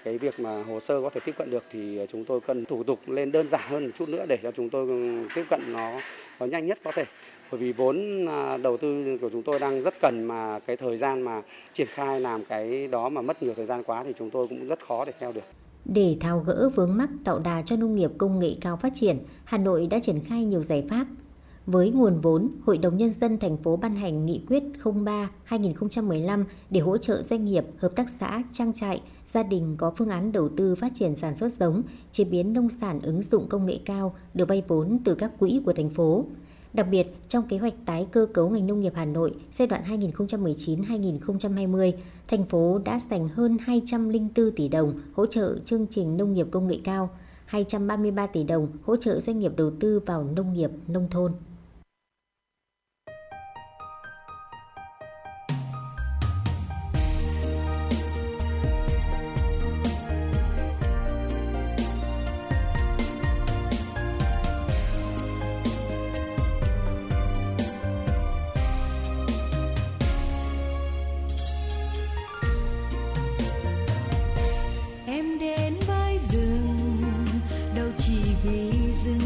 cái việc mà hồ sơ có thể tiếp cận được thì chúng tôi cần thủ tục lên đơn giản hơn một chút nữa để cho chúng tôi ừ, tiếp cận nó nó nhanh nhất có thể bởi vì vốn à, đầu tư của chúng tôi đang rất cần mà cái thời gian mà triển khai làm cái đó mà mất nhiều thời gian quá thì chúng tôi cũng rất khó để theo được. Để tháo gỡ vướng mắc tạo đà cho nông nghiệp công nghệ cao phát triển, Hà Nội đã triển khai nhiều giải pháp. Với nguồn vốn, Hội đồng Nhân dân thành phố ban hành nghị quyết 03-2015 để hỗ trợ doanh nghiệp, hợp tác xã, trang trại, gia đình có phương án đầu tư phát triển sản xuất giống, chế biến nông sản ứng dụng công nghệ cao được vay vốn từ các quỹ của thành phố. Đặc biệt, trong kế hoạch tái cơ cấu ngành nông nghiệp Hà Nội giai đoạn 2019-2020, thành phố đã dành hơn 204 tỷ đồng hỗ trợ chương trình nông nghiệp công nghệ cao, 233 tỷ đồng hỗ trợ doanh nghiệp đầu tư vào nông nghiệp nông thôn.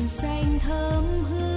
Xanh thơm hương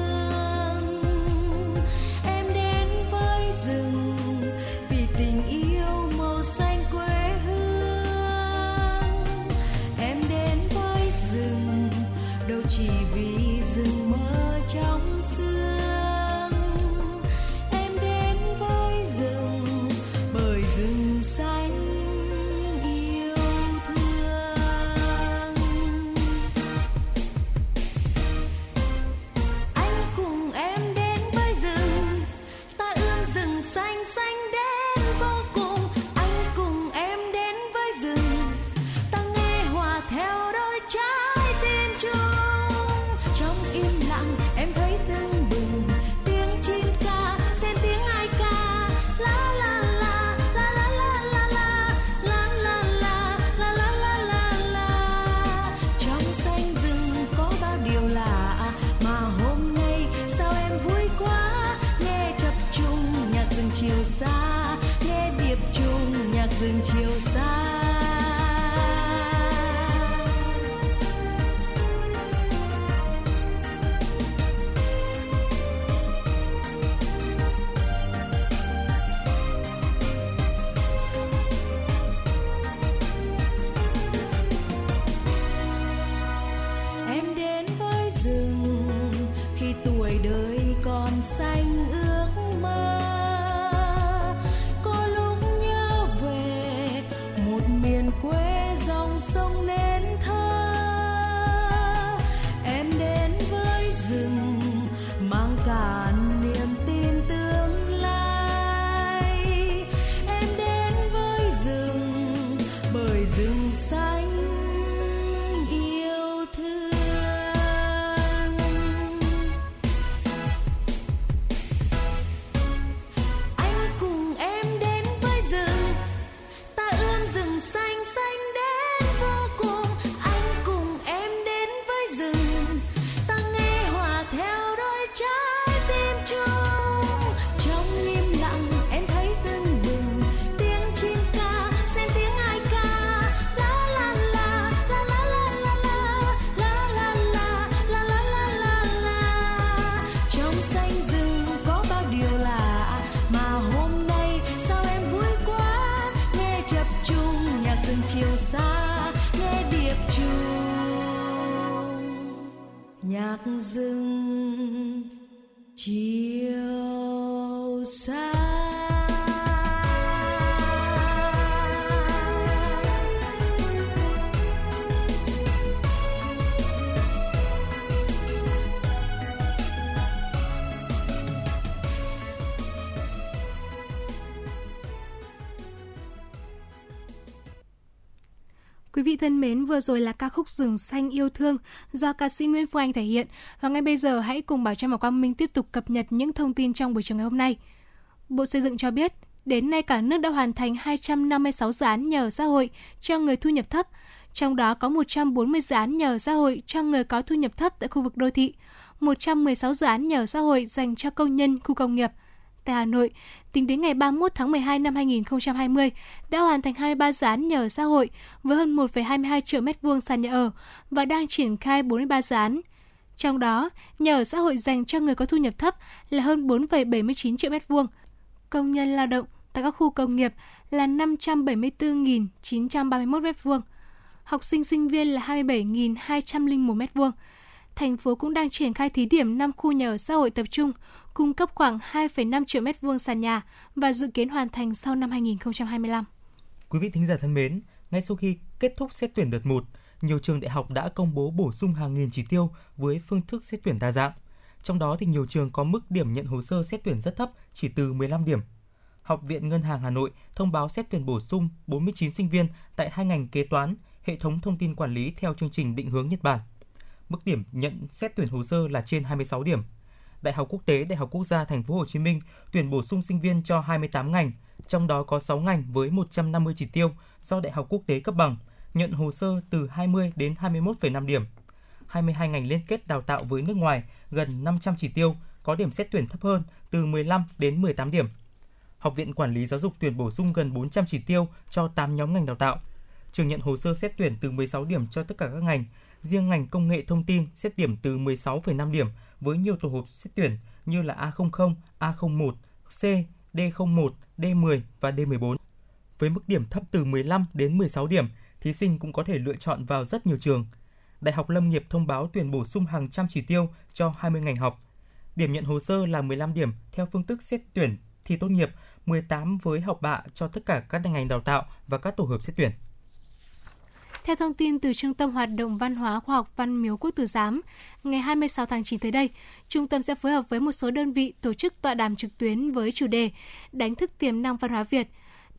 thân mến, vừa rồi là ca khúc Rừng xanh yêu thương do ca sĩ Nguyễn Phương Anh thể hiện. Và ngay bây giờ hãy cùng Bảo Trâm và Quang Minh tiếp tục cập nhật những thông tin trong buổi chiều ngày hôm nay. Bộ Xây dựng cho biết, đến nay cả nước đã hoàn thành 256 dự án nhà ở xã hội cho người thu nhập thấp, trong đó có 140 dự án nhà ở xã hội cho người có thu nhập thấp tại khu vực đô thị, 116 dự án nhà ở xã hội dành cho công nhân khu công nghiệp. Tại Hà Nội, tính đến ngày 31 tháng 12 năm 2020, đã hoàn thành 23 dự án nhà ở xã hội với hơn 1,22 triệu m2 sàn nhà ở và đang triển khai 43 dự án. Trong đó, nhà ở xã hội dành cho người có thu nhập thấp là hơn 4,79 triệu m2, Công nhân lao động tại các khu công nghiệp là 574.931 m2, Học sinh sinh viên là 27.201 m2. Thành phố cũng đang triển khai thí điểm 5 khu nhà ở xã hội tập trung, cung cấp khoảng 2,5 triệu mét vuông sàn nhà và dự kiến hoàn thành sau năm 2025. Quý vị thính giả thân mến, ngay sau khi kết thúc xét tuyển đợt 1, nhiều trường đại học đã công bố bổ sung hàng nghìn chỉ tiêu với phương thức xét tuyển đa dạng. Trong đó thì nhiều trường có mức điểm nhận hồ sơ xét tuyển rất thấp, chỉ từ 15 điểm. Học viện Ngân hàng Hà Nội thông báo xét tuyển bổ sung 49 sinh viên tại hai ngành kế toán, hệ thống thông tin quản lý theo chương trình định hướng Nhật Bản. Mức điểm nhận xét tuyển hồ sơ là trên 26 điểm. Đại học Quốc tế, Đại học Quốc gia Thành phố Hồ Chí Minh tuyển bổ sung sinh viên cho 28 ngành, trong đó có 6 ngành với 150 chỉ tiêu do Đại học Quốc tế cấp bằng, nhận hồ sơ từ 20 đến 21,5 điểm. 22 ngành liên kết đào tạo với nước ngoài gần 500 chỉ tiêu, có điểm xét tuyển thấp hơn từ 15 đến 18 điểm. Học viện Quản lý Giáo dục tuyển bổ sung gần 400 chỉ tiêu cho 8 nhóm ngành đào tạo. Trường nhận hồ sơ xét tuyển từ 16 điểm cho tất cả các ngành, riêng ngành công nghệ thông tin xét điểm từ 16,5 điểm với nhiều tổ hợp xét tuyển như là A00, A01, C, D01, D10 và D14. Với mức điểm thấp từ 15 đến 16 điểm, thí sinh cũng có thể lựa chọn vào rất nhiều trường. Đại học Lâm nghiệp thông báo tuyển bổ sung hàng trăm chỉ tiêu cho 20 ngành học. Điểm nhận hồ sơ là 15 điểm theo phương thức xét tuyển thi tốt nghiệp, 18 với học bạ cho tất cả các ngành đào tạo và các tổ hợp xét tuyển. Theo thông tin từ Trung tâm Hoạt động Văn hóa Khoa học Văn miếu Quốc tử Giám, ngày 26 tháng 9 tới đây, trung tâm sẽ phối hợp với một số đơn vị tổ chức tọa đàm trực tuyến với chủ đề Đánh thức tiềm năng văn hóa Việt.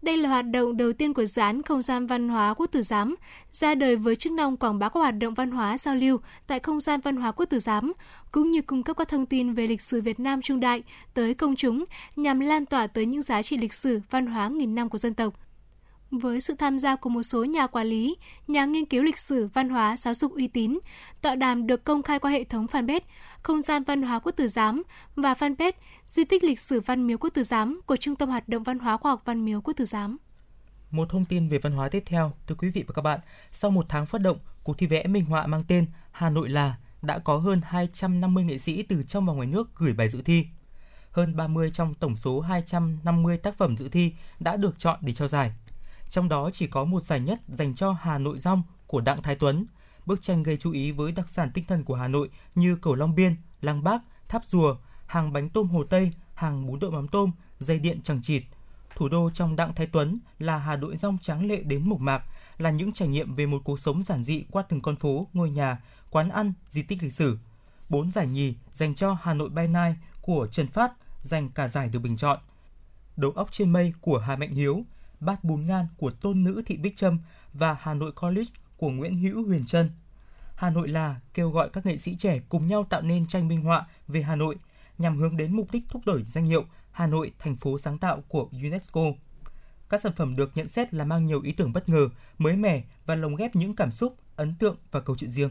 Đây là hoạt động đầu tiên của dự án Không gian văn hóa Quốc tử Giám, ra đời với chức năng quảng bá các hoạt động văn hóa giao lưu tại Không gian văn hóa Quốc tử Giám, cũng như cung cấp các thông tin về lịch sử Việt Nam trung đại tới công chúng nhằm lan tỏa tới những giá trị lịch sử, văn hóa nghìn năm của dân tộc với sự tham gia của một số nhà quản lý, nhà nghiên cứu lịch sử, văn hóa, giáo dục uy tín. Tọa đàm được công khai qua hệ thống fanpage Không gian văn hóa quốc tử giám và fanpage Di tích lịch sử Văn miếu Quốc tử giám của Trung tâm Hoạt động Văn hóa Khoa học Văn miếu Quốc tử giám. Một thông tin về văn hóa tiếp theo, thưa quý vị và các bạn, sau một tháng phát động, cuộc thi vẽ minh họa mang tên Hà Nội là đã có hơn 250 nghệ sĩ từ trong và ngoài nước gửi bài dự thi. Hơn 30 trong tổng số 250 tác phẩm dự thi đã được chọn để trao giải trong đó chỉ có một giải nhất dành cho Hà Nội Rong của Đặng Thái Tuấn. Bức tranh gây chú ý với đặc sản tinh thần của Hà Nội như cầu Long Biên, Lăng Bác, Tháp Rùa, hàng bánh tôm Hồ Tây, hàng bún đậu mắm tôm, dây điện chẳng chịt. Thủ đô trong Đặng Thái Tuấn là Hà Nội Rong tráng lệ đến mộc mạc, là những trải nghiệm về một cuộc sống giản dị qua từng con phố, ngôi nhà, quán ăn, di tích lịch sử. Bốn giải nhì dành cho Hà Nội by Night của Trần Phát, giành cả giải được bình chọn. đầu óc trên mây của Hà Mạnh Hiếu, Bát Bún Ngan của tôn nữ Thị Bích Trâm và Hà Nội College của Nguyễn Hữu Huyền Trân. Hà Nội là kêu gọi các nghệ sĩ trẻ cùng nhau tạo nên tranh minh họa về Hà Nội nhằm hướng đến mục đích thúc đẩy danh hiệu Hà Nội thành phố sáng tạo của UNESCO. Các sản phẩm được nhận xét là mang nhiều ý tưởng bất ngờ, mới mẻ và lồng ghép những cảm xúc, ấn tượng và câu chuyện riêng.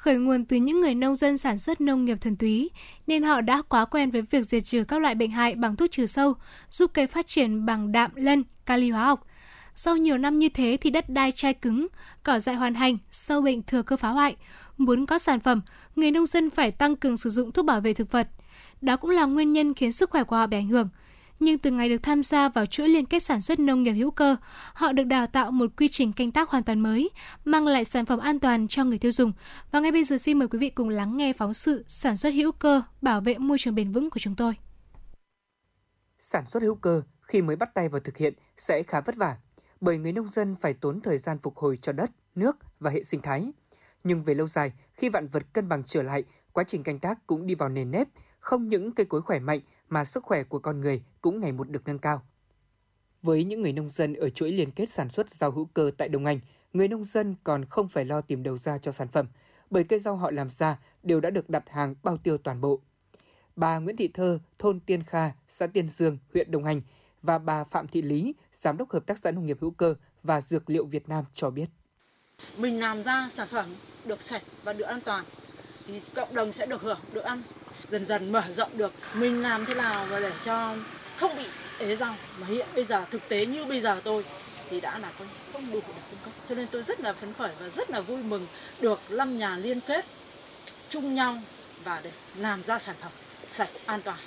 khởi nguồn từ những người nông dân sản xuất nông nghiệp thuần túy, nên họ đã quá quen với việc diệt trừ các loại bệnh hại bằng thuốc trừ sâu, giúp cây phát triển bằng đạm lân, kali hóa học. Sau nhiều năm như thế thì đất đai chai cứng, cỏ dại hoàn hành, sâu bệnh thừa cơ phá hoại. Muốn có sản phẩm, người nông dân phải tăng cường sử dụng thuốc bảo vệ thực vật. Đó cũng là nguyên nhân khiến sức khỏe của họ bị ảnh hưởng. Nhưng từ ngày được tham gia vào chuỗi liên kết sản xuất nông nghiệp hữu cơ, họ được đào tạo một quy trình canh tác hoàn toàn mới, mang lại sản phẩm an toàn cho người tiêu dùng. Và ngay bây giờ xin mời quý vị cùng lắng nghe phóng sự sản xuất hữu cơ, bảo vệ môi trường bền vững của chúng tôi. Sản xuất hữu cơ khi mới bắt tay vào thực hiện sẽ khá vất vả, bởi người nông dân phải tốn thời gian phục hồi cho đất, nước và hệ sinh thái. Nhưng về lâu dài, khi vạn vật cân bằng trở lại, quá trình canh tác cũng đi vào nền nếp, không những cây cối khỏe mạnh mà sức khỏe của con người cũng ngày một được nâng cao. Với những người nông dân ở chuỗi liên kết sản xuất rau hữu cơ tại Đông Anh, người nông dân còn không phải lo tìm đầu ra cho sản phẩm, bởi cây rau họ làm ra đều đã được đặt hàng bao tiêu toàn bộ. Bà Nguyễn Thị Thơ, thôn Tiên Kha, xã Tiên Dương, huyện Đông Anh và bà Phạm Thị Lý, giám đốc hợp tác xã nông nghiệp hữu cơ và dược liệu Việt Nam cho biết. Mình làm ra sản phẩm được sạch và được an toàn thì cộng đồng sẽ được hưởng, được ăn. Dần dần mở rộng được mình làm thế nào mà để cho không bị ế rau mà hiện bây giờ thực tế như bây giờ tôi thì đã là không, không đủ để cung cấp. Cho nên tôi rất là phấn khởi và rất là vui mừng được năm nhà liên kết chung nhau và để làm ra sản phẩm sạch an toàn.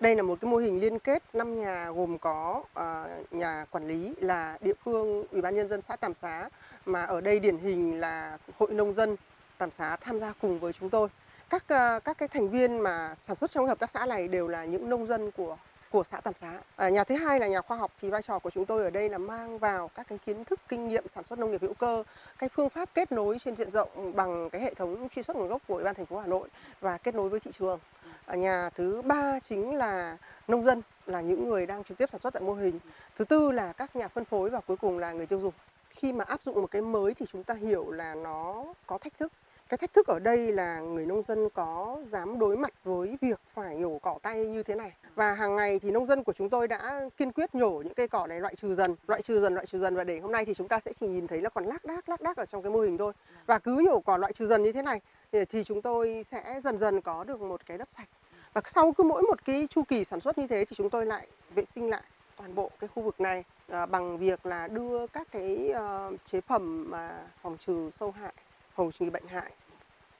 Đây là một cái mô hình liên kết năm nhà gồm có uh, nhà quản lý là địa phương Ủy ban nhân dân xã Tàm Xá mà ở đây điển hình là hội nông dân Tàm Xá tham gia cùng với chúng tôi. Các ờ, các cái thành viên mà sản xuất trong hợp tác xã này đều là những nông dân của của xã Tàm Xá. À, nhà thứ hai là nhà khoa học thì vai trò của chúng tôi ở đây là mang vào các cái kiến thức kinh nghiệm sản xuất nông nghiệp hữu cơ, cái phương pháp kết nối trên diện rộng bằng cái hệ thống truy xuất nguồn gốc của Ủy ban thành phố Hà Nội và kết nối với thị trường. À, nhà thứ ba chính là nông dân là những người đang trực tiếp sản xuất tại mô hình. Thứ tư là các nhà phân phối và cuối cùng là người tiêu dùng. Khi mà áp dụng một cái mới thì chúng ta hiểu là nó có thách thức cái thách thức ở đây là người nông dân có dám đối mặt với việc phải nhổ cỏ tay như thế này. Và hàng ngày thì nông dân của chúng tôi đã kiên quyết nhổ những cây cỏ này loại trừ dần loại trừ dần loại trừ dần. Và để hôm nay thì chúng ta sẽ chỉ nhìn thấy là còn lác đác lác đác ở trong cái mô hình thôi. Và cứ nhổ cỏ loại trừ dần như thế này thì chúng tôi sẽ dần dần có được một cái đất sạch. Và sau cứ mỗi một cái chu kỳ sản xuất như thế thì chúng tôi lại vệ sinh lại toàn bộ cái khu vực này à, bằng việc là đưa các cái uh, chế phẩm mà phòng trừ sâu hại phòng trừ bệnh hại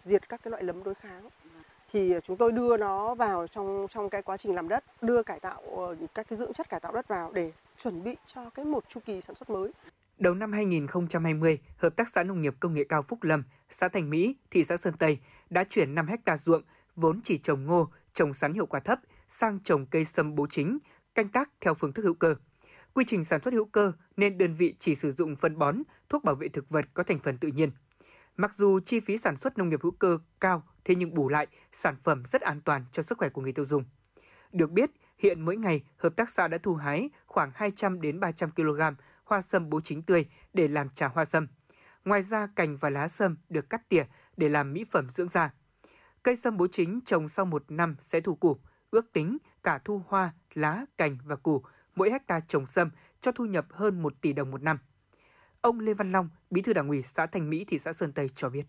diệt các cái loại nấm đối kháng thì chúng tôi đưa nó vào trong trong cái quá trình làm đất đưa cải tạo ờ, các cái dưỡng chất cải tạo đất vào để chuẩn bị cho cái một chu kỳ sản xuất mới Đầu năm 2020, Hợp tác xã Nông nghiệp Công nghệ cao Phúc Lâm, xã Thành Mỹ, thị xã Sơn Tây đã chuyển 5 hecta ruộng vốn chỉ trồng ngô, trồng sắn hiệu quả thấp sang trồng cây sâm bố chính, canh tác theo phương thức hữu cơ. Quy trình sản xuất hữu cơ nên đơn vị chỉ sử dụng phân bón, thuốc bảo vệ thực vật có thành phần tự nhiên. Mặc dù chi phí sản xuất nông nghiệp hữu cơ cao, thế nhưng bù lại, sản phẩm rất an toàn cho sức khỏe của người tiêu dùng. Được biết, hiện mỗi ngày, hợp tác xã đã thu hái khoảng 200 đến 300 kg hoa sâm bố chính tươi để làm trà hoa sâm. Ngoài ra, cành và lá sâm được cắt tỉa để làm mỹ phẩm dưỡng da. Cây sâm bố chính trồng sau một năm sẽ thu củ, ước tính cả thu hoa, lá, cành và củ, mỗi hecta trồng sâm cho thu nhập hơn 1 tỷ đồng một năm. Ông Lê Văn Long, Bí thư Đảng ủy xã Thành Mỹ, thị xã Sơn Tây cho biết.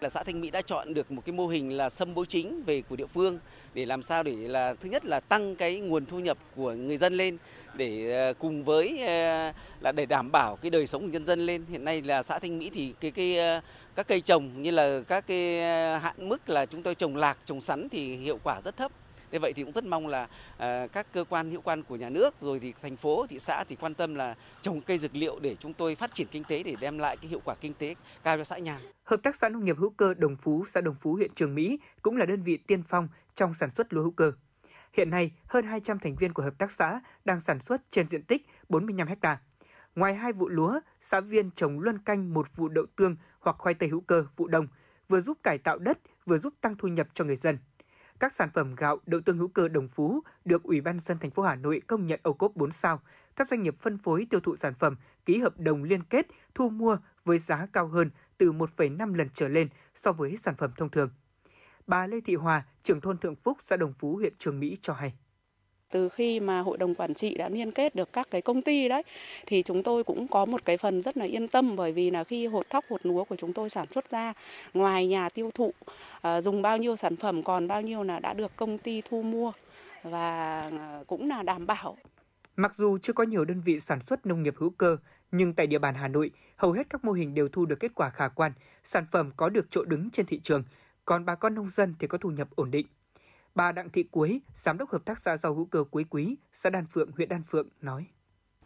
Là xã Thanh Mỹ đã chọn được một cái mô hình là sâm bố chính về của địa phương để làm sao để là thứ nhất là tăng cái nguồn thu nhập của người dân lên để ờ, cùng với ờ, là để đảm bảo cái đời sống của nhân dân lên. Hiện nay là xã Thanh Mỹ thì cái cái ờ, các cây trồng như là các cái hạn mức là chúng tôi trồng lạc trồng sắn thì hiệu quả rất thấp. Thế vậy thì cũng rất mong là ờ, các cơ quan hữu quan của nhà nước rồi thì thành phố, thị xã thì quan tâm là trồng cây dược liệu để chúng tôi phát triển kinh tế để đem lại cái hiệu quả kinh tế cao cho xã nhà. Hợp tác xã nông nghiệp hữu cơ Đồng Phú, xã Đồng Phú, huyện Trường Mỹ cũng là đơn vị tiên phong trong sản xuất lúa hữu cơ. Hiện nay, hơn 200 thành viên của hợp tác xã đang sản xuất trên diện tích 45 ha. Ngoài hai vụ lúa, xã viên trồng luân canh một vụ đậu tương hoặc khoai tây hữu cơ vụ đông, vừa giúp cải tạo đất, vừa giúp tăng thu nhập cho người dân các sản phẩm gạo đậu tương hữu cơ Đồng Phú được Ủy ban dân thành phố Hà Nội công nhận ô cốp 4 sao. Các doanh nghiệp phân phối tiêu thụ sản phẩm ký hợp đồng liên kết thu mua với giá cao hơn từ 1,5 lần trở lên so với sản phẩm thông thường. Bà Lê Thị Hòa, trưởng thôn Thượng Phúc, xã Đồng Phú, huyện Trường Mỹ cho hay từ khi mà hội đồng quản trị đã liên kết được các cái công ty đấy thì chúng tôi cũng có một cái phần rất là yên tâm bởi vì là khi hột thóc hột lúa của chúng tôi sản xuất ra ngoài nhà tiêu thụ ờ, dùng bao nhiêu sản phẩm còn bao nhiêu là đã được công ty thu mua và ờ, cũng là đảm bảo Mặc dù chưa có nhiều đơn vị sản xuất nông nghiệp hữu cơ, nhưng tại địa bàn Hà Nội, hầu hết các mô hình đều thu được kết quả khả quan, sản phẩm có được chỗ đứng trên thị trường, còn bà con nông dân thì có thu nhập ổn định. Bà Đặng Thị Quế, Giám đốc Hợp tác xã rau hữu cơ Quế Quý, xã Đan Phượng, huyện Đan Phượng nói.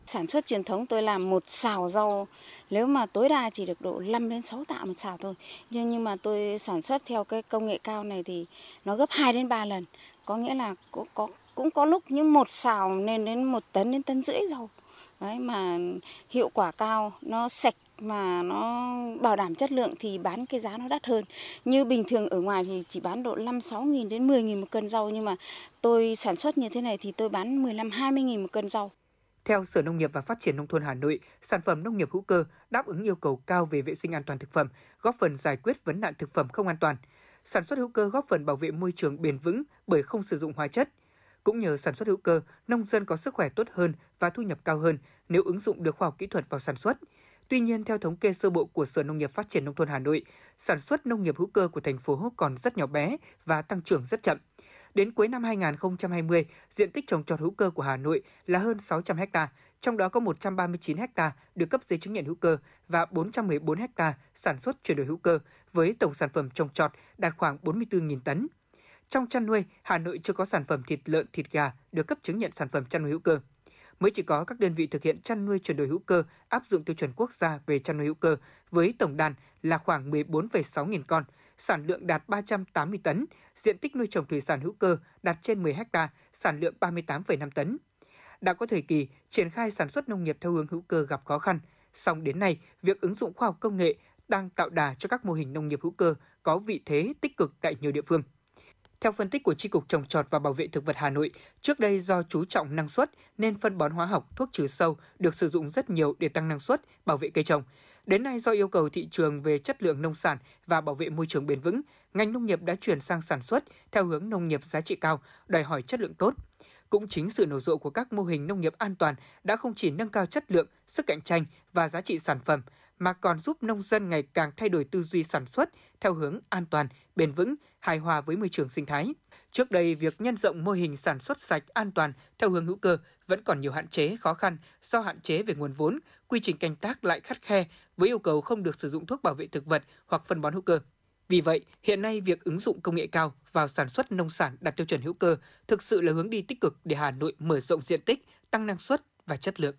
Sản xuất truyền thống tôi làm một xào rau nếu mà tối đa chỉ được độ 5 đến 6 tạ một xào thôi. Nhưng nhưng mà tôi sản xuất theo cái công nghệ cao này thì nó gấp 2 đến 3 lần. Có nghĩa là cũng có cũng có lúc những một xào lên đến một tấn đến tấn rưỡi rau. Đấy mà hiệu quả cao, nó sạch mà nó bảo đảm chất lượng thì bán cái giá nó đắt hơn. Như bình thường ở ngoài thì chỉ bán độ 5 6 nghìn đến 10 nghìn một cân rau nhưng mà tôi sản xuất như thế này thì tôi bán 15 20 nghìn một cân rau. Theo Sở Nông nghiệp và Phát triển Nông thôn Hà Nội, sản phẩm nông nghiệp hữu cơ đáp ứng yêu cầu cao về vệ sinh an toàn thực phẩm, góp phần giải quyết vấn nạn thực phẩm không an toàn. Sản xuất hữu cơ góp phần bảo vệ môi trường bền vững bởi không sử dụng hóa chất. Cũng nhờ sản xuất hữu cơ, nông dân có sức khỏe tốt hơn và thu nhập cao hơn nếu ứng dụng được khoa học kỹ thuật vào sản xuất. Tuy nhiên, theo thống kê sơ bộ của Sở Nông nghiệp Phát triển Nông thôn Hà Nội, sản xuất nông nghiệp hữu cơ của thành phố còn rất nhỏ bé và tăng trưởng rất chậm. Đến cuối năm 2020, diện tích trồng trọt hữu cơ của Hà Nội là hơn 600 ha, trong đó có 139 ha được cấp giấy chứng nhận hữu cơ và 414 ha sản xuất chuyển đổi hữu cơ với tổng sản phẩm trồng trọt đạt khoảng 44.000 tấn. Trong chăn nuôi, Hà Nội chưa có sản phẩm thịt lợn, thịt gà được cấp chứng nhận sản phẩm chăn nuôi hữu cơ. Mới chỉ có các đơn vị thực hiện chăn nuôi chuyển đổi hữu cơ áp dụng tiêu chuẩn quốc gia về chăn nuôi hữu cơ với tổng đàn là khoảng 14,6 nghìn con, sản lượng đạt 380 tấn, diện tích nuôi trồng thủy sản hữu cơ đạt trên 10 ha, sản lượng 38,5 tấn. Đã có thời kỳ triển khai sản xuất nông nghiệp theo hướng hữu cơ gặp khó khăn, song đến nay, việc ứng dụng khoa học công nghệ đang tạo đà cho các mô hình nông nghiệp hữu cơ có vị thế tích cực tại nhiều địa phương. Theo phân tích của Tri Cục Trồng Trọt và Bảo vệ Thực vật Hà Nội, trước đây do chú trọng năng suất nên phân bón hóa học, thuốc trừ sâu được sử dụng rất nhiều để tăng năng suất, bảo vệ cây trồng. Đến nay do yêu cầu thị trường về chất lượng nông sản và bảo vệ môi trường bền vững, ngành nông nghiệp đã chuyển sang sản xuất theo hướng nông nghiệp giá trị cao, đòi hỏi chất lượng tốt. Cũng chính sự nổi rộ của các mô hình nông nghiệp an toàn đã không chỉ nâng cao chất lượng, sức cạnh tranh và giá trị sản phẩm, mà còn giúp nông dân ngày càng thay đổi tư duy sản xuất theo hướng an toàn, bền vững, hài hòa với môi trường sinh thái. Trước đây, việc nhân rộng mô hình sản xuất sạch an toàn theo hướng hữu cơ vẫn còn nhiều hạn chế, khó khăn do hạn chế về nguồn vốn, quy trình canh tác lại khắt khe với yêu cầu không được sử dụng thuốc bảo vệ thực vật hoặc phân bón hữu cơ. Vì vậy, hiện nay việc ứng dụng công nghệ cao vào sản xuất nông sản đạt tiêu chuẩn hữu cơ thực sự là hướng đi tích cực để Hà Nội mở rộng diện tích, tăng năng suất và chất lượng.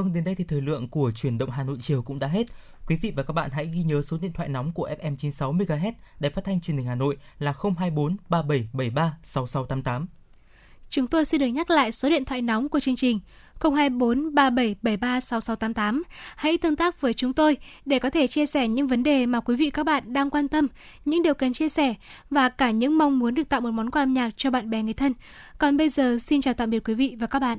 Vâng, đến đây thì thời lượng của chuyển động Hà Nội chiều cũng đã hết. Quý vị và các bạn hãy ghi nhớ số điện thoại nóng của FM 96 MHz Đài Phát thanh Truyền hình Hà Nội là 024 3773 6688. Chúng tôi xin được nhắc lại số điện thoại nóng của chương trình 024 3773 6688. Hãy tương tác với chúng tôi để có thể chia sẻ những vấn đề mà quý vị các bạn đang quan tâm, những điều cần chia sẻ và cả những mong muốn được tặng một món quà âm nhạc cho bạn bè người thân. Còn bây giờ xin chào tạm biệt quý vị và các bạn.